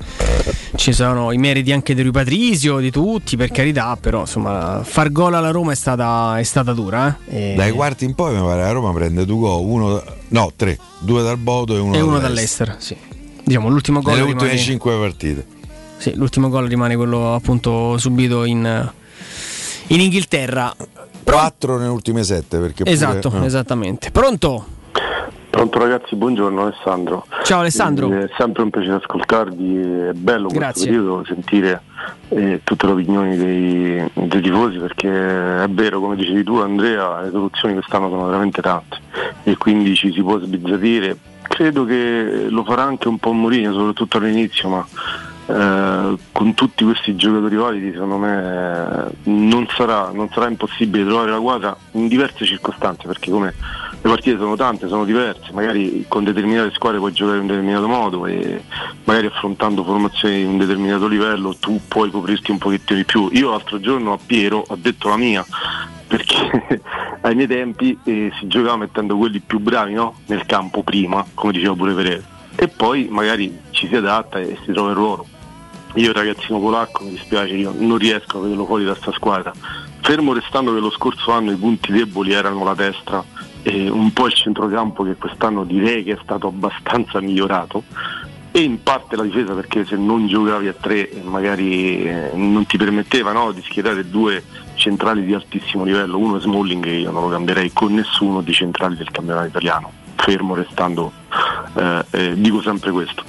ci sono i meriti anche di Rui Patrizio, di tutti, per carità, però insomma far gol alla Roma è stata, è stata dura. eh. E- Dai quarti in poi mi pare la Roma prende due gol, uno, no, tre, due dal Bodo e uno, e uno dall'Est. dall'Ester, sì. Diciamo l'ultimo gol Nelle rimane, ultime cinque partite. sì, l'ultimo gol rimane quello appunto subito in, in Inghilterra. Quattro nelle ultime sette perché pure- Esatto, eh. esattamente. Pronto? Pronto ragazzi, buongiorno Alessandro. Ciao Alessandro. Eh, È sempre un piacere ascoltarvi, è bello in questo Grazie. periodo sentire eh, tutte le opinioni dei, dei tifosi perché è vero, come dicevi tu Andrea, le soluzioni quest'anno sono veramente tante e quindi ci si può sbizzarrire. Credo che lo farà anche un po' Mourinho, soprattutto all'inizio, ma eh, con tutti questi giocatori validi secondo me eh, non sarà, non sarà impossibile trovare la quadra in diverse circostanze perché come le partite sono tante, sono diverse, magari con determinate squadre puoi giocare in un determinato modo e magari affrontando formazioni di un determinato livello tu puoi coprirti un pochettino di più. Io l'altro giorno a Piero ho detto la mia perché ai miei tempi eh, si giocava mettendo quelli più bravi no? nel campo prima, come diceva pure Pereira, e poi magari ci si adatta e si trova il ruolo. Io ragazzino polacco mi dispiace, io non riesco a vederlo fuori da sta squadra. Fermo restando che lo scorso anno i punti deboli erano la destra e un po' il centrocampo che quest'anno direi che è stato abbastanza migliorato. E in parte la difesa perché se non giocavi a tre eh, magari eh, non ti permetteva no, di schierare due centrali di altissimo livello, uno è Smalling e io non lo cambierei con nessuno dei centrali del campionato italiano, fermo restando, eh, eh, dico sempre questo.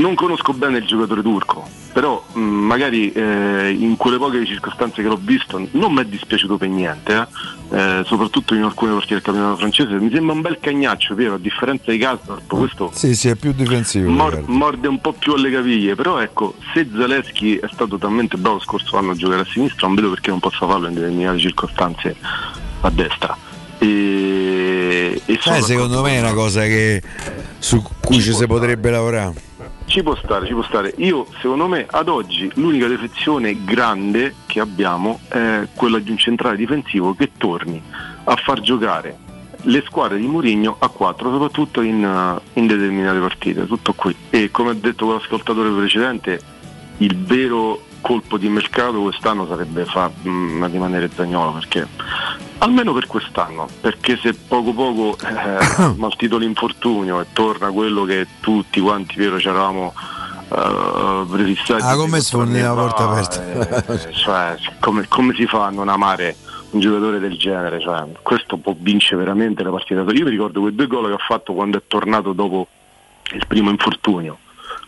Non conosco bene il giocatore turco, però mh, magari eh, in quelle poche circostanze che l'ho visto non mi è dispiaciuto per niente, eh. Eh, soprattutto in alcune partite del campionato francese. Mi sembra un bel cagnaccio, Piero, a differenza di Kasdorp, questo Sì, sì, è più difensivo. mor- morde un po' più alle caviglie, però ecco, se Zaleschi è stato talmente bravo lo scorso anno a giocare a sinistra, non vedo perché non possa farlo in determinate circostanze a destra. E, e Eh, secondo me è una cosa che su cui ci si potrebbe lavorare. Ci può stare, ci può stare. Io, secondo me, ad oggi l'unica defezione grande che abbiamo è quella di un centrale difensivo che torni a far giocare le squadre di Mourinho a 4, soprattutto in, eh, in determinate partite. Tutto qui. E come ha detto quell'ascoltatore precedente, il vero colpo di mercato quest'anno sarebbe far mm, rimanere Zagnolo perché almeno per quest'anno perché se poco poco eh, maltito l'infortunio e torna quello che tutti quanti Piero ci eravamo eh, prefissati Ah, come di sfondi la porta aperta? eh, cioè, come, come si fa a non amare un giocatore del genere cioè, questo può vincere veramente la partita io mi ricordo quei due gol che ha fatto quando è tornato dopo il primo infortunio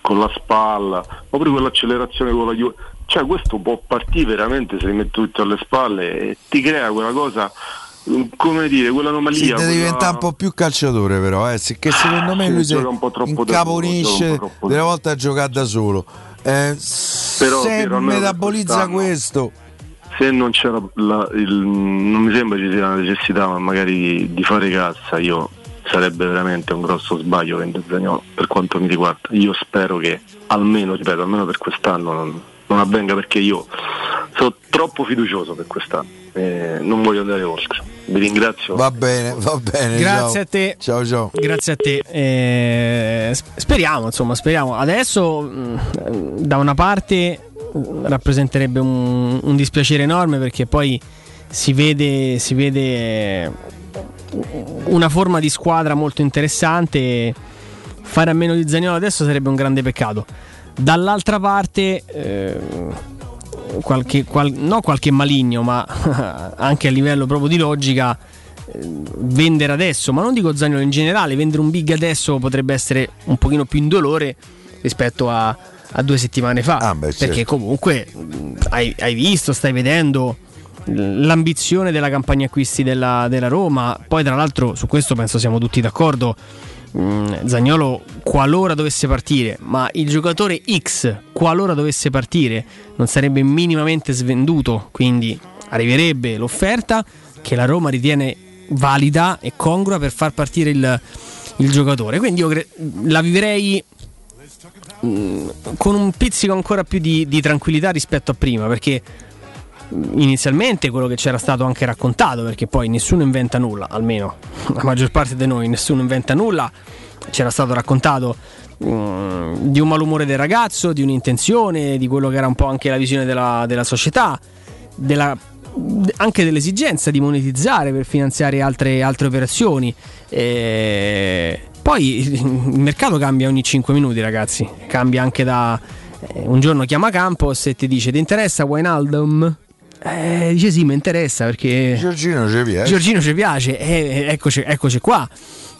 con la spalla, pure quell'accelerazione con la Juve. Cioè questo può partire veramente se li metti tutti alle spalle e ti crea quella cosa, mm, come dire, Sì, quell'anomalia. deve quella- diventare un po' più calciatore però, eh, sì, che secondo me Sì, lui si un po' incaponisce troppo delle volte a giocare da solo. Eh, Però, se metabolizza questo, Se non c'era la- il- non mi sembra ci sia la necessità ma magari di fare cassa, io sarebbe veramente un grosso sbaglio per quanto mi riguarda. Io spero che almeno, ripeto, almeno per quest'anno non, non avvenga perché io sono troppo fiducioso per quest'anno e non voglio andare oltre. Vi ringrazio. va bene, va bene. Grazie ciao. a te. Ciao ciao. Grazie a te. Eh, sp- speriamo, insomma, speriamo. Adesso mh, da una parte mh, rappresenterebbe un, un dispiacere enorme perché poi si vede, si vede eh, una forma di squadra molto interessante. Fare a meno di Zagnolo adesso sarebbe un grande peccato. Dall'altra parte, eh, qualche, qual- no qualche maligno, ma anche a livello proprio di logica, eh, vendere adesso, ma non dico Zagnolo in generale, vendere un big adesso potrebbe essere un pochino più indolore rispetto a, a due settimane fa. perché certo. comunque mh, hai, hai visto, stai vedendo l'ambizione della campagna acquisti della, della Roma. Poi, tra l'altro, su questo penso siamo tutti d'accordo. Mm, Zagnolo, qualora dovesse partire, ma il giocatore X, qualora dovesse partire, non sarebbe minimamente svenduto. Quindi arriverebbe l'offerta che la Roma ritiene valida e congrua per far partire il, il giocatore. Quindi io cre- la vivrei mh, con un pizzico ancora più di, di tranquillità rispetto a prima, perché inizialmente quello che c'era stato anche raccontato, perché poi nessuno inventa nulla, almeno la maggior parte di noi, nessuno inventa nulla, c'era stato raccontato mh, di un malumore del ragazzo, di un'intenzione, di quello che era un po' anche la visione della, della società, della anche dell'esigenza di monetizzare per finanziare altre, altre operazioni. E poi il mercato cambia ogni 5 minuti, ragazzi. Cambia anche da. eh, Un giorno chiama Campos e ti dice: Ti interessa Wijnaldum? Eh, dice sì, mi interessa perché. Giorgino ci piace. Giorgino ci piace, eh, eccoci, eccoci qua.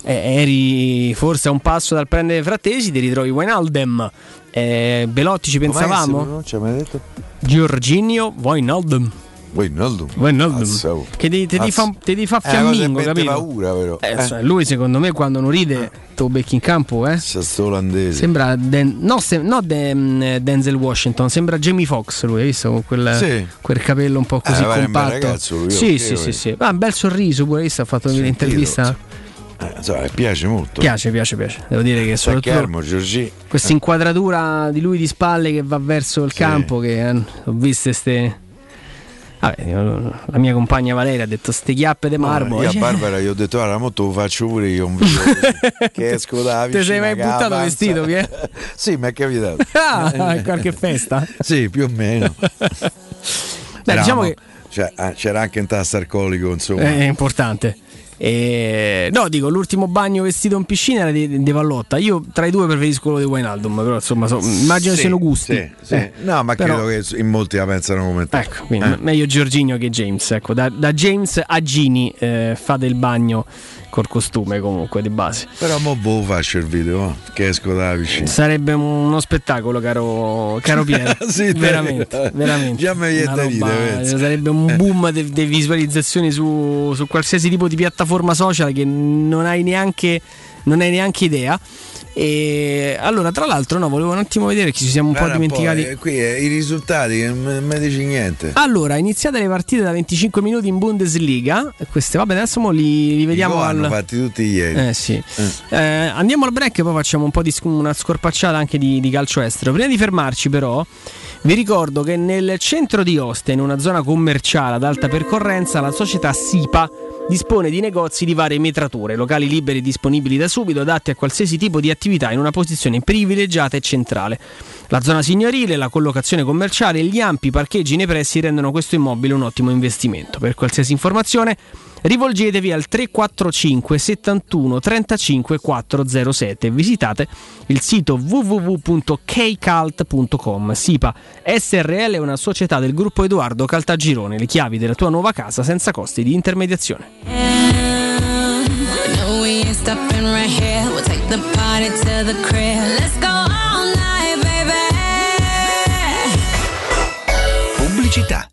Eh, eri forse a un passo dal prendere Frattesi, ti ritrovi Wijnaldum. Eh, Belotti ci Com'è pensavamo? detto? Giorginio Wijnaldum. Wijnaldum. Wijnaldum. Oh. Che ti, ti fa, ti fa Eh, fiammingo, mette capito? paura, però. Eh, Eh. cioè, lui secondo me quando non ride te lo becchi in campo, eh? Sto olandese. Sembra Den- no, se- no Den- Denzel Washington, sembra Jamie Foxx lui, hai visto con quel, Sì. quel capello un po' così Eh, un bel compatto. ragazzo lui, sì, sì, sì, sì. Ah, un bel sorriso pure, visto, ha fatto un'intervista. Eh, insomma, piace molto. Piace, piace, piace. Devo dire che soprattutto questa inquadratura di lui di spalle che va verso il campo che eh, ho viste ste Vabbè, la mia compagna Valeria ha detto ste chiappe di marmo. Io a Barbara gli ho detto, guarda, mo te lo faccio pure io un video che esco dalla Te sei piscina mai che buttato avanza. vestito, Pier? sì, mi è capitato. Ah, in qualche festa? sì, più o meno. Beh, diciamo che cioè, ah, c'era anche un tasto alcolico, insomma. è importante. E- no, dico, l'ultimo bagno vestito in piscina era di, di Vallotta. Io tra i due preferisco quello di Wijnaldum, però insomma, so- immagino Sì, siano gusti. sì, sì. Eh, no, ma però- credo che in molti la pensano come te. Ecco, quindi Eh. meglio Giorginio che James. Ecco, da, da James a Gini eh, fate il bagno col costume comunque di base. Però mo lo faccio il video, va, che esco dalla piscina. Sarebbe uno spettacolo, caro, caro Piero. Sì, veramente, veramente. Già mi viene da ridere, sarebbe un boom di visualizzazioni su, su qualsiasi tipo di piattaforma social che non hai neanche, non hai neanche idea. E allora, tra l'altro, no, volevo un attimo vedere che ci siamo un Guarda po' dimenticati. eh, qui eh, i risultati, non mi dici niente. Allora, iniziate le partite da 25 minuti in Bundesliga. Queste, vabbè, adesso mo li, li vediamo al. hanno fatti tutti ieri. Eh sì. Eh, andiamo al break e poi facciamo un po' di una scorpacciata anche di, di calcio estero. Prima di fermarci, però, vi ricordo che nel centro di Ostia, in una zona commerciale ad alta percorrenza, la società SIPA dispone di negozi di varie metrature, locali liberi e disponibili da subito, adatti a qualsiasi tipo di attività in una posizione privilegiata e centrale. La zona signorile, la collocazione commerciale e gli ampi parcheggi nei pressi rendono questo immobile un ottimo investimento. Per qualsiasi informazione rivolgetevi al 345 71 35 407 e visitate il sito www.kcalt.com. SIPA SRL è una società del gruppo Edoardo Caltagirone, le chiavi della tua nuova casa senza costi di intermediazione. Pubblicità.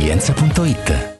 laresilienza.it.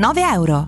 euro.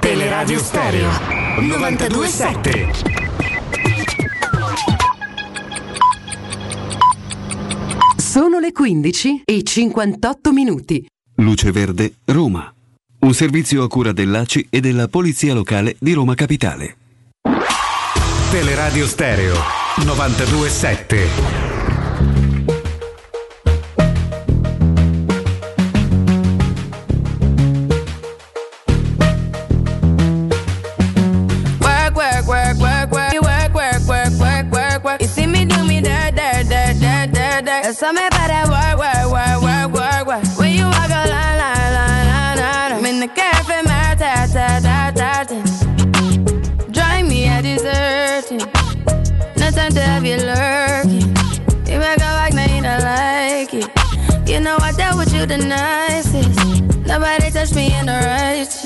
Teleradio Stereo 927 Sono le 15 e 58 minuti. Luce Verde, Roma. Un servizio a cura dell'ACI e della Polizia Locale di Roma Capitale. Teleradio Stereo 927 dirt. There's about that work, work, work, work, work, work. When you walk a line, line, line, line, line. I'm in the cafe, my ta, ta, ta, ta, ta. Drive me a deserting. No time to have you lurking. You make a like, now you don't like it. You know I dealt with you the nicest. Nobody touched me in the righteous.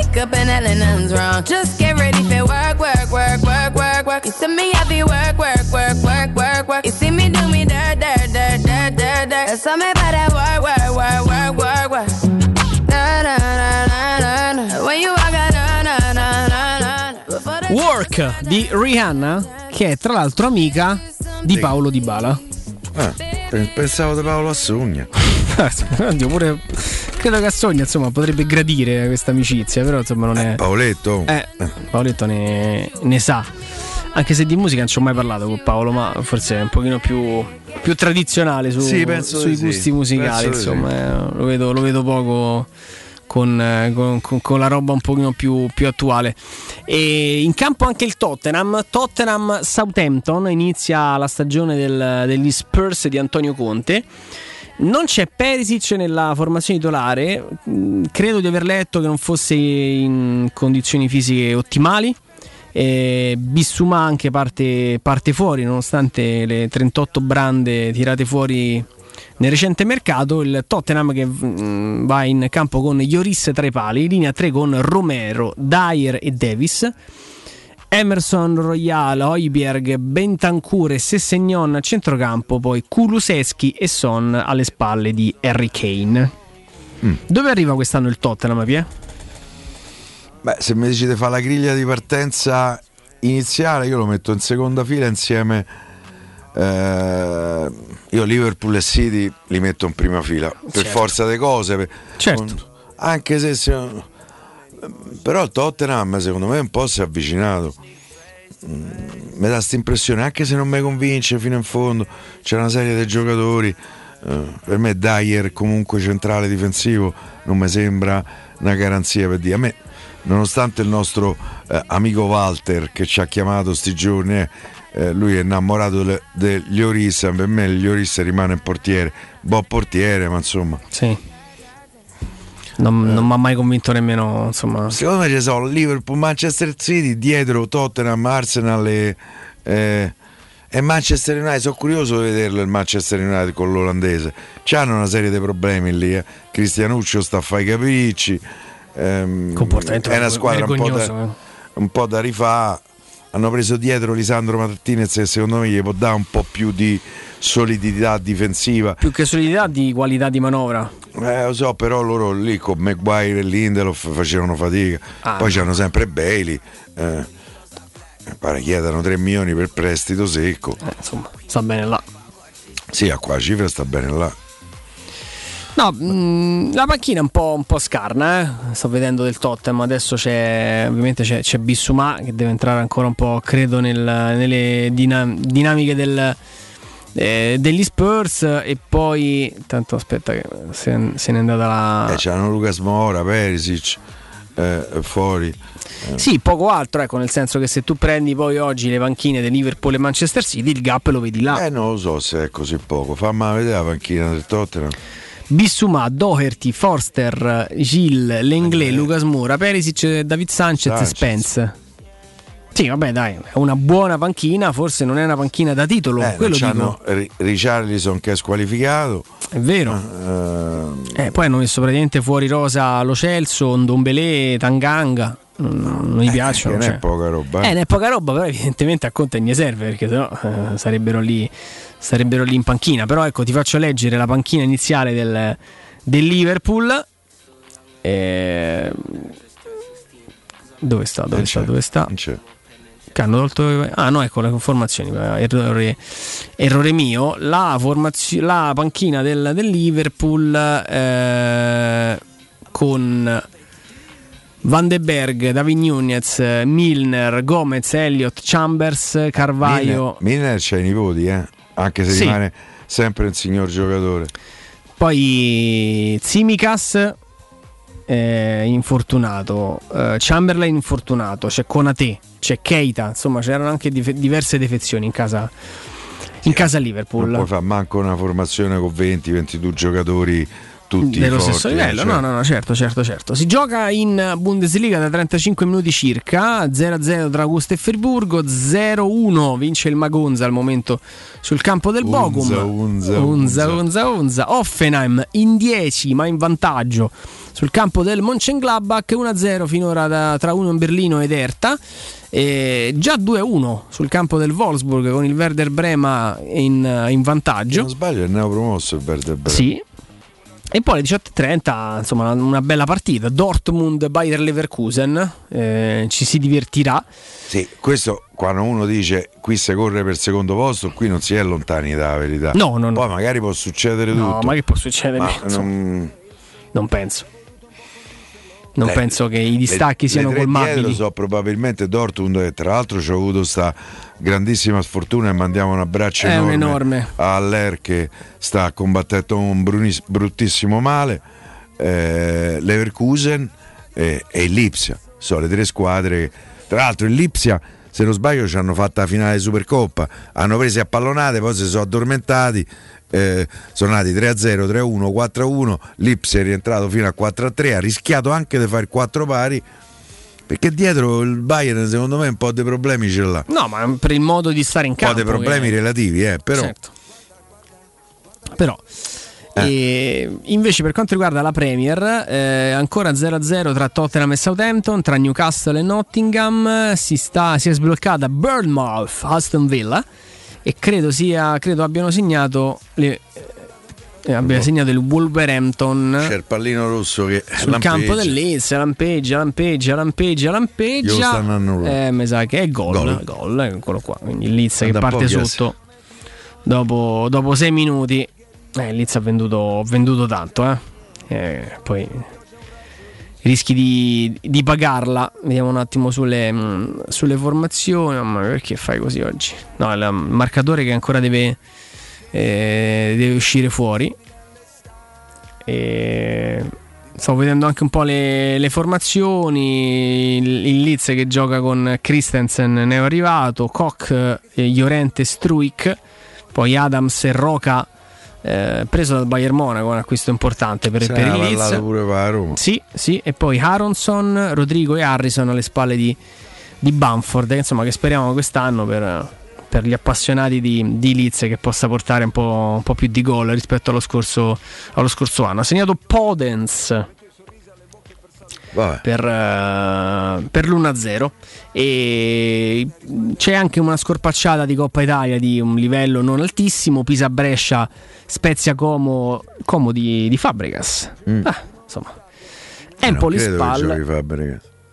wake up and nothing's wrong. Just get ready for work, work, work, work, work, work. You see me happy work, work, work, work, work, work. You see me do me dirt, dirt, dirt, dirt, dirt, dirt. There's something about that work, work, work, work, work, work. Na, na, na, na, na, na. When you walk out, na, na, na, na, na. Before the Work di Rihanna, che è tra l'altro amica di Paolo Di Bala. Ah, pensavo di Paolo Assugna. Oddio, pure credo che a Sogna insomma potrebbe gradire questa amicizia, però insomma non è. Paoletto. Eh, Paoletto ne, ne sa. Anche se di musica non ci ho mai parlato con Paolo, ma forse è un pochino più, più tradizionale su- Sì, sui di sì. gusti musicali. Penso Insomma, eh, lo, vedo, lo vedo poco con, eh, con- con- con la roba un pochino più, più attuale. E in campo anche il Tottenham. Tottenham Southampton inizia la stagione del- degli Spurs di Antonio Conte. Non c'è Perisic nella formazione titolare, Mm, credo di aver letto che non fosse in condizioni fisiche ottimali. E Bissumà anche parte, parte fuori nonostante le 38 brande tirate fuori nel recente mercato. Il Tottenham che mm, va in campo con Lloris tra i pali, linea 3 con Romero, Dyer e Davis. Emerson Royal, Hoiberg, e Sessegnon a centrocampo, poi Kuluseschi e Son alle spalle di Harry Kane. Mm. Dove arriva quest'anno il Tottenham, Pie? Beh, se mi dici di fare la griglia di partenza iniziale, io lo metto in seconda fila insieme. Eh, io Liverpool e City li metto in prima fila per Certo. forza di cose. per- Certo. anche se, se- però il Tottenham secondo me un po' si è avvicinato. Mm, Mi dà questa impressione, anche se non mi convince fino in fondo, c'è una serie di giocatori. eh, per me Dyer comunque centrale difensivo non mi sembra una garanzia per dire a me nonostante il nostro eh, amico Walter che ci ha chiamato sti giorni eh, eh, lui è innamorato de- degli Oris per me gli Oris rimane il portiere buon portiere ma insomma Sì. Non, non mi ha mai convinto nemmeno, insomma. secondo me ci sono Liverpool, Manchester City dietro Tottenham, Arsenal e, eh, e Manchester United sono curioso di vederlo il Manchester United con l'olandese c'hanno una serie di problemi lì eh. Cristianuccio sta a fare i capricci ehm, Comportamento è una squadra un po' da, eh. un po' da rifare hanno preso dietro Lisandro Martinez che secondo me gli può dare un po' più di solidità difensiva Più che solidità di qualità di manovra. eh, lo so, però loro lì con Maguire e Lindelof facevano fatica. Ah. Poi c'hanno sempre Bailey. Eh, pare chiedano 3 milioni per prestito secco. Eh, insomma, sta bene là. Sì, a qua la cifra sta bene là. No, mh, la panchina è un po', un po' scarna, eh. sto vedendo del Tottenham, adesso c'è ovviamente c'è, c'è Bissumà che deve entrare ancora un po', credo, nel- nelle dina- dinamiche del, eh, degli Spurs e poi, tanto aspetta che se, se n'è andata la... Eh, c'hanno Lucas Mora, Perisic eh, fuori. Eh, Sì, poco altro, ecco, nel senso che se tu prendi poi oggi le panchine di Liverpool e Manchester City, il gap lo vedi là. Eh, non lo so se è così poco. Fammi vedere la panchina del Tottenham. Bissumà, Doherty, Forster, Gilles, Lenglet, Lucas Moura, Perisic, David Sanchez, e Sanchez. Spence. Sì, vabbè, dai, è una buona panchina, forse non è una panchina da titolo, Eh, quello dico. Richarlison che è squalificato. È vero. Eh, poi hanno messo praticamente fuori rosa Lo Celso, Ndombele, Tanganga. Non, non gli piacciono. che non è cioè. poca roba, eh. Eh, non è poca roba, però evidentemente a Conte ne serve perché sennò eh, sarebbero, lì, sarebbero lì in panchina. Però ecco, ti faccio leggere la panchina iniziale del, del Liverpool. Eh, dove sta? Dove sta? c'è, Dove sta? c'è. Che hanno tolto. Ah, no, ecco le conformazioni. Errore, errore mio. La, formazio- la panchina del, del Liverpool eh, con Van de Berg, David Nunez, Milner, Gomez, Elliott, Chambers, Carvaio. Milner, Milner c'ha i nipoti, eh? Anche se Sì. rimane sempre un signor giocatore. Poi Tsimikas eh, infortunato, eh, Chamberlain infortunato, c'è Konate, c'è Keita, insomma c'erano anche dif- diverse defezioni in casa, in casa Liverpool. Non puoi fare manco una formazione con 20-22 giocatori tutti dello stesso livello, cioè. no, no, no, certo, certo, certo. Si gioca in Bundesliga da 35 minuti circa, 0-0 tra Augusta e Friburgo, 0-1 vince il Magonza al momento sul campo del Unza, Bochum. Unza, Unza, Unza, Unza. Offenheim in 10 ma in vantaggio sul campo del Mönchengladbach 1-0 finora da- tra Union Berlino ed Erta. E già 2-1 sul campo del Wolfsburg con il Werder Brema in, in Se vantaggio. non sbaglio è neopromosso il Verde Brema. Sì. E poi alle 18.30, insomma, una bella partita. Dortmund Bayer Leverkusen. eh, ci si divertirà. Sì, questo quando uno dice qui si corre per secondo posto, qui non si è lontani dalla verità. No, no, no. Poi magari può succedere No, tutto. ma che può succedere? Ma non, non penso. Non Le- penso che i distacchi le- siano le colmabili. dietro so probabilmente Dortmund e tra l'altro ci ho avuto sta grandissima sfortuna e mandiamo un abbraccio È enorme, enorme. a Aller che sta combattendo un brunis- bruttissimo male eh, Leverkusen e, e il Lipsia. Sono le tre squadre. Tra l'altro il Lipsia, se non sbaglio, ci hanno fatto la finale di Supercoppa. Hanno preso a pallonate, poi si sono addormentati. Eh, sono nati 3-0, 3-1, 4-1. Lipsia è rientrato fino a 4-3. Ha rischiato anche di fare 4 pari. Perché dietro il Bayern, secondo me, un po' dei problemi ce l'ha. No, ma per il modo di stare in Un po' campo. dei problemi che- relativi, eh, però. Certo. Però. E invece per quanto riguarda la Premier, eh, ancora 0-0 tra Tottenham e Southampton, tra Newcastle e Nottingham, si, sta, si è sbloccata Bournemouth, Aston Villa e credo, sia, credo abbiano segnato le, eh, abbia segnato il Wolverhampton C'è il pallino rosso che sul campo del Leeds, lampeggia, lampeggia, lampeggia, lampeggia. stanno annullando. Eh, mi sa che è gol, Gol. gol, eccolo qua. Quindi il Leeds che parte sotto dopo, dopo sei minuti. Eh, il Leeds ha venduto, venduto tanto, eh. Eh, poi rischi di, di pagarla. Vediamo un attimo sulle, mh, sulle formazioni. Mamma mia, perché fai così oggi? No, il marcatore che ancora deve, eh, deve uscire fuori. E stavo vedendo anche un po' le, le formazioni. Il, il Leeds che gioca con Christensen ne è arrivato, Koch, eh, Llorente, Struik, poi Adams e Roca. Eh, preso dal Bayern Monaco, un acquisto importante per, Se per il Leeds. pure per Roma. Sì, sì, e poi Aronson, Rodrigo e Harrison alle spalle di, di Bamford, insomma, che speriamo quest'anno per, per gli appassionati di, di Leeds che possa portare un po', un po' più di gol rispetto allo scorso, allo scorso anno. Ha segnato Podens Vabbè. per, eh, per l'1-0 e c'è anche una scorpacciata di Coppa Italia di un livello non altissimo. Pisa Brescia Spezia Como, di, di Fabregas. Ah, insomma. Empoli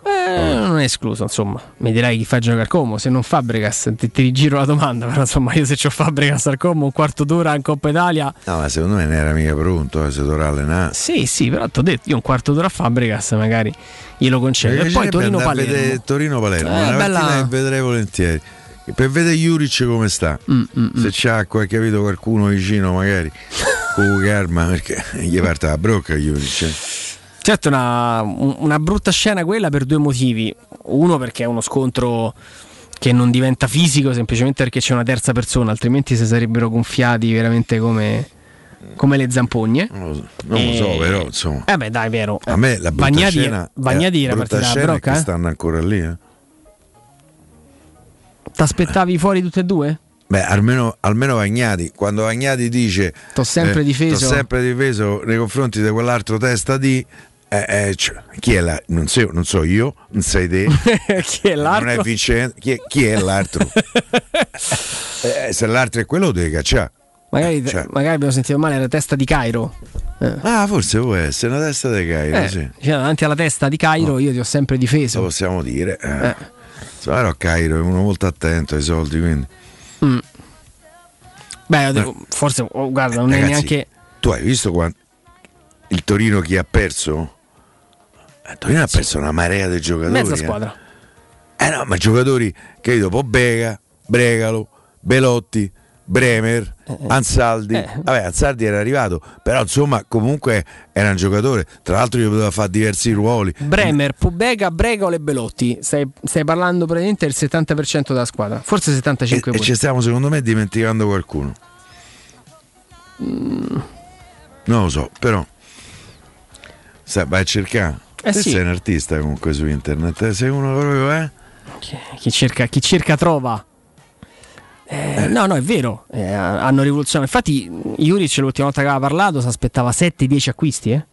Mm. eh, non è escluso insomma mi direi chi fa giocare Como se non Fabregas ti, ti rigiro la domanda però insomma io se ho Fabregas al Como un quarto d'ora in Coppa Italia No, ma secondo me non era mica pronto, eh, se dovrà allenare. sì sì però ti ho detto io un quarto d'ora a Fabregas magari glielo concedo e poi Torino Palermo vedere Torino-Palermo, Eh, una bella- vedrei volentieri. Per vedere Juric come sta. Mm, Se c'ha qualche capito qualcuno vicino magari con Karma, perché gli parte la brocca Juric. Eh. Certo, una, un- una brutta scena quella per due motivi. Uno perché è uno scontro che non diventa fisico semplicemente perché c'è una terza persona, altrimenti si sarebbero gonfiati veramente come, come le zampogne. Non lo so, non lo so, E- però insomma. Eh beh, dai, vero. A me la brutta Bagnati, scena, Bagnati eh, era brutta partita da brocca? che Eh? stanno ancora lì. Eh? Ti aspettavi fuori tutte e due? Beh, almeno, almeno Vagnati, quando Vagnati dice T'ho sempre difeso." t'ho sempre difeso nei confronti di quell'altro testa di eh, eh, cioè, chi è là? Non, so- non so io, non sei te. chi è l'altro? Non è Vincenzo. Chi è, chi è l'altro? Eh, se l'altro è quello lo devi cacciare. Magari, Cioè. magari abbiamo sentito male la testa di Cairo. Eh. Ah, forse può essere una testa di Cairo, Eh, sì. cioè, davanti alla testa di Cairo io ti ho sempre difeso. Lo possiamo dire. Eh. Insomma, però Cairo è uno molto attento ai soldi, quindi. Mm. Beh, devo- forse, oh, guarda, non è Ragazzi, neanche. Tu hai visto quan- il Torino chi ha perso? Torino ha perso una marea di giocatori. Mezza eh. squadra. Eh no, ma giocatori che io dopo Bega, Bregalo, Belotti, Bremer, Ansaldi. Vabbè, Ansaldi era arrivato, però insomma comunque era un giocatore. Tra l'altro gli poteva fare diversi ruoli. Bremer, Pubega, Bregolo e Belotti. Stai, stai parlando praticamente del 70% della squadra, forse 75%. E pure. ci stiamo secondo me dimenticando qualcuno. Mm. Non lo so, però. Sai, vai a cercare. Eh sì. sei un artista comunque su internet, eh? sei uno proprio, eh? Chi cerca, chi cerca trova. Eh, no, no, è vero. Eh, hanno rivoluzionato. Infatti, Juric l'ultima volta che aveva parlato si aspettava 7-10 acquisti. Eh?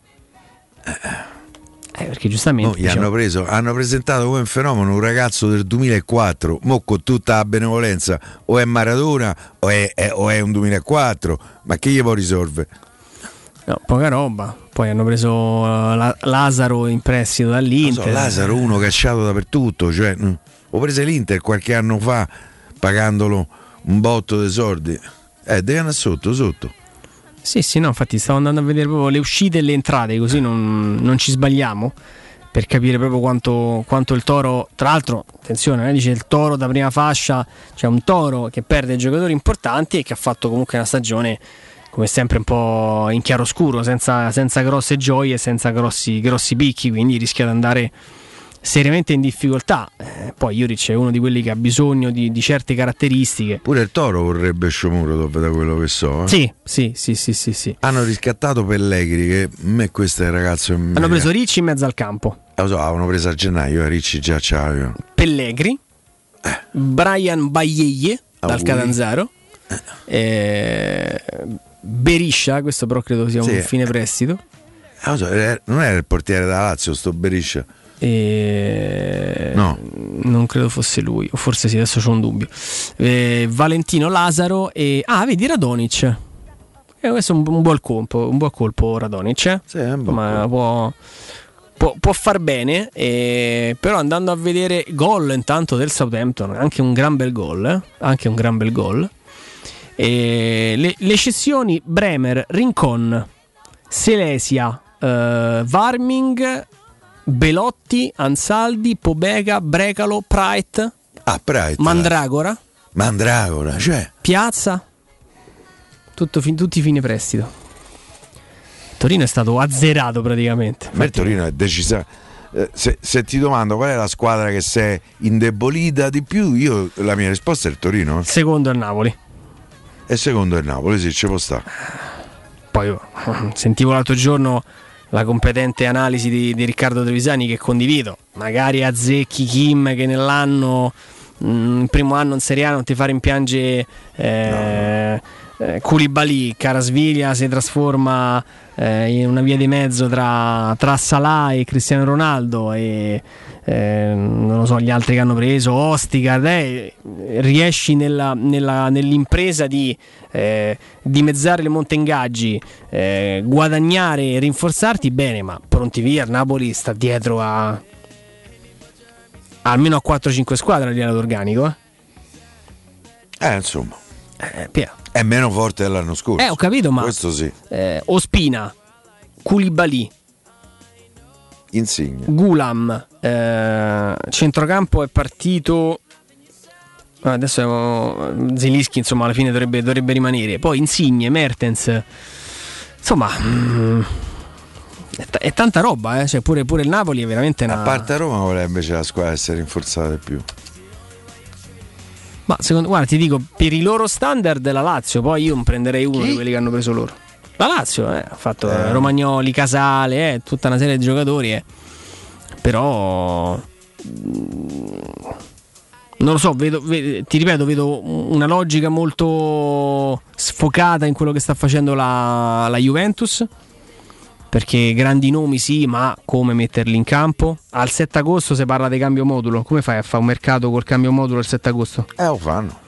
Eh, perché giustamente. Mo gli diciamo- hanno, preso, hanno presentato come un fenomeno un ragazzo del 2004, mo con tutta la benevolenza, o è Maradona o è, è- o è un 2004, ma che gli può risolvere? No, poca roba. Poi hanno preso uh, la- Lazaro in prestito dall'Inter. so, Lazaro uno cacciato dappertutto, cioè, mm, ho preso l'Inter qualche anno fa pagandolo un botto di soldi. Eh, devi andare sotto, sotto. Sì, sì, no, infatti stavo andando a vedere proprio le uscite e le entrate, così non, non ci sbagliamo. Per capire proprio quanto, quanto il toro. Tra l'altro, attenzione, eh, dice il toro da prima fascia, c'è un toro che perde giocatori importanti e che ha fatto comunque una stagione come sempre un po' in chiaroscuro, senza, senza grosse gioie, senza grossi, grossi picchi, quindi rischia di andare seriamente in difficoltà. Eh, poi Juric è uno di quelli che ha bisogno di, di certe caratteristiche. Pure il Toro vorrebbe Sciomuro, da quello che so. eh. Sì, sì, sì, sì, sì, sì. Hanno riscattato Pellegrini, che a me questo è il ragazzo. Hanno preso Ricci in mezzo al campo. Lo so, avevano preso a gennaio, eh, Ricci già c'aveva. Pellegri, Brian Baglieye Ah, dal. Catanzaro, eh, Beriscia, questo però credo sia un Sì. fine prestito. Eh, so, non era il portiere da Lazio, sto Beriscia. E... No. Non credo fosse lui, o forse sì, adesso c'ho un dubbio. Eh, Valentino Lazaro e... Ah, vedi Radonic. Eh, questo è un, un buon colpo, un buon colpo Radonic. eh? Sì, un Ma può, può, può far bene, eh, però andando a vedere gol intanto del Southampton, anche un gran bel gol, eh? anche un gran bel gol. E le, le cessioni Bremer, Rincon, Selesia, eh, Varming, Belotti, Ansaldi, Pobega, Brecalo, Prite, Ah, Pride. Mandragora, Mandragora, cioè. Piazza, tutto fin- tutti fine prestito. Torino è stato azzerato praticamente. A me il Torino è decisa. eh, Se, se ti domando qual è la squadra che si è indebolita di più, io la mia risposta è il Torino. eh. Secondo il Napoli. E secondo il Napoli, sì, ci può stare. Poi sentivo l'altro giorno la competente analisi di, di Riccardo Trevisani che condivido. Magari azzecchi Kim che nell'anno, mm, il primo anno in Serie A non ti fa rimpiangere eh, eh, Carasviglia si trasforma eh, in una via di mezzo tra, tra Salah e Cristiano Ronaldo e eh, non lo so gli altri che hanno preso Ostigard eh, riesci nella- nella- nell'impresa di eh, dimezzare le monte ingaggi eh, guadagnare e rinforzarti bene ma pronti via Napoli sta dietro a almeno a 4-5 squadre a livello organico eh. Eh, insomma. Eh, Pia. È meno forte dell'anno scorso. Eh, ho capito, ma- Questo sì. Eh, Ospina Koulibaly Insigne. Gulam, eh, centrocampo è partito. ah, Adesso eh, Zelischi, insomma, alla fine dovrebbe, dovrebbe rimanere. Poi Insigne, Mertens, insomma, mm, è, ta- è tanta roba. Eh? Cioè, pure, pure il Napoli è veramente una. A parte Roma vorrebbe invece la squadra essere rinforzata di più. Ma secondo, guarda, ti dico, per i loro standard la Lazio, poi io non prenderei uno di quelli che hanno preso loro. La Lazio eh, ha fatto Eh. Romagnoli, Casale, eh, tutta una serie di giocatori, eh. però mm, non lo so, vedo- ve- ti ripeto, vedo una logica molto sfocata in quello che sta facendo la, la Juventus. Perché grandi nomi sì, ma come metterli in campo? Al 7 agosto si parla di cambio modulo. Come fai a fare un mercato col cambio modulo il 7 agosto? Eh, lo fanno.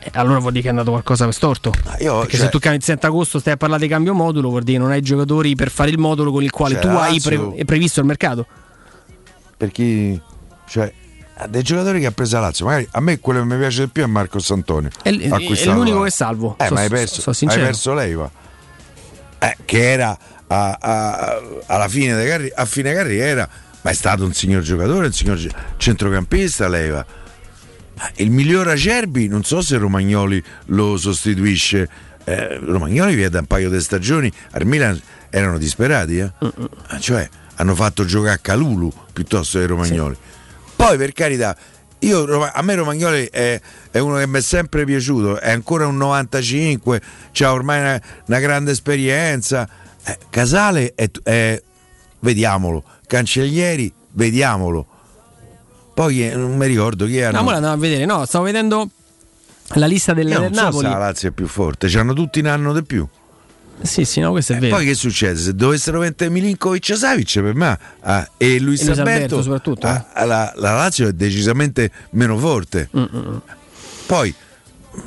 Eh, allora vuol dire che è andato qualcosa per storto. io, Perché cioè- se tu cambi il 7 agosto stai a parlare di cambio modulo, vuol dire che non hai giocatori per fare il modulo con il quale Cioè, tu hai pre- previsto il mercato. Per chi. Cioè, ha dei giocatori che ha preso la Lazio. Magari a me quello che mi piace di più è Marcos Antonio. È, l- è l'unico là. che salvo. Eh, So- ma hai so- perso, so hai sincero. perso Leiva. Eh, che era a, a- alla fine carri- a fine carriera, ma è stato un signor giocatore, un signor gi- centrocampista Leiva. Ma Il miglior Acerbi, non so se Romagnoli lo sostituisce. Eh, Romagnoli via da un paio di stagioni al Milan erano disperati, eh? Ah, cioè hanno fatto giocare a Calulu piuttosto che Romagnoli. Poi per carità, io, a me Romagnoli è, è uno che mi è sempre piaciuto, è ancora un 95, ha ormai una, una grande esperienza. Eh, Casale è, è- vediamolo, Cancellieri, vediamolo. Poi eh, non mi ricordo chi era. No, la andiamo a vedere. No, stavo vedendo la lista del, Io del non so se Napoli. la Lazio è più forte, c'hanno tutti un anno di più. Sì, sì, no, questo è vero. Poi che succede? Se dovessero vendere Milinkovic e Savic per me ah, e Luis E Luis Alberto, Alberto soprattutto, eh. ah, la, la Lazio è decisamente meno forte. Mm, Poi,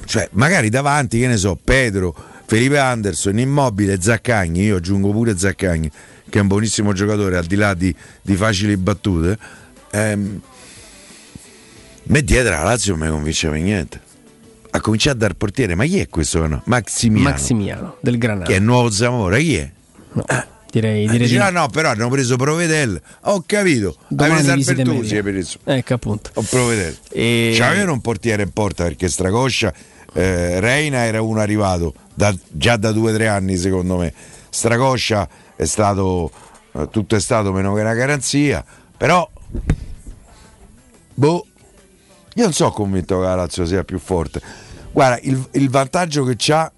cioè, magari davanti, che ne so, Pedro, Felipe Anderson, Immobile, Zaccagni, io aggiungo pure Zaccagni, che è un buonissimo giocatore al di là di, di facili battute. Ehm, me dietro la Lazio non mi convinceva niente. Ha cominciato a dar portiere, ma chi è questo? No? Maximiano. Maximiano del Granada. Che è nuovo Zamora, chi è? Direi, Eh, direi di dice, no. "Ah, no, però hanno preso Provedel. Ho capito. Domani visite Albertuzzi media. hai preso. Ecco appunto. Ho Provedel. E- C'avevano un portiere in porta perché Stracoscia eh, Reina era uno arrivato da- già da due o tre anni secondo me. Stracoscia è stato eh, tutto è stato meno che una garanzia, però boh, io non sono convinto che la Lazio sia più forte. Guarda, il, il vantaggio che c'ha,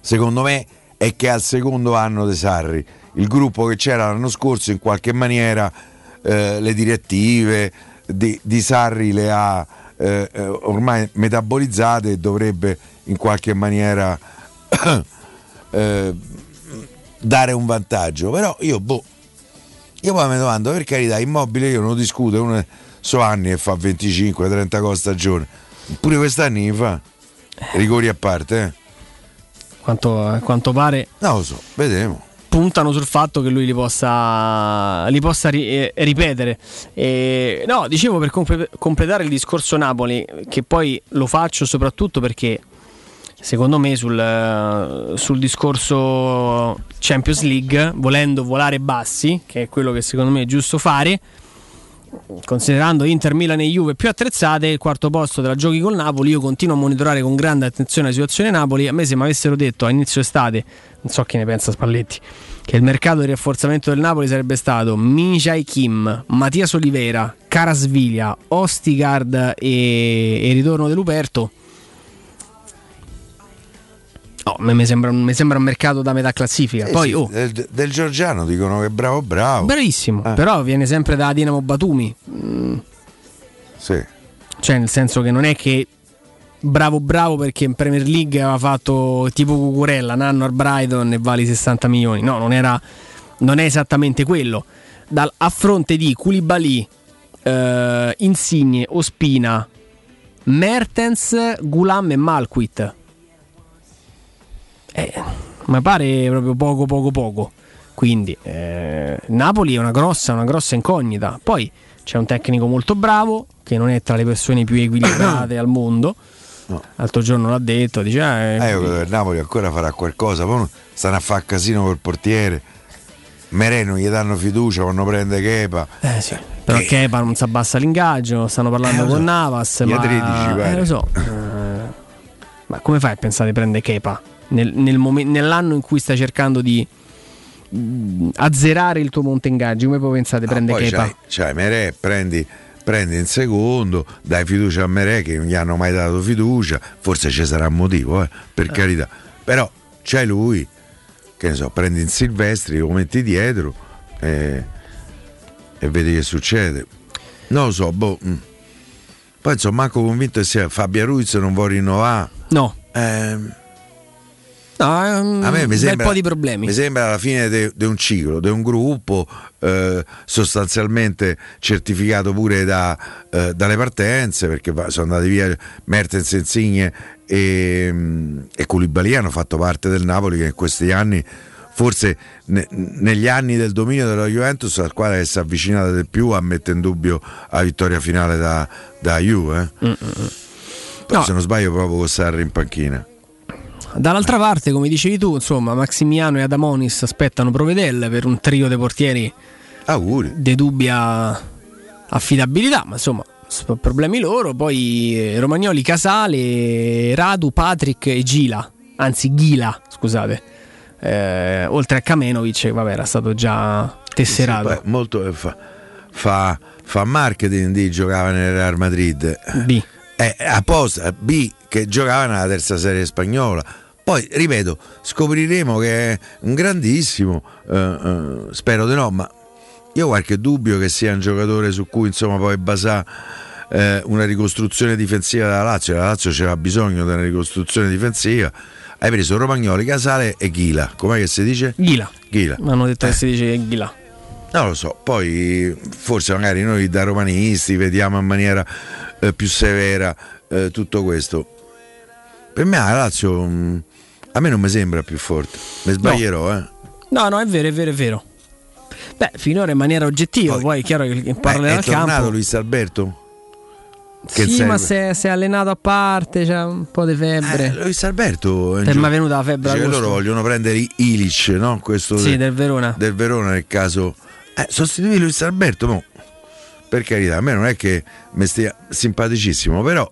secondo me, è che al secondo anno De Sarri, il gruppo che c'era l'anno scorso, in qualche maniera eh, le direttive di, di Sarri le ha eh, eh, ormai metabolizzate e dovrebbe in qualche maniera eh, dare un vantaggio. Però io, boh, io poi mi domando, per carità, immobile io non discuto, uno so anni e fa 25-30 cose stagione, pure quest'anni mi fa, rigori a parte, eh. Quanto, a quanto pare Non lo so, vedremo. Puntano sul fatto che lui li possa, li possa ri- eh, ripetere. E, no, dicevo per comple- completare il discorso Napoli, che poi lo faccio soprattutto perché secondo me sul, sul discorso Champions League, volendo volare bassi, che è quello che secondo me è giusto fare, considerando Inter, Milan e Juve più attrezzate, il quarto posto della giochi col Napoli, io continuo a monitorare con grande attenzione la situazione Napoli. A me se mi avessero detto a inizio estate, non so chi ne pensa Spalletti, che il mercato di rafforzamento del Napoli sarebbe stato Mijai Kim, Mattias Olivera, Carasviglia, Ostigard e, e ritorno di Me- mi sembra, un- mi sembra un mercato da metà classifica. Eh Poi, sì, oh, del, del Giorgiano dicono che è bravo bravo. bravissimo, Eh. però viene sempre da Dinamo Batumi. Mm, Sì. Cioè, nel senso che non è che bravo bravo perché in Premier League aveva fatto tipo Cucurella, Nanno al Brighton e vali 60 milioni. No, non era non è esattamente quello. Dal- a fronte di Koulibaly, eh, Insigne, Ospina, Mertens, Gulam e Malquit. Eh, mi pare proprio poco poco poco. Quindi eh, Napoli è una grossa, una grossa incognita. Poi c'è un tecnico molto bravo che non è tra le persone più equilibrate al mondo. L'altro giorno l'ha detto, dice eh, Eh, io credo che Napoli ancora farà qualcosa, poi stanno a fare casino col portiere. Mereno gli danno fiducia quando prende Kepa. Eh sì, però Kepa non si abbassa l'ingaggio, stanno parlando Eh, con so. Navas. Gli Ma, a 13 pare. eh, lo so. Eh, ma come fai a pensare di prendere Kepa? Nel- nel momen- nell'anno in cui stai cercando di mm, azzerare il tuo monte ingaggi, come puoi pensare di prendere Poi Kepa? c'hai, c'hai Merè, prendi, prendi in secondo, dai fiducia a Merè che non gli hanno mai dato fiducia, forse ci sarà un motivo, eh, per carità. Però c'hai lui, che ne so, prendi in Silvestri, lo metti dietro e, e vedi che succede. Non lo so, boh. mm. Poi insomma, manco convinto che sia Fabio Ruiz non vuole rinnovare. No. Ehm, No, è un a me mi sembra, po' di problemi. mi sembra la fine di un ciclo, di un gruppo eh, sostanzialmente certificato pure da, eh, dalle partenze perché sono andati via Mertens, Insigne e, mm, e Koulibaly hanno fatto parte del Napoli che in questi anni forse ne- negli anni del dominio della Juventus squadra che si è avvicinata di più a mettere in dubbio la vittoria finale da, da Juve eh. Poi, No. se non sbaglio proprio con Sarri in panchina Dall'altra parte, come dicevi tu, insomma, Maximiano e Adamonis aspettano Provedelle per un trio dei portieri Auguri. di dubbia affidabilità, ma insomma, problemi loro. Poi eh, Romagnoli, Casale, Radu, Patrick e Gila, anzi Ghila, scusate. Eh, oltre a Kamenovic, vabbè, era stato già tesserato. Sì, molto eh, fa, fa, fa marketing di giocava nel Real Madrid B eh, apposta B che giocava nella terza serie spagnola poi ripeto scopriremo che è un grandissimo eh, eh, spero di no ma io ho qualche dubbio che sia un giocatore su cui insomma poi basare eh, una ricostruzione difensiva della Lazio la Lazio c'era bisogno di una ricostruzione difensiva hai preso Romagnoli, Casale e Ghila com'è che si dice? Ghila. Ghila Mi hanno detto che si dice Ghila. Non lo so, poi forse magari noi da romanisti vediamo in maniera eh, più severa eh, tutto questo. Per me la Lazio mh, a me non mi sembra più forte, mi sbaglierò, eh. No, no, è vero, è vero, è vero. Beh, finora in maniera oggettiva, poi, è chiaro che che parla Beh, è tornato campo. Luis Alberto? Che Sì, ma si è, si è allenato a parte, c'ha un po' di febbre. Eh, Luis Alberto è è venuta la febbre che agosto. loro vogliono prendere Ilic, no? Questo Sì, de- del Verona. del Verona nel caso eh, sostituire Luis Alberto mo, per carità a me non è che mi stia simpaticissimo però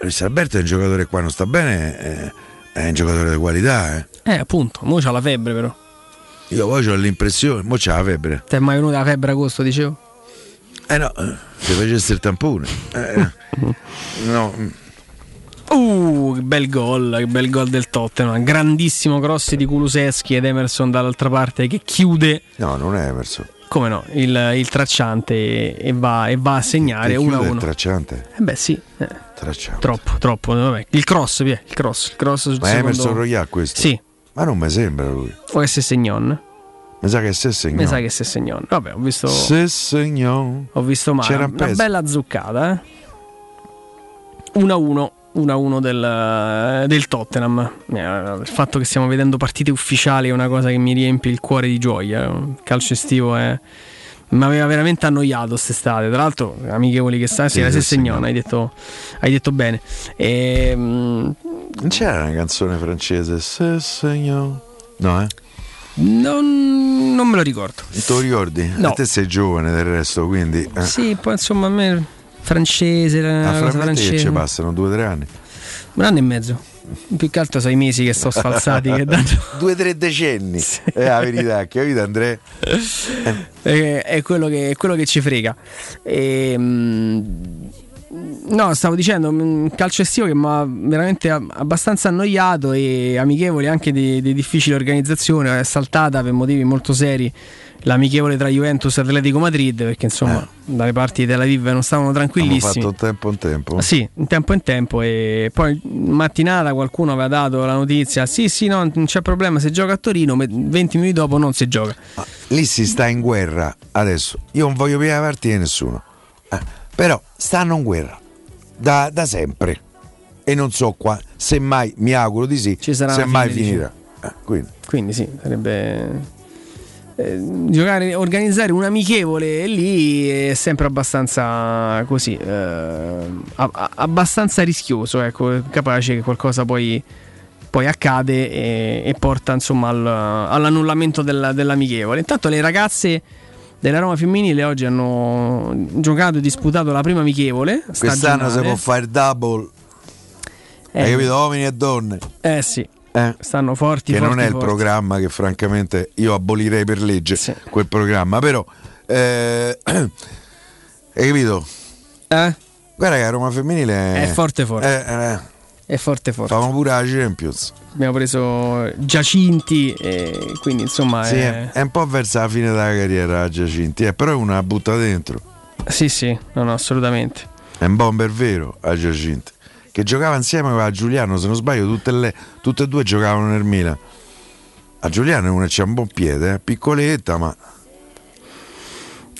Luis Alberto è un giocatore qua, non sta bene, è, è un giocatore di qualità. Eh. Eh, appunto, mo c'ha la febbre però. Io poi ho l'impressione, mo c'ha la febbre. Ti è mai venuta la febbre agosto, dicevo? Eh no, eh, se facesse il tampone. Eh, no, Uh, che bel gol, che bel gol del Tottenham. Grandissimo cross di Kuluseschi ed Emerson dall'altra parte che chiude. no, non è Emerson. Come no? Il, il tracciante e, va, e va a segnare Che 1 a chiude il 1. tracciante. Eh beh, sì. eh, Tracciante. troppo, troppo. Vabbè. Il cross, via. Il cross. Il cross sul Ma è secondo- Emerson Royal questo? Sì. Ma non mi sembra lui. O S Segnon. Mi sa che se segno. Mi sa che se Segnon. Vabbè, ho visto. Se. Ho visto male. C'era Una peso. bella zuccata, eh. 1 a 1. 1 a 1 del, del Tottenham. Eh, Il fatto che stiamo vedendo partite ufficiali è una cosa che mi riempie il cuore di gioia. Il calcio estivo è. Mi aveva veramente annoiato quest'estate. Tra l'altro, amichevoli che sta, sì, sì, Sessignon, hai detto, hai detto bene. E, Non c'era una canzone francese? Se segno. No, eh? non, non me lo ricordo. Te lo ricordi? No. A te sei giovane del resto, quindi. eh. Sì, poi insomma a me francese, la A cosa frammenti che francese. ci passano due o tre anni. Un anno e mezzo. Più che altro sei mesi che sto sfalsati. che danno- Due o tre decenni. È la verità, capito Andrea? è, è quello che, è quello che ci frega. E, no, stavo dicendo, un calcio estivo che mi ha veramente abbastanza annoiato e amichevoli anche di, di difficile organizzazione. È saltata per motivi molto seri l'amichevole tra Juventus e Atletico Madrid perché insomma dalle parti di Tel Aviv non stavano tranquillissimi. fatto tempo in tempo. Sì, in tempo in tempo e poi mattinata qualcuno aveva dato la notizia sì sì no non c'è problema se gioca a Torino me- 20 minuti dopo non si gioca Lì si sta in guerra adesso. Io non voglio più parti di nessuno. Eh, però stanno in guerra da, da sempre. E non so qua, semmai mi auguro di sì, sarà una semmai finirà. Eh, quindi. quindi sì sarebbe eh, giocare organizzare un amichevole lì è sempre abbastanza così eh, abbastanza rischioso ecco capace che qualcosa poi poi accade e, e porta insomma al- all'annullamento della- dell'amichevole intanto le ragazze della Roma femminile oggi hanno giocato e disputato la prima amichevole Quest'anno si può fare il double. Eh, Hai capito? Uomini e donne. eh sì Eh. stanno forti che forti, non è il forti. programma che francamente io abolirei per legge quel programma però eh, hai capito? Eh? guarda che la Roma femminile è, È forte, forte. eh, eh, è forte forte. Famo pure la Champions. Abbiamo preso Giacinti e quindi insomma sì, è- è, un po' verso la fine della carriera Giacinti eh, però è una butta dentro. Sì sì no no assolutamente. È un bomber vero a Giacinti che giocava insieme a Giuliano se non sbaglio tutte, le, tutte e due giocavano nel Milan. A Giuliano è una c'ha un buon piede eh, piccoletta ma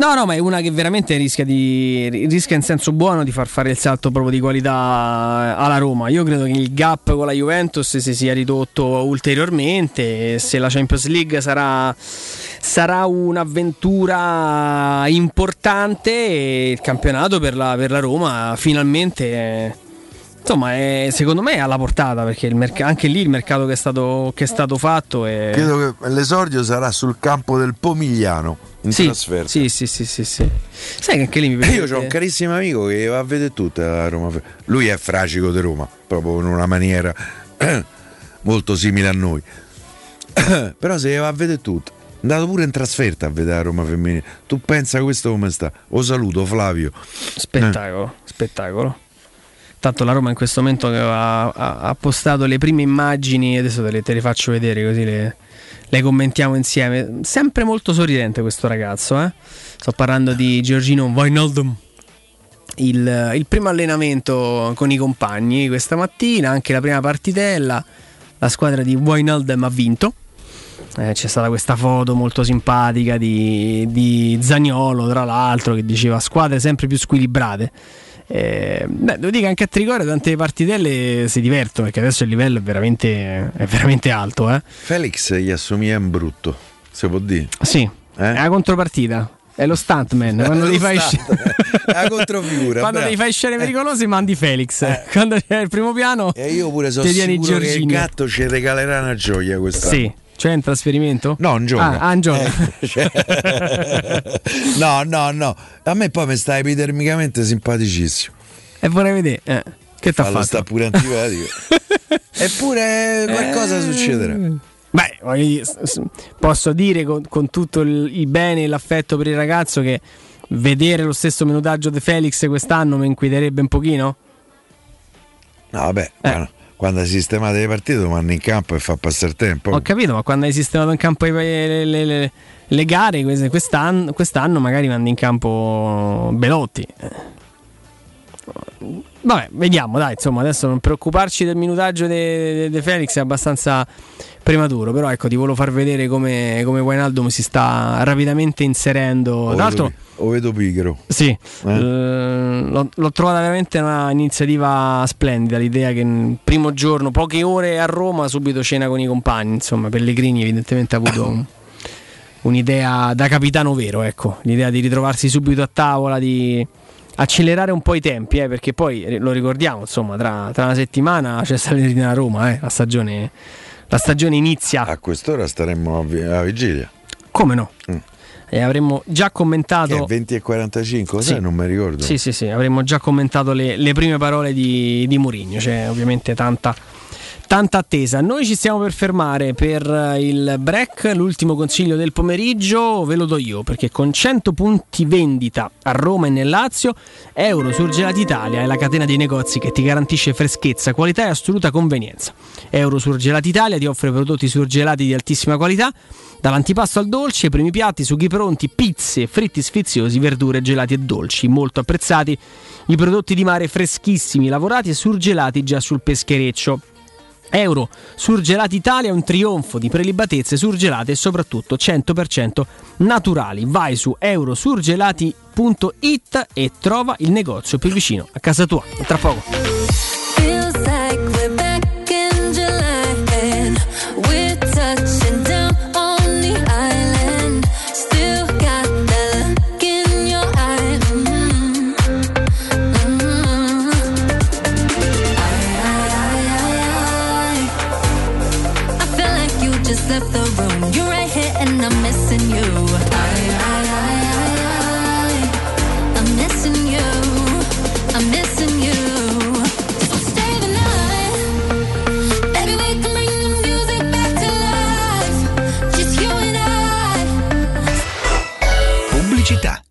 no no ma è una che veramente rischia di rischia in senso buono di far fare il salto proprio di qualità alla Roma. Io credo che il gap con la Juventus si sia ridotto ulteriormente. Se la Champions League sarà sarà un'avventura importante il campionato per la, per la Roma finalmente eh, insomma è, secondo me è alla portata perché merc- anche lì il mercato che è stato, che è stato fatto è credo che l'esordio sarà sul campo del Pomigliano in sì, trasferta sì, sì, sì, sì, sì. Sai che anche lì mi piace. io ho un carissimo amico che va a vedere tutta la Roma. Lui è fragico di Roma, proprio in una maniera molto simile a noi. Però se va a vedere tutto. È andato pure in trasferta a vedere Roma femminile. Tu pensa questo come sta? Lo saluto Flavio. Spettacolo, spettacolo. Tanto la Roma in questo momento ha, ha- ha postato le prime immagini, adesso te le, te le faccio vedere così le, le commentiamo insieme. Sempre molto sorridente questo ragazzo, eh? Sto parlando di Giorgino Wijnaldum. Il, il primo allenamento con i compagni questa mattina, anche la prima partitella, la squadra di Wijnaldum ha vinto. Eh, c'è stata questa foto molto simpatica di, di Zagnolo, tra l'altro, che diceva squadre sempre più squilibrate. Eh, beh, devo dire che anche a Trigoria tante partitelle si divertono perché adesso il livello è veramente, è veramente alto. Eh? Felix gli assomiglia un brutto, se può dire. Sì, è la contropartita. È lo stuntman. Quando, È devi fare. È la controfigura. quando devi fare scene pericolose, mandi Felix. Quando c'è il primo piano, E io pure sono sicuro che il gatto ci regalerà una gioia quest'anno. Sì, cioè in trasferimento? No, un gioca. Ah, ah, un gioca. Eh, cioè- no, no, no. A me poi mi sta epidermicamente simpaticissimo. E vorrei vedere. eh. Che t'ha fatto? sta pure antipatico. Eppure qualcosa Eh. succederà. Beh, posso dire con, con tutto il, il bene e l'affetto per il ragazzo che vedere lo stesso minutaggio di Felix quest'anno mi inquiderebbe un pochino? No, vabbè, Eh. quando, quando hai sistemato le partite mandi in campo e fa passare tempo. Ho capito, ma quando hai sistemato in campo le, le- le- le gare, quest'anno, quest'anno magari mandi in campo Belotti. Vabbè, vediamo, dai, insomma, adesso non preoccuparci del minutaggio di Felix è abbastanza prematuro, però ecco, ti volevo far vedere come, come Wijnaldum si sta rapidamente inserendo. O Tra l'altro, vedo, o vedo pigro. sì, Eh? eh, l'ho, l'ho trovata veramente una iniziativa splendida. L'idea che il primo giorno, poche ore a Roma, subito cena con i compagni. Insomma, Pellegrini, evidentemente, ha avuto un- un'idea da capitano vero. Ecco, l'idea di ritrovarsi subito a tavola, di accelerare un po' i tempi, eh, perché poi eh, lo ricordiamo, insomma, tra, tra una settimana c'è Salernitana a Roma, eh, la, stagione, la stagione inizia. A quest'ora staremmo a, vi- a vigilia. Come no? Mm. E avremmo già commentato. Che è 20 e 45, Sì. sai, non mi ricordo. Sì, sì, sì, avremmo già commentato le, le prime parole di, di Mourinho, c'è ovviamente tanta, tanta attesa. Noi ci stiamo per fermare per eh, il break, l'ultimo consiglio del pomeriggio, ve lo do io, perché con 100 punti vendita a Roma e nel Lazio, Euro Surgelati Italia è la catena dei negozi che ti garantisce freschezza, qualità e assoluta convenienza. Euro Surgelati Italia ti offre prodotti surgelati di altissima qualità, dall'antipasto al dolce, primi piatti, sughi pronti, pizze, fritti sfiziosi, verdure, gelati e dolci, molto apprezzati i prodotti di mare freschissimi, lavorati e surgelati già sul peschereccio. Euro Surgelati Italia è un trionfo di prelibatezze surgelate e soprattutto 100% naturali. Vai su eurosurgelati.it e trova il negozio più vicino a casa tua. Tra poco.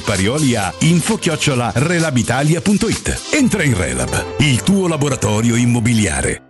Parioli a info-relabitalia.it. Entra in Relab, il tuo laboratorio immobiliare.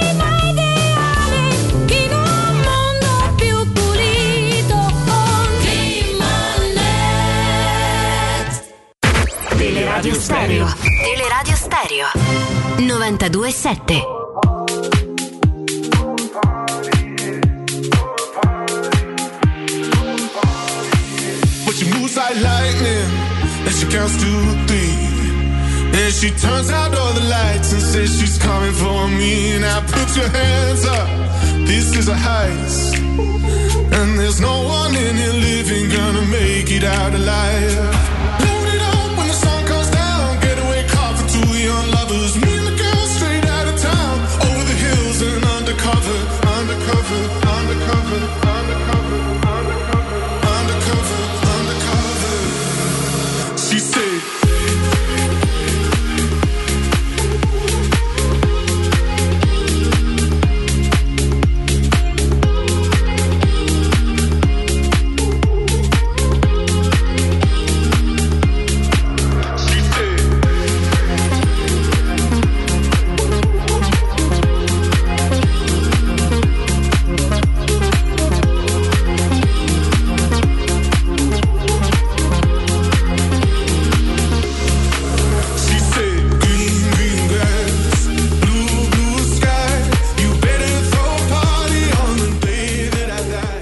Teleradio Stereo. Teleradio Stereo 927 But she moves like lightning, and she counts to three. And she turns out all the lights and says she's coming for me. Now put your hands up, this is a heist. And there's no one in here living gonna make it out alive.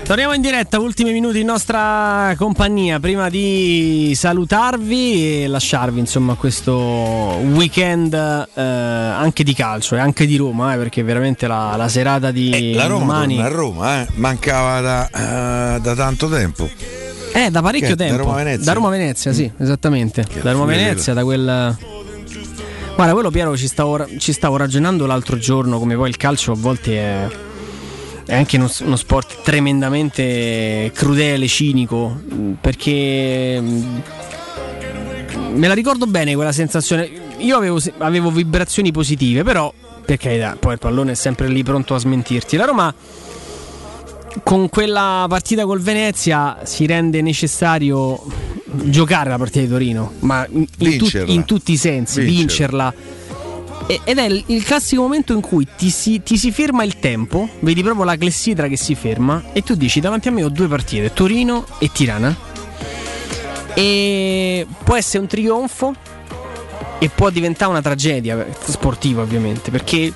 Torniamo in diretta, ultimi minuti in nostra compagnia. Prima di salutarvi e lasciarvi insomma questo weekend eh, anche di calcio e anche di Roma, eh, perché veramente la, la serata di La Roma domani a Roma, eh? mancava da, eh, da tanto tempo. Eh, da parecchio Che, da tempo. Roma-Venezia? Da Roma-Venezia, sì, esattamente. da Roma-Venezia, da quel. Guarda, quello Piero ci stavo, ci stavo ragionando l'altro giorno, come poi il calcio a volte è, è anche uno, uno sport tremendamente crudele, cinico, mh, perché mh, me la ricordo bene quella sensazione. Io avevo, avevo vibrazioni positive, però, per carità, poi il pallone è sempre lì pronto a smentirti. La Roma con quella partita col Venezia si rende necessario giocare la partita di Torino, ma in, in Vincerla. in tutti i sensi, Vincerla. vincerla. Ed è il, classico momento in cui ti si, ti si ferma il tempo, vedi proprio la clessidra che si ferma e tu dici davanti a me ho due partite, Torino e Tirana. E può essere un trionfo e può diventare una tragedia sportiva ovviamente, perché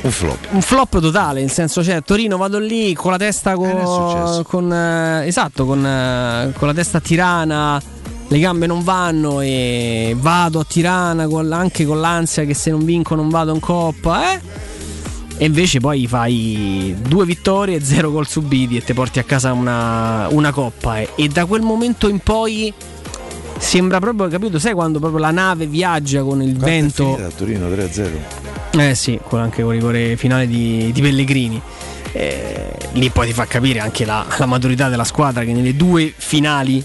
un flop. un flop totale, nel senso cioè Torino vado lì con la testa co- con, eh, esatto, con, eh, con la testa a Tirana, le gambe non vanno e vado a Tirana con- anche con l'ansia che se non vinco non vado in coppa, eh? E invece poi fai due vittorie e zero gol subiti e ti porti a casa una, una coppa. eh. E da quel momento in poi sembra proprio, capito? Sai quando proprio la nave viaggia con il Quanto è vento. finita a Torino 3-0. Eh sì, con- anche con il rigore finale di, di Pellegrini. Eh, lì poi ti fa capire anche la, la maturità della squadra che nelle due finali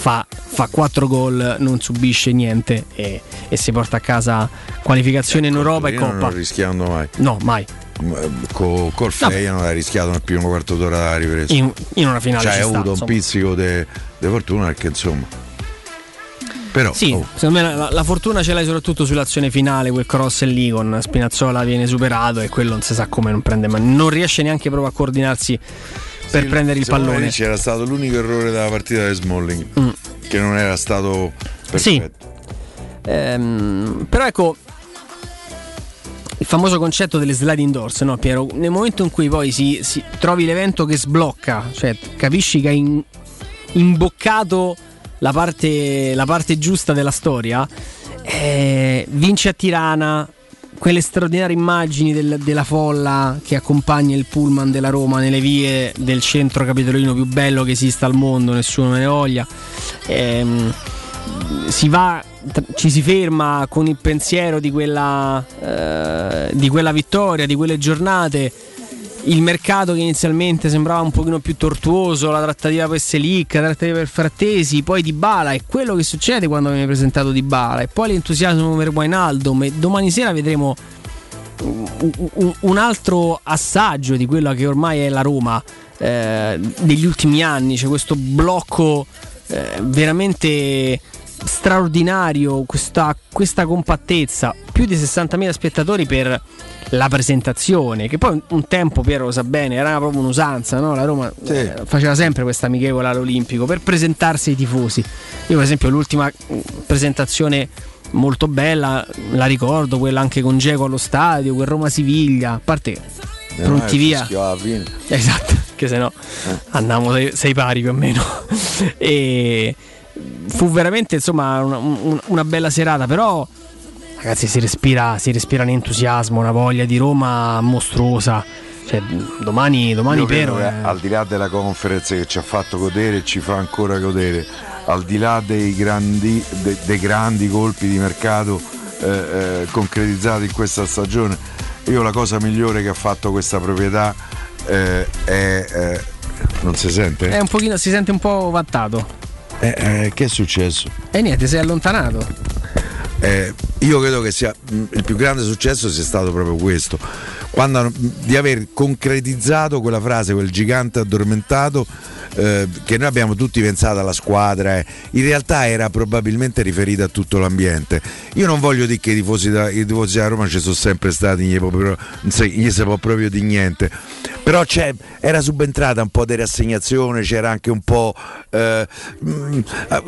fa, fa 4 gol, non subisce niente e, e si porta a casa qualificazione in Europa e Coppa. non rischiando mai. No, mai. Con, col Feyenoord ha rischiato nel primo quarto d'ora della ripresa. In, in una finale Cioè, ci sta, avuto un insomma. pizzico di fortuna perché insomma. Però Sì, oh, secondo me la, la fortuna ce l'hai soprattutto sull'azione finale, quel cross lì con Spinazzola viene superato e quello non si sa come non prende, ma non riesce neanche proprio a coordinarsi per prendere il pallone. C'era stato l'unico errore della partita di Smalling, Mm. che non era stato Sì. perfetto. Ehm, però ecco il famoso concetto delle sliding doors, no Piero? Nel momento in cui poi si, si- trovi l'evento che sblocca, cioè capisci che hai in- imboccato la parte, la parte giusta della storia, eh, vince a Tirana, quelle straordinarie immagini del- della folla che accompagna il pullman della Roma nelle vie del centro capitolino più bello che esista al mondo, nessuno me ne voglia. Ehm, si va, ci si ferma con il pensiero di quella, eh, di quella vittoria, di quelle giornate. Il mercato che inizialmente sembrava un pochino più tortuoso, la trattativa per Selic, la trattativa per Frattesi, poi Di Bala, è quello che succede quando viene presentato Di Bala, e poi l'entusiasmo per Wijnaldum e domani sera vedremo un, altro assaggio di quella che ormai è la Roma eh, degli ultimi anni, c'è questo blocco eh, veramente straordinario, questa, questa compattezza, più di 60.000 spettatori per la presentazione, che poi un, tempo Piero lo sa bene, era proprio un'usanza, no? la Roma eh, faceva sempre questa amichevole all'Olimpico per presentarsi ai tifosi. Io per esempio l'ultima mm, presentazione molto bella, la ricordo, quella anche con Geco allo stadio, quel Roma-Siviglia, a parte Eh, pronti via. fine. Esatto, che se no andavamo sei, sei pari più o meno. e fu veramente insomma una, un- una bella serata, però ragazzi si respira, si respira un entusiasmo, una voglia di Roma mostruosa. Cioè, domani, domani Piero è- al di là della conferenza che ci ha fatto godere e ci fa ancora godere, al di là dei grandi, de- dei grandi colpi di mercato eh, eh, concretizzati in questa stagione, io la cosa migliore che ha fatto questa proprietà eh, è... eh, non si sente? è un pochino, si sente un po' vattato. Eh, eh, che è successo? E niente, si è allontanato. Eh, io credo che sia mh, il più grande successo sia stato proprio questo, quando mh, di aver concretizzato quella frase, quel gigante addormentato eh, che noi abbiamo tutti pensato alla squadra, eh. in realtà era probabilmente riferita a tutto l'ambiente. Io non voglio dire che i tifosi, da, i tifosi della Roma ci sono sempre stati, gli, si- può proprio di niente, però era subentrata un po' di rassegnazione, c'era anche un po' eh, mh, eh,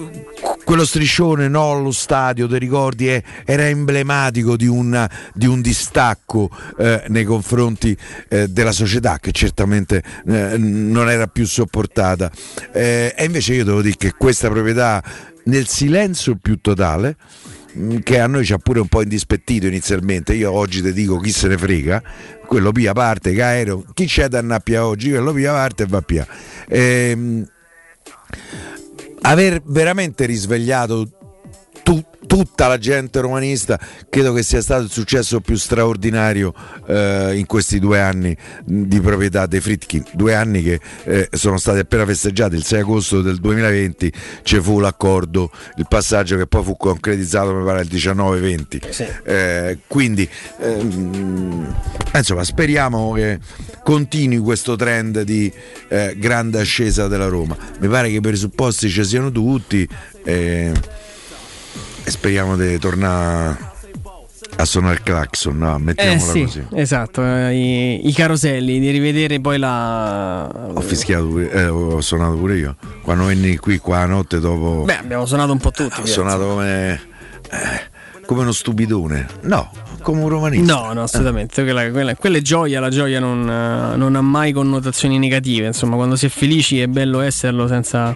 quello striscione no, allo stadio, ti ricordi, eh, era emblematico di un, di un distacco eh, nei confronti eh, della società che certamente eh, non era più sopportata. Eh, e invece io devo dire che questa proprietà nel silenzio più totale mh, che a noi ci ha pure un po' indispettito inizialmente. Io oggi ti dico chi se ne frega, quello pia parte, che aereo, chi c'è da annappia oggi, quello pia parte e va via. Ehm, aver veramente risvegliato tu- tutta la gente romanista credo che sia stato il successo più straordinario eh, in questi due anni di proprietà dei Fritkin. Due anni che eh, sono stati appena festeggiati. Il 6 agosto del 2020 ci fu l'accordo il passaggio che poi fu concretizzato mi pare il 19-20 Eh, quindi ehm, insomma speriamo che continui questo trend di eh, grande ascesa della Roma. Mi pare che i presupposti ci siano tutti eh, speriamo di tornare A suonare il clacson, no, Eh mettiamola sì, così. esatto, eh, i, i caroselli, di rivedere poi la... Ho fischiato pure, eh, ho suonato pure io. Quando venni qui qua a notte dopo. Beh, abbiamo suonato un po' tutti. ho suonato come. eh, come uno stupidone. No, come un romanista. No, no, assolutamente. Quella, quella- quella è gioia, la gioia non, eh, non ha mai connotazioni negative. Insomma, quando si è felici è bello esserlo senza,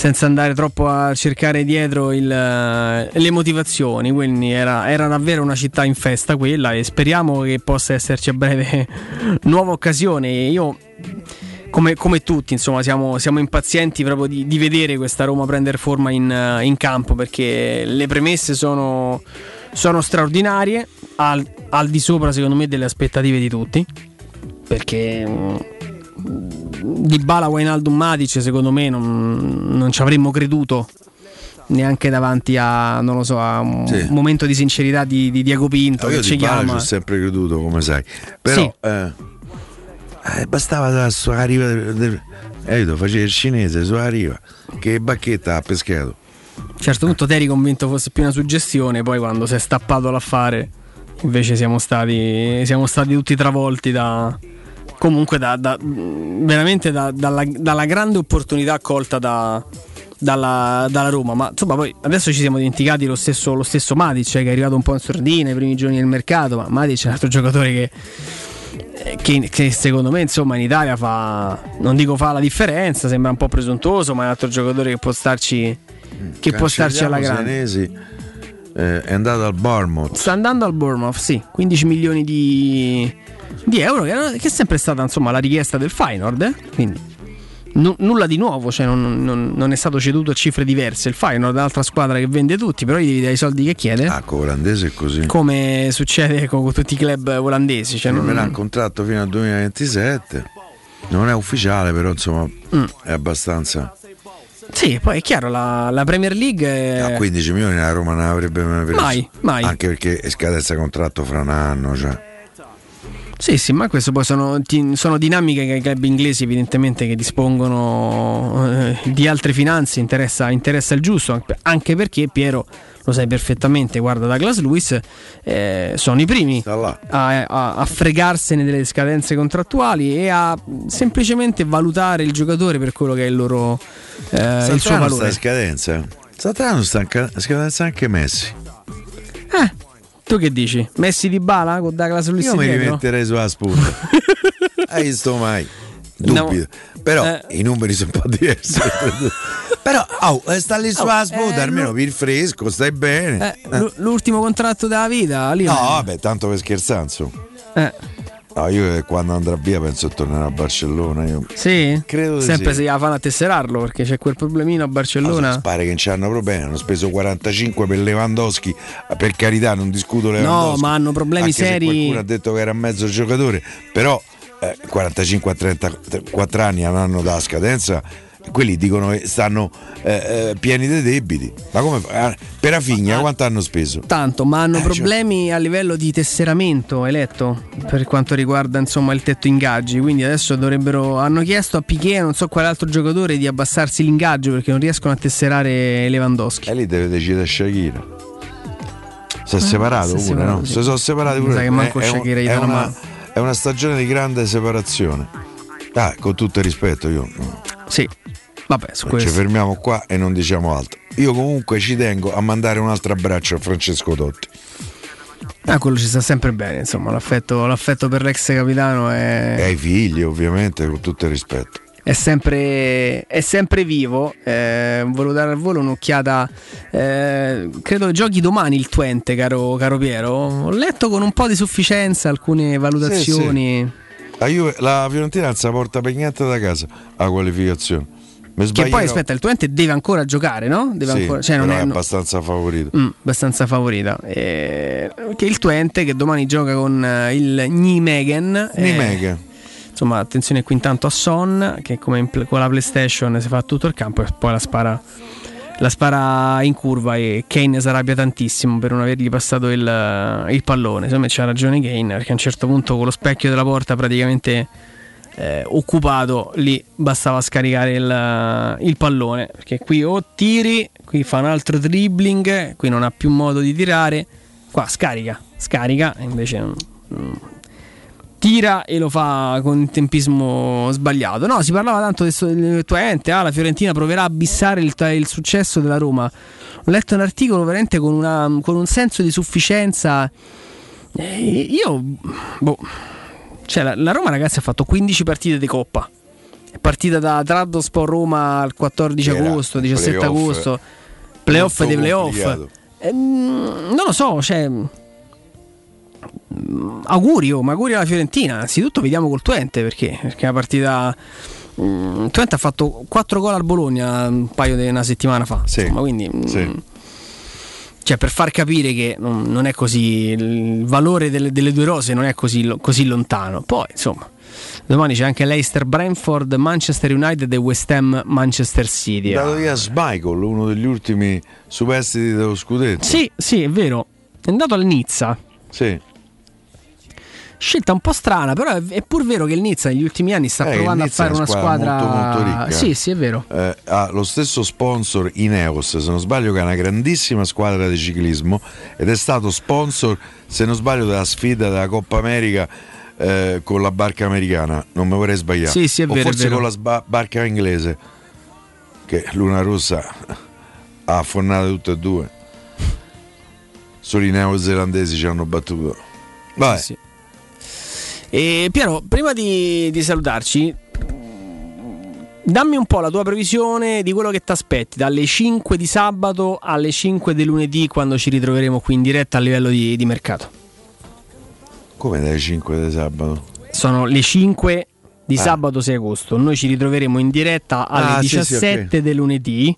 senza andare troppo a cercare dietro il, eh, le motivazioni. Quindi era, era davvero una città in festa quella e speriamo che possa esserci a breve nuova occasione. Io come, come tutti, insomma, siamo, siamo impazienti proprio di, di vedere questa Roma prendere forma in, eh, in campo perché le premesse sono, sono straordinarie, al, al di sopra, secondo me, delle aspettative di tutti. Perché mm, di Bala Wijnaldum Matic, secondo me, non, non ci avremmo creduto neanche davanti a, non lo so, a un Sì. momento di sincerità di, di Diego Pinto che io ci di Bala ci chiama. ho sempre creduto, come sai. Però Sì. eh, eh, bastava la sua riva del, del, eh, io facevo il cinese sulla riva. Che bacchetta ha pescato. A un certo punto ti eri convinto fosse più una suggestione, poi quando si è stappato l'affare, invece siamo stati, siamo stati tutti travolti da. Comunque, da, da- veramente da- dalla, dalla grande opportunità colta da- dalla, dalla Roma. Ma insomma, poi adesso ci siamo dimenticati lo stesso, lo stesso Matic, eh, che è arrivato un po' in sordina i primi giorni del mercato. Ma Matic è un altro giocatore che che, che secondo me insomma in Italia fa non dico fa la differenza sembra un po' presuntuoso ma è un altro giocatore che può starci che può starci alla grande Senesi, eh, è andato al Bournemouth. sta andando al Bournemouth sì 15 milioni di, di euro che, che è sempre stata insomma la richiesta del Feyenoord eh? quindi nu- nulla di nuovo cioè non, non- non è stato ceduto a cifre diverse il Feyenoord è un'altra squadra che vende tutti però gli devi dare i soldi che chiede Ah, con olandese è così. come succede con, tutti i club olandesi cioè non- Firmerà un contratto fino al 2027. Non è ufficiale, però insomma Mm. è abbastanza. sì poi è chiaro la, la Premier League è... A 15 milioni la Roma non avrebbe mai preso. Mai, mai. Anche perché è scadenza contratto fra un anno. Cioè. Sì, sì, ma questo poi sono, sono dinamiche che i club inglesi evidentemente che dispongono eh, di altre finanze, interessa, interessa il giusto, anche- perché Piero, lo sai perfettamente, guarda Douglas Lewis, eh, sono i primi a, a- a fregarsene delle scadenze contrattuali e a semplicemente valutare il giocatore per quello che è il loro eh, il suo sta valore. in scadenza. Satrano sta in ca- scadenza anche Messi. Tu che dici? Messi di bala con Douglas Lewis Io mi dietro? rimetterei sulla spunta. Hai visto mai? Dubito. Però Eh. i numeri sono un po' diversi. Però oh, sta lì sulla spunta, eh, almeno no. per il fresco, stai bene. Eh, l'ultimo contratto della vita, lì No, vabbè, tanto per scherzare, insomma. Eh. No, io eh, quando andrà via penso che tornerà a Barcellona. Io. Sì? Credo Sempre sì. se la fanno a tesserarlo perché c'è quel problemino a Barcellona. Pare che non c'hanno problemi, hanno speso 45 per Lewandowski, per carità non discuto Lewandowski. No, ma hanno problemi anche se seri. qualcuno ha detto che era mezzo giocatore, però eh, 45 a 34 anni hanno da scadenza, quelli dicono che stanno eh, eh, pieni dei debiti. Ma come fa? Ah, Per Afigna quanto hanno speso? Tanto, ma hanno Eh, cioè- problemi a livello di tesseramento eletto per quanto riguarda insomma il tetto ingaggi. Quindi adesso dovrebbero. Hanno chiesto a Piquet non so quale altro giocatore di abbassarsi l'ingaggio perché non riescono a tesserare Lewandowski. E lì deve decidere Shakira. Si è separato si pure, no? Si sono separati pure. sa che manco È- Shakira gli è una è una stagione di grande separazione. Ah, con tutto il rispetto, io. Sì, vabbè, su Ci questo. fermiamo qua e non diciamo altro. Io comunque ci tengo a mandare un altro abbraccio a Francesco Totti. Ah, quello ci sta sempre bene, insomma, l'affetto, l'affetto per l'ex capitano è. E ai figli, ovviamente, con tutto il rispetto. è sempre, è sempre vivo. Eh, volevo dare al volo un'occhiata. eh, credo giochi domani il Twente, caro, caro Piero. Ho letto con un po' di sufficienza alcune valutazioni. La, Juve- la Fiorentina si porta niente da casa la qualificazione. Che poi aspetta, il Twente deve ancora giocare, no? Deve Sì, ancora, cioè, non è, è abbastanza favorito. Mm, abbastanza favorita. Eh, che il Twente che domani gioca con eh, il Nijmegen. eh, Nijmegen. insomma, attenzione qui intanto a Son che come in con la PlayStation si fa tutto il campo e poi la spara, la spara in curva e Kane si arrabbia tantissimo per non avergli passato il, il pallone. Secondo me c'ha ragione Kane perché a un certo punto con lo specchio della porta praticamente eh, occupato lì bastava scaricare il, il pallone perché qui o tiri qui fa un altro dribbling qui non ha più modo di tirare qua scarica, scarica, e invece mm, tira e lo fa con il tempismo sbagliato. No, si parlava tanto del, tuo ente, ah, la Fiorentina proverà a bissare il, il successo della Roma. Ho letto un articolo veramente con, una, con un senso di sufficienza. Eh, io, boh, cioè la, la Roma ragazzi ha fatto 15 partite di Coppa. È partita da Trabzonspor Roma il 14 Era agosto, 17 playoff. agosto, playoff dei playoff. Ehm, non lo so, cioè. Mm, Auguri, oh, ma auguri alla Fiorentina. Anzitutto vediamo col Twente perché, perché la partita. mm, Twente ha fatto 4 gol al Bologna un paio di una settimana fa. Insomma, quindi. mm, Cioè, per far capire che non, non è così. Il valore delle, delle due rose non è così, così lontano. Poi, insomma. Domani c'è anche Leicester Brentford, Manchester United e West Ham Manchester City. È andato via Schmeichel, uno degli ultimi superstiti dello scudetto. Sì, sì, è vero. È andato al Nizza. Sì. Scelta un po' strana, però è, pur vero che il Nizza negli ultimi anni sta Eh, provando a Nizza è fare una squadra, molto, molto ricca. Sì, sì, è vero. Eh, ha lo stesso sponsor Ineos, se non sbaglio, che è una grandissima squadra di ciclismo ed è stato sponsor, se non sbaglio, della sfida della Coppa America eh, con la barca americana. Non mi vorrei sbagliare. Sì, sì, è o vero, forse vero. con la sba- barca inglese, che Luna Rossa ha affonnato tutte e due. Solo i neozelandesi ci hanno battuto. Vabbè. Sì, sì. E Piero, prima di, di salutarci, dammi un po' la tua previsione di quello che ti aspetti dalle 5 di sabato alle 5 di lunedì quando ci ritroveremo qui in diretta a livello di, di mercato. Come dalle 5 di sabato? Sono le 5 di Ah. sabato 6 agosto. Noi ci ritroveremo in diretta alle Ah, sì, sì, 17 ok. del lunedì.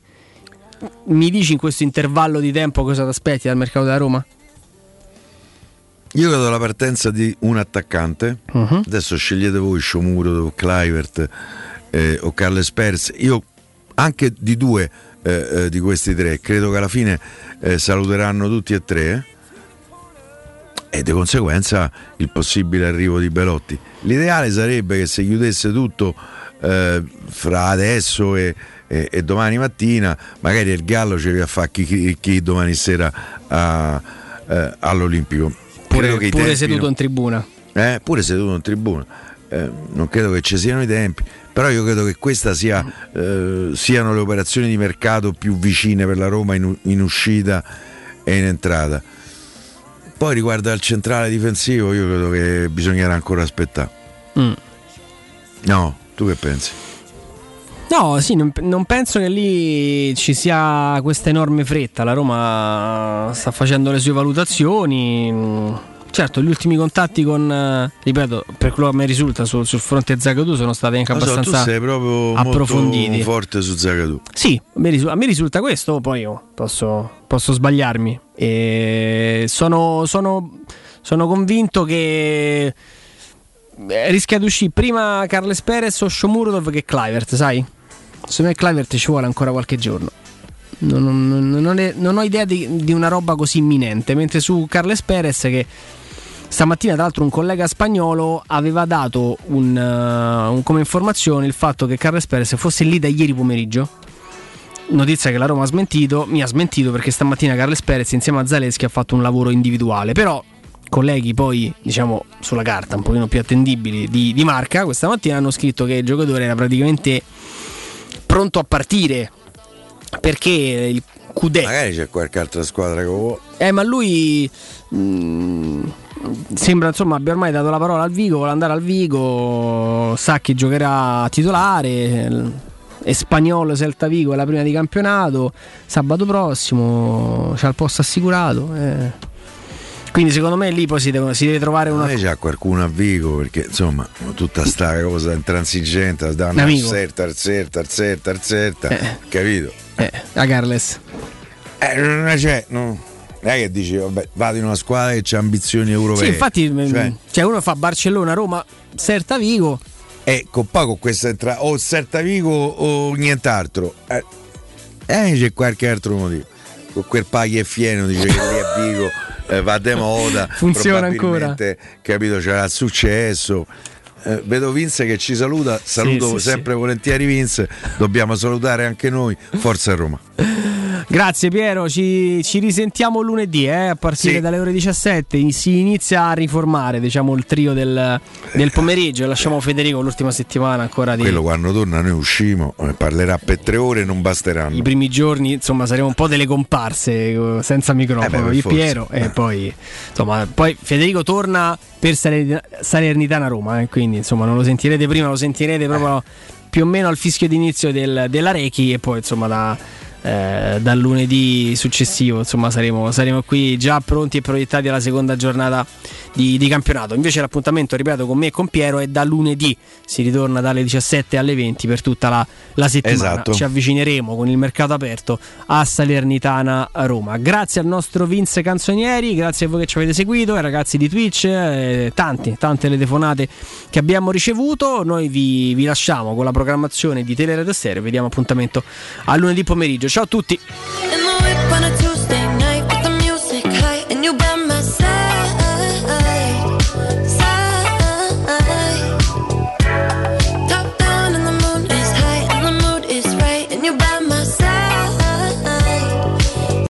Mi dici in questo intervallo di tempo cosa ti aspetti dal mercato della Roma? Io vedo la partenza di un attaccante. Mhm. Adesso scegliete voi Sciomuro o Clivert eh, o Carles Perez. Io anche di due eh, eh, di questi tre credo che alla fine eh, saluteranno tutti e tre. eh, E di conseguenza il possibile arrivo di Belotti. L'ideale sarebbe che se chiudesse tutto eh, fra adesso e, e- e domani mattina, magari il Gallo ci a fare chi, chi- chi domani sera a- all'Olimpico. Pure, pure tempi seduto in tribuna. eh, pure seduto in tribuna. Eh, non credo che ci siano i tempi, però io credo che queste sia, eh, siano le operazioni di mercato più vicine per la Roma in, in uscita e in entrata. Poi riguardo al centrale difensivo, io credo che bisognerà ancora aspettare. Mm. No, tu che pensi? No, sì, non, non penso che lì ci sia questa enorme fretta. La Roma sta facendo le sue valutazioni. Certo, gli ultimi contatti con, ripeto, per quello che mi risulta sul, sul fronte Zagadou sono stati anche Lo so, tu abbastanza sei proprio approfonditi. forte su Zagadou. Sì, a me, risu- a me risulta questo, poi io posso, posso sbagliarmi. E sono, sono- sono convinto che eh, rischia di uscire prima Carles Perez o Shomurodov che Clivert, sai? Secondo me Clivert ci vuole ancora qualche giorno. Non, non- non è- non ho idea di, di una roba così imminente, mentre su Carles Perez che stamattina tra l'altro un collega spagnolo aveva dato un, eh, un- come informazione il fatto che Carles Perez fosse lì da ieri pomeriggio notizia che la Roma ha smentito, mi ha smentito perché stamattina Carles Perez insieme a Zaleschi ha fatto un lavoro individuale, però colleghi poi diciamo sulla carta un pochino più attendibili di, di marca questa mattina hanno scritto che il giocatore era praticamente pronto a partire perché il Cudè Magari c'è qualche altra squadra che vuole. eh, ma lui mm, sembra insomma abbia ormai dato la parola al Vigo, vuole andare al Vigo, sa che giocherà titolare. È spagnolo Celta Vigo è la prima di campionato. Sabato prossimo c'ha il posto assicurato. eh. Quindi secondo me lì poi si deve, si deve trovare una. Ma c'è qualcuno a Vigo perché insomma tutta sta cosa intransigente da Un amico. Arcerta, Arcerta, Arcerta, Arcerta, capito? Eh, a Carles. Eh, non c'è, no. non è che dici vabbè, vado in una squadra che ha ambizioni europee. Sì, infatti, mm, Cioè, cioè, uno fa Barcellona, Roma, Serta Vigo. e con poco questa entrata o Serta Vigo o nient'altro. Eh, eh, c'è qualche altro motivo. Con quel paghi e fieno dice che lì a Vigo eh, va de moda. Funziona probabilmente, Capito, c'era successo. Eh, vedo Vince che ci saluta, saluto sì, sempre volentieri Vince, dobbiamo salutare anche noi, Forza Roma. Grazie Piero, ci, ci risentiamo lunedì eh, a partire Sì. dalle ore 17. Si inizia a riformare diciamo, il trio del, del pomeriggio. Lasciamo Federico l'ultima settimana ancora di. Quello quando torna noi uscimo, eh, parlerà per tre ore e non basteranno. I primi giorni, insomma, saremo un po' delle comparse eh, senza microfono. Eh beh, e. Piero, e poi, insomma, poi Federico torna per Saler- Salernitana Roma. eh, quindi, insomma, non lo sentirete prima, lo sentirete proprio più o meno al fischio d'inizio del- della Rechi. E poi, insomma, da, eh, dal lunedì successivo, insomma, saremo, saremo qui già pronti e proiettati alla seconda giornata di, di campionato. Invece, l'appuntamento, ripeto, con me e con Piero è da lunedì. Si ritorna dalle 17 alle 20 per tutta la, la settimana. Esatto. Ci avvicineremo con il mercato aperto a Salernitana a Roma. Grazie al nostro Vince Canzonieri, grazie a voi che ci avete seguito, ai ragazzi di Twitch, eh, tanti, tante le telefonate che abbiamo ricevuto. Noi vi, vi lasciamo con la programmazione di Teleradio Stereo. Vediamo appuntamento a lunedì pomeriggio ciao a tutti.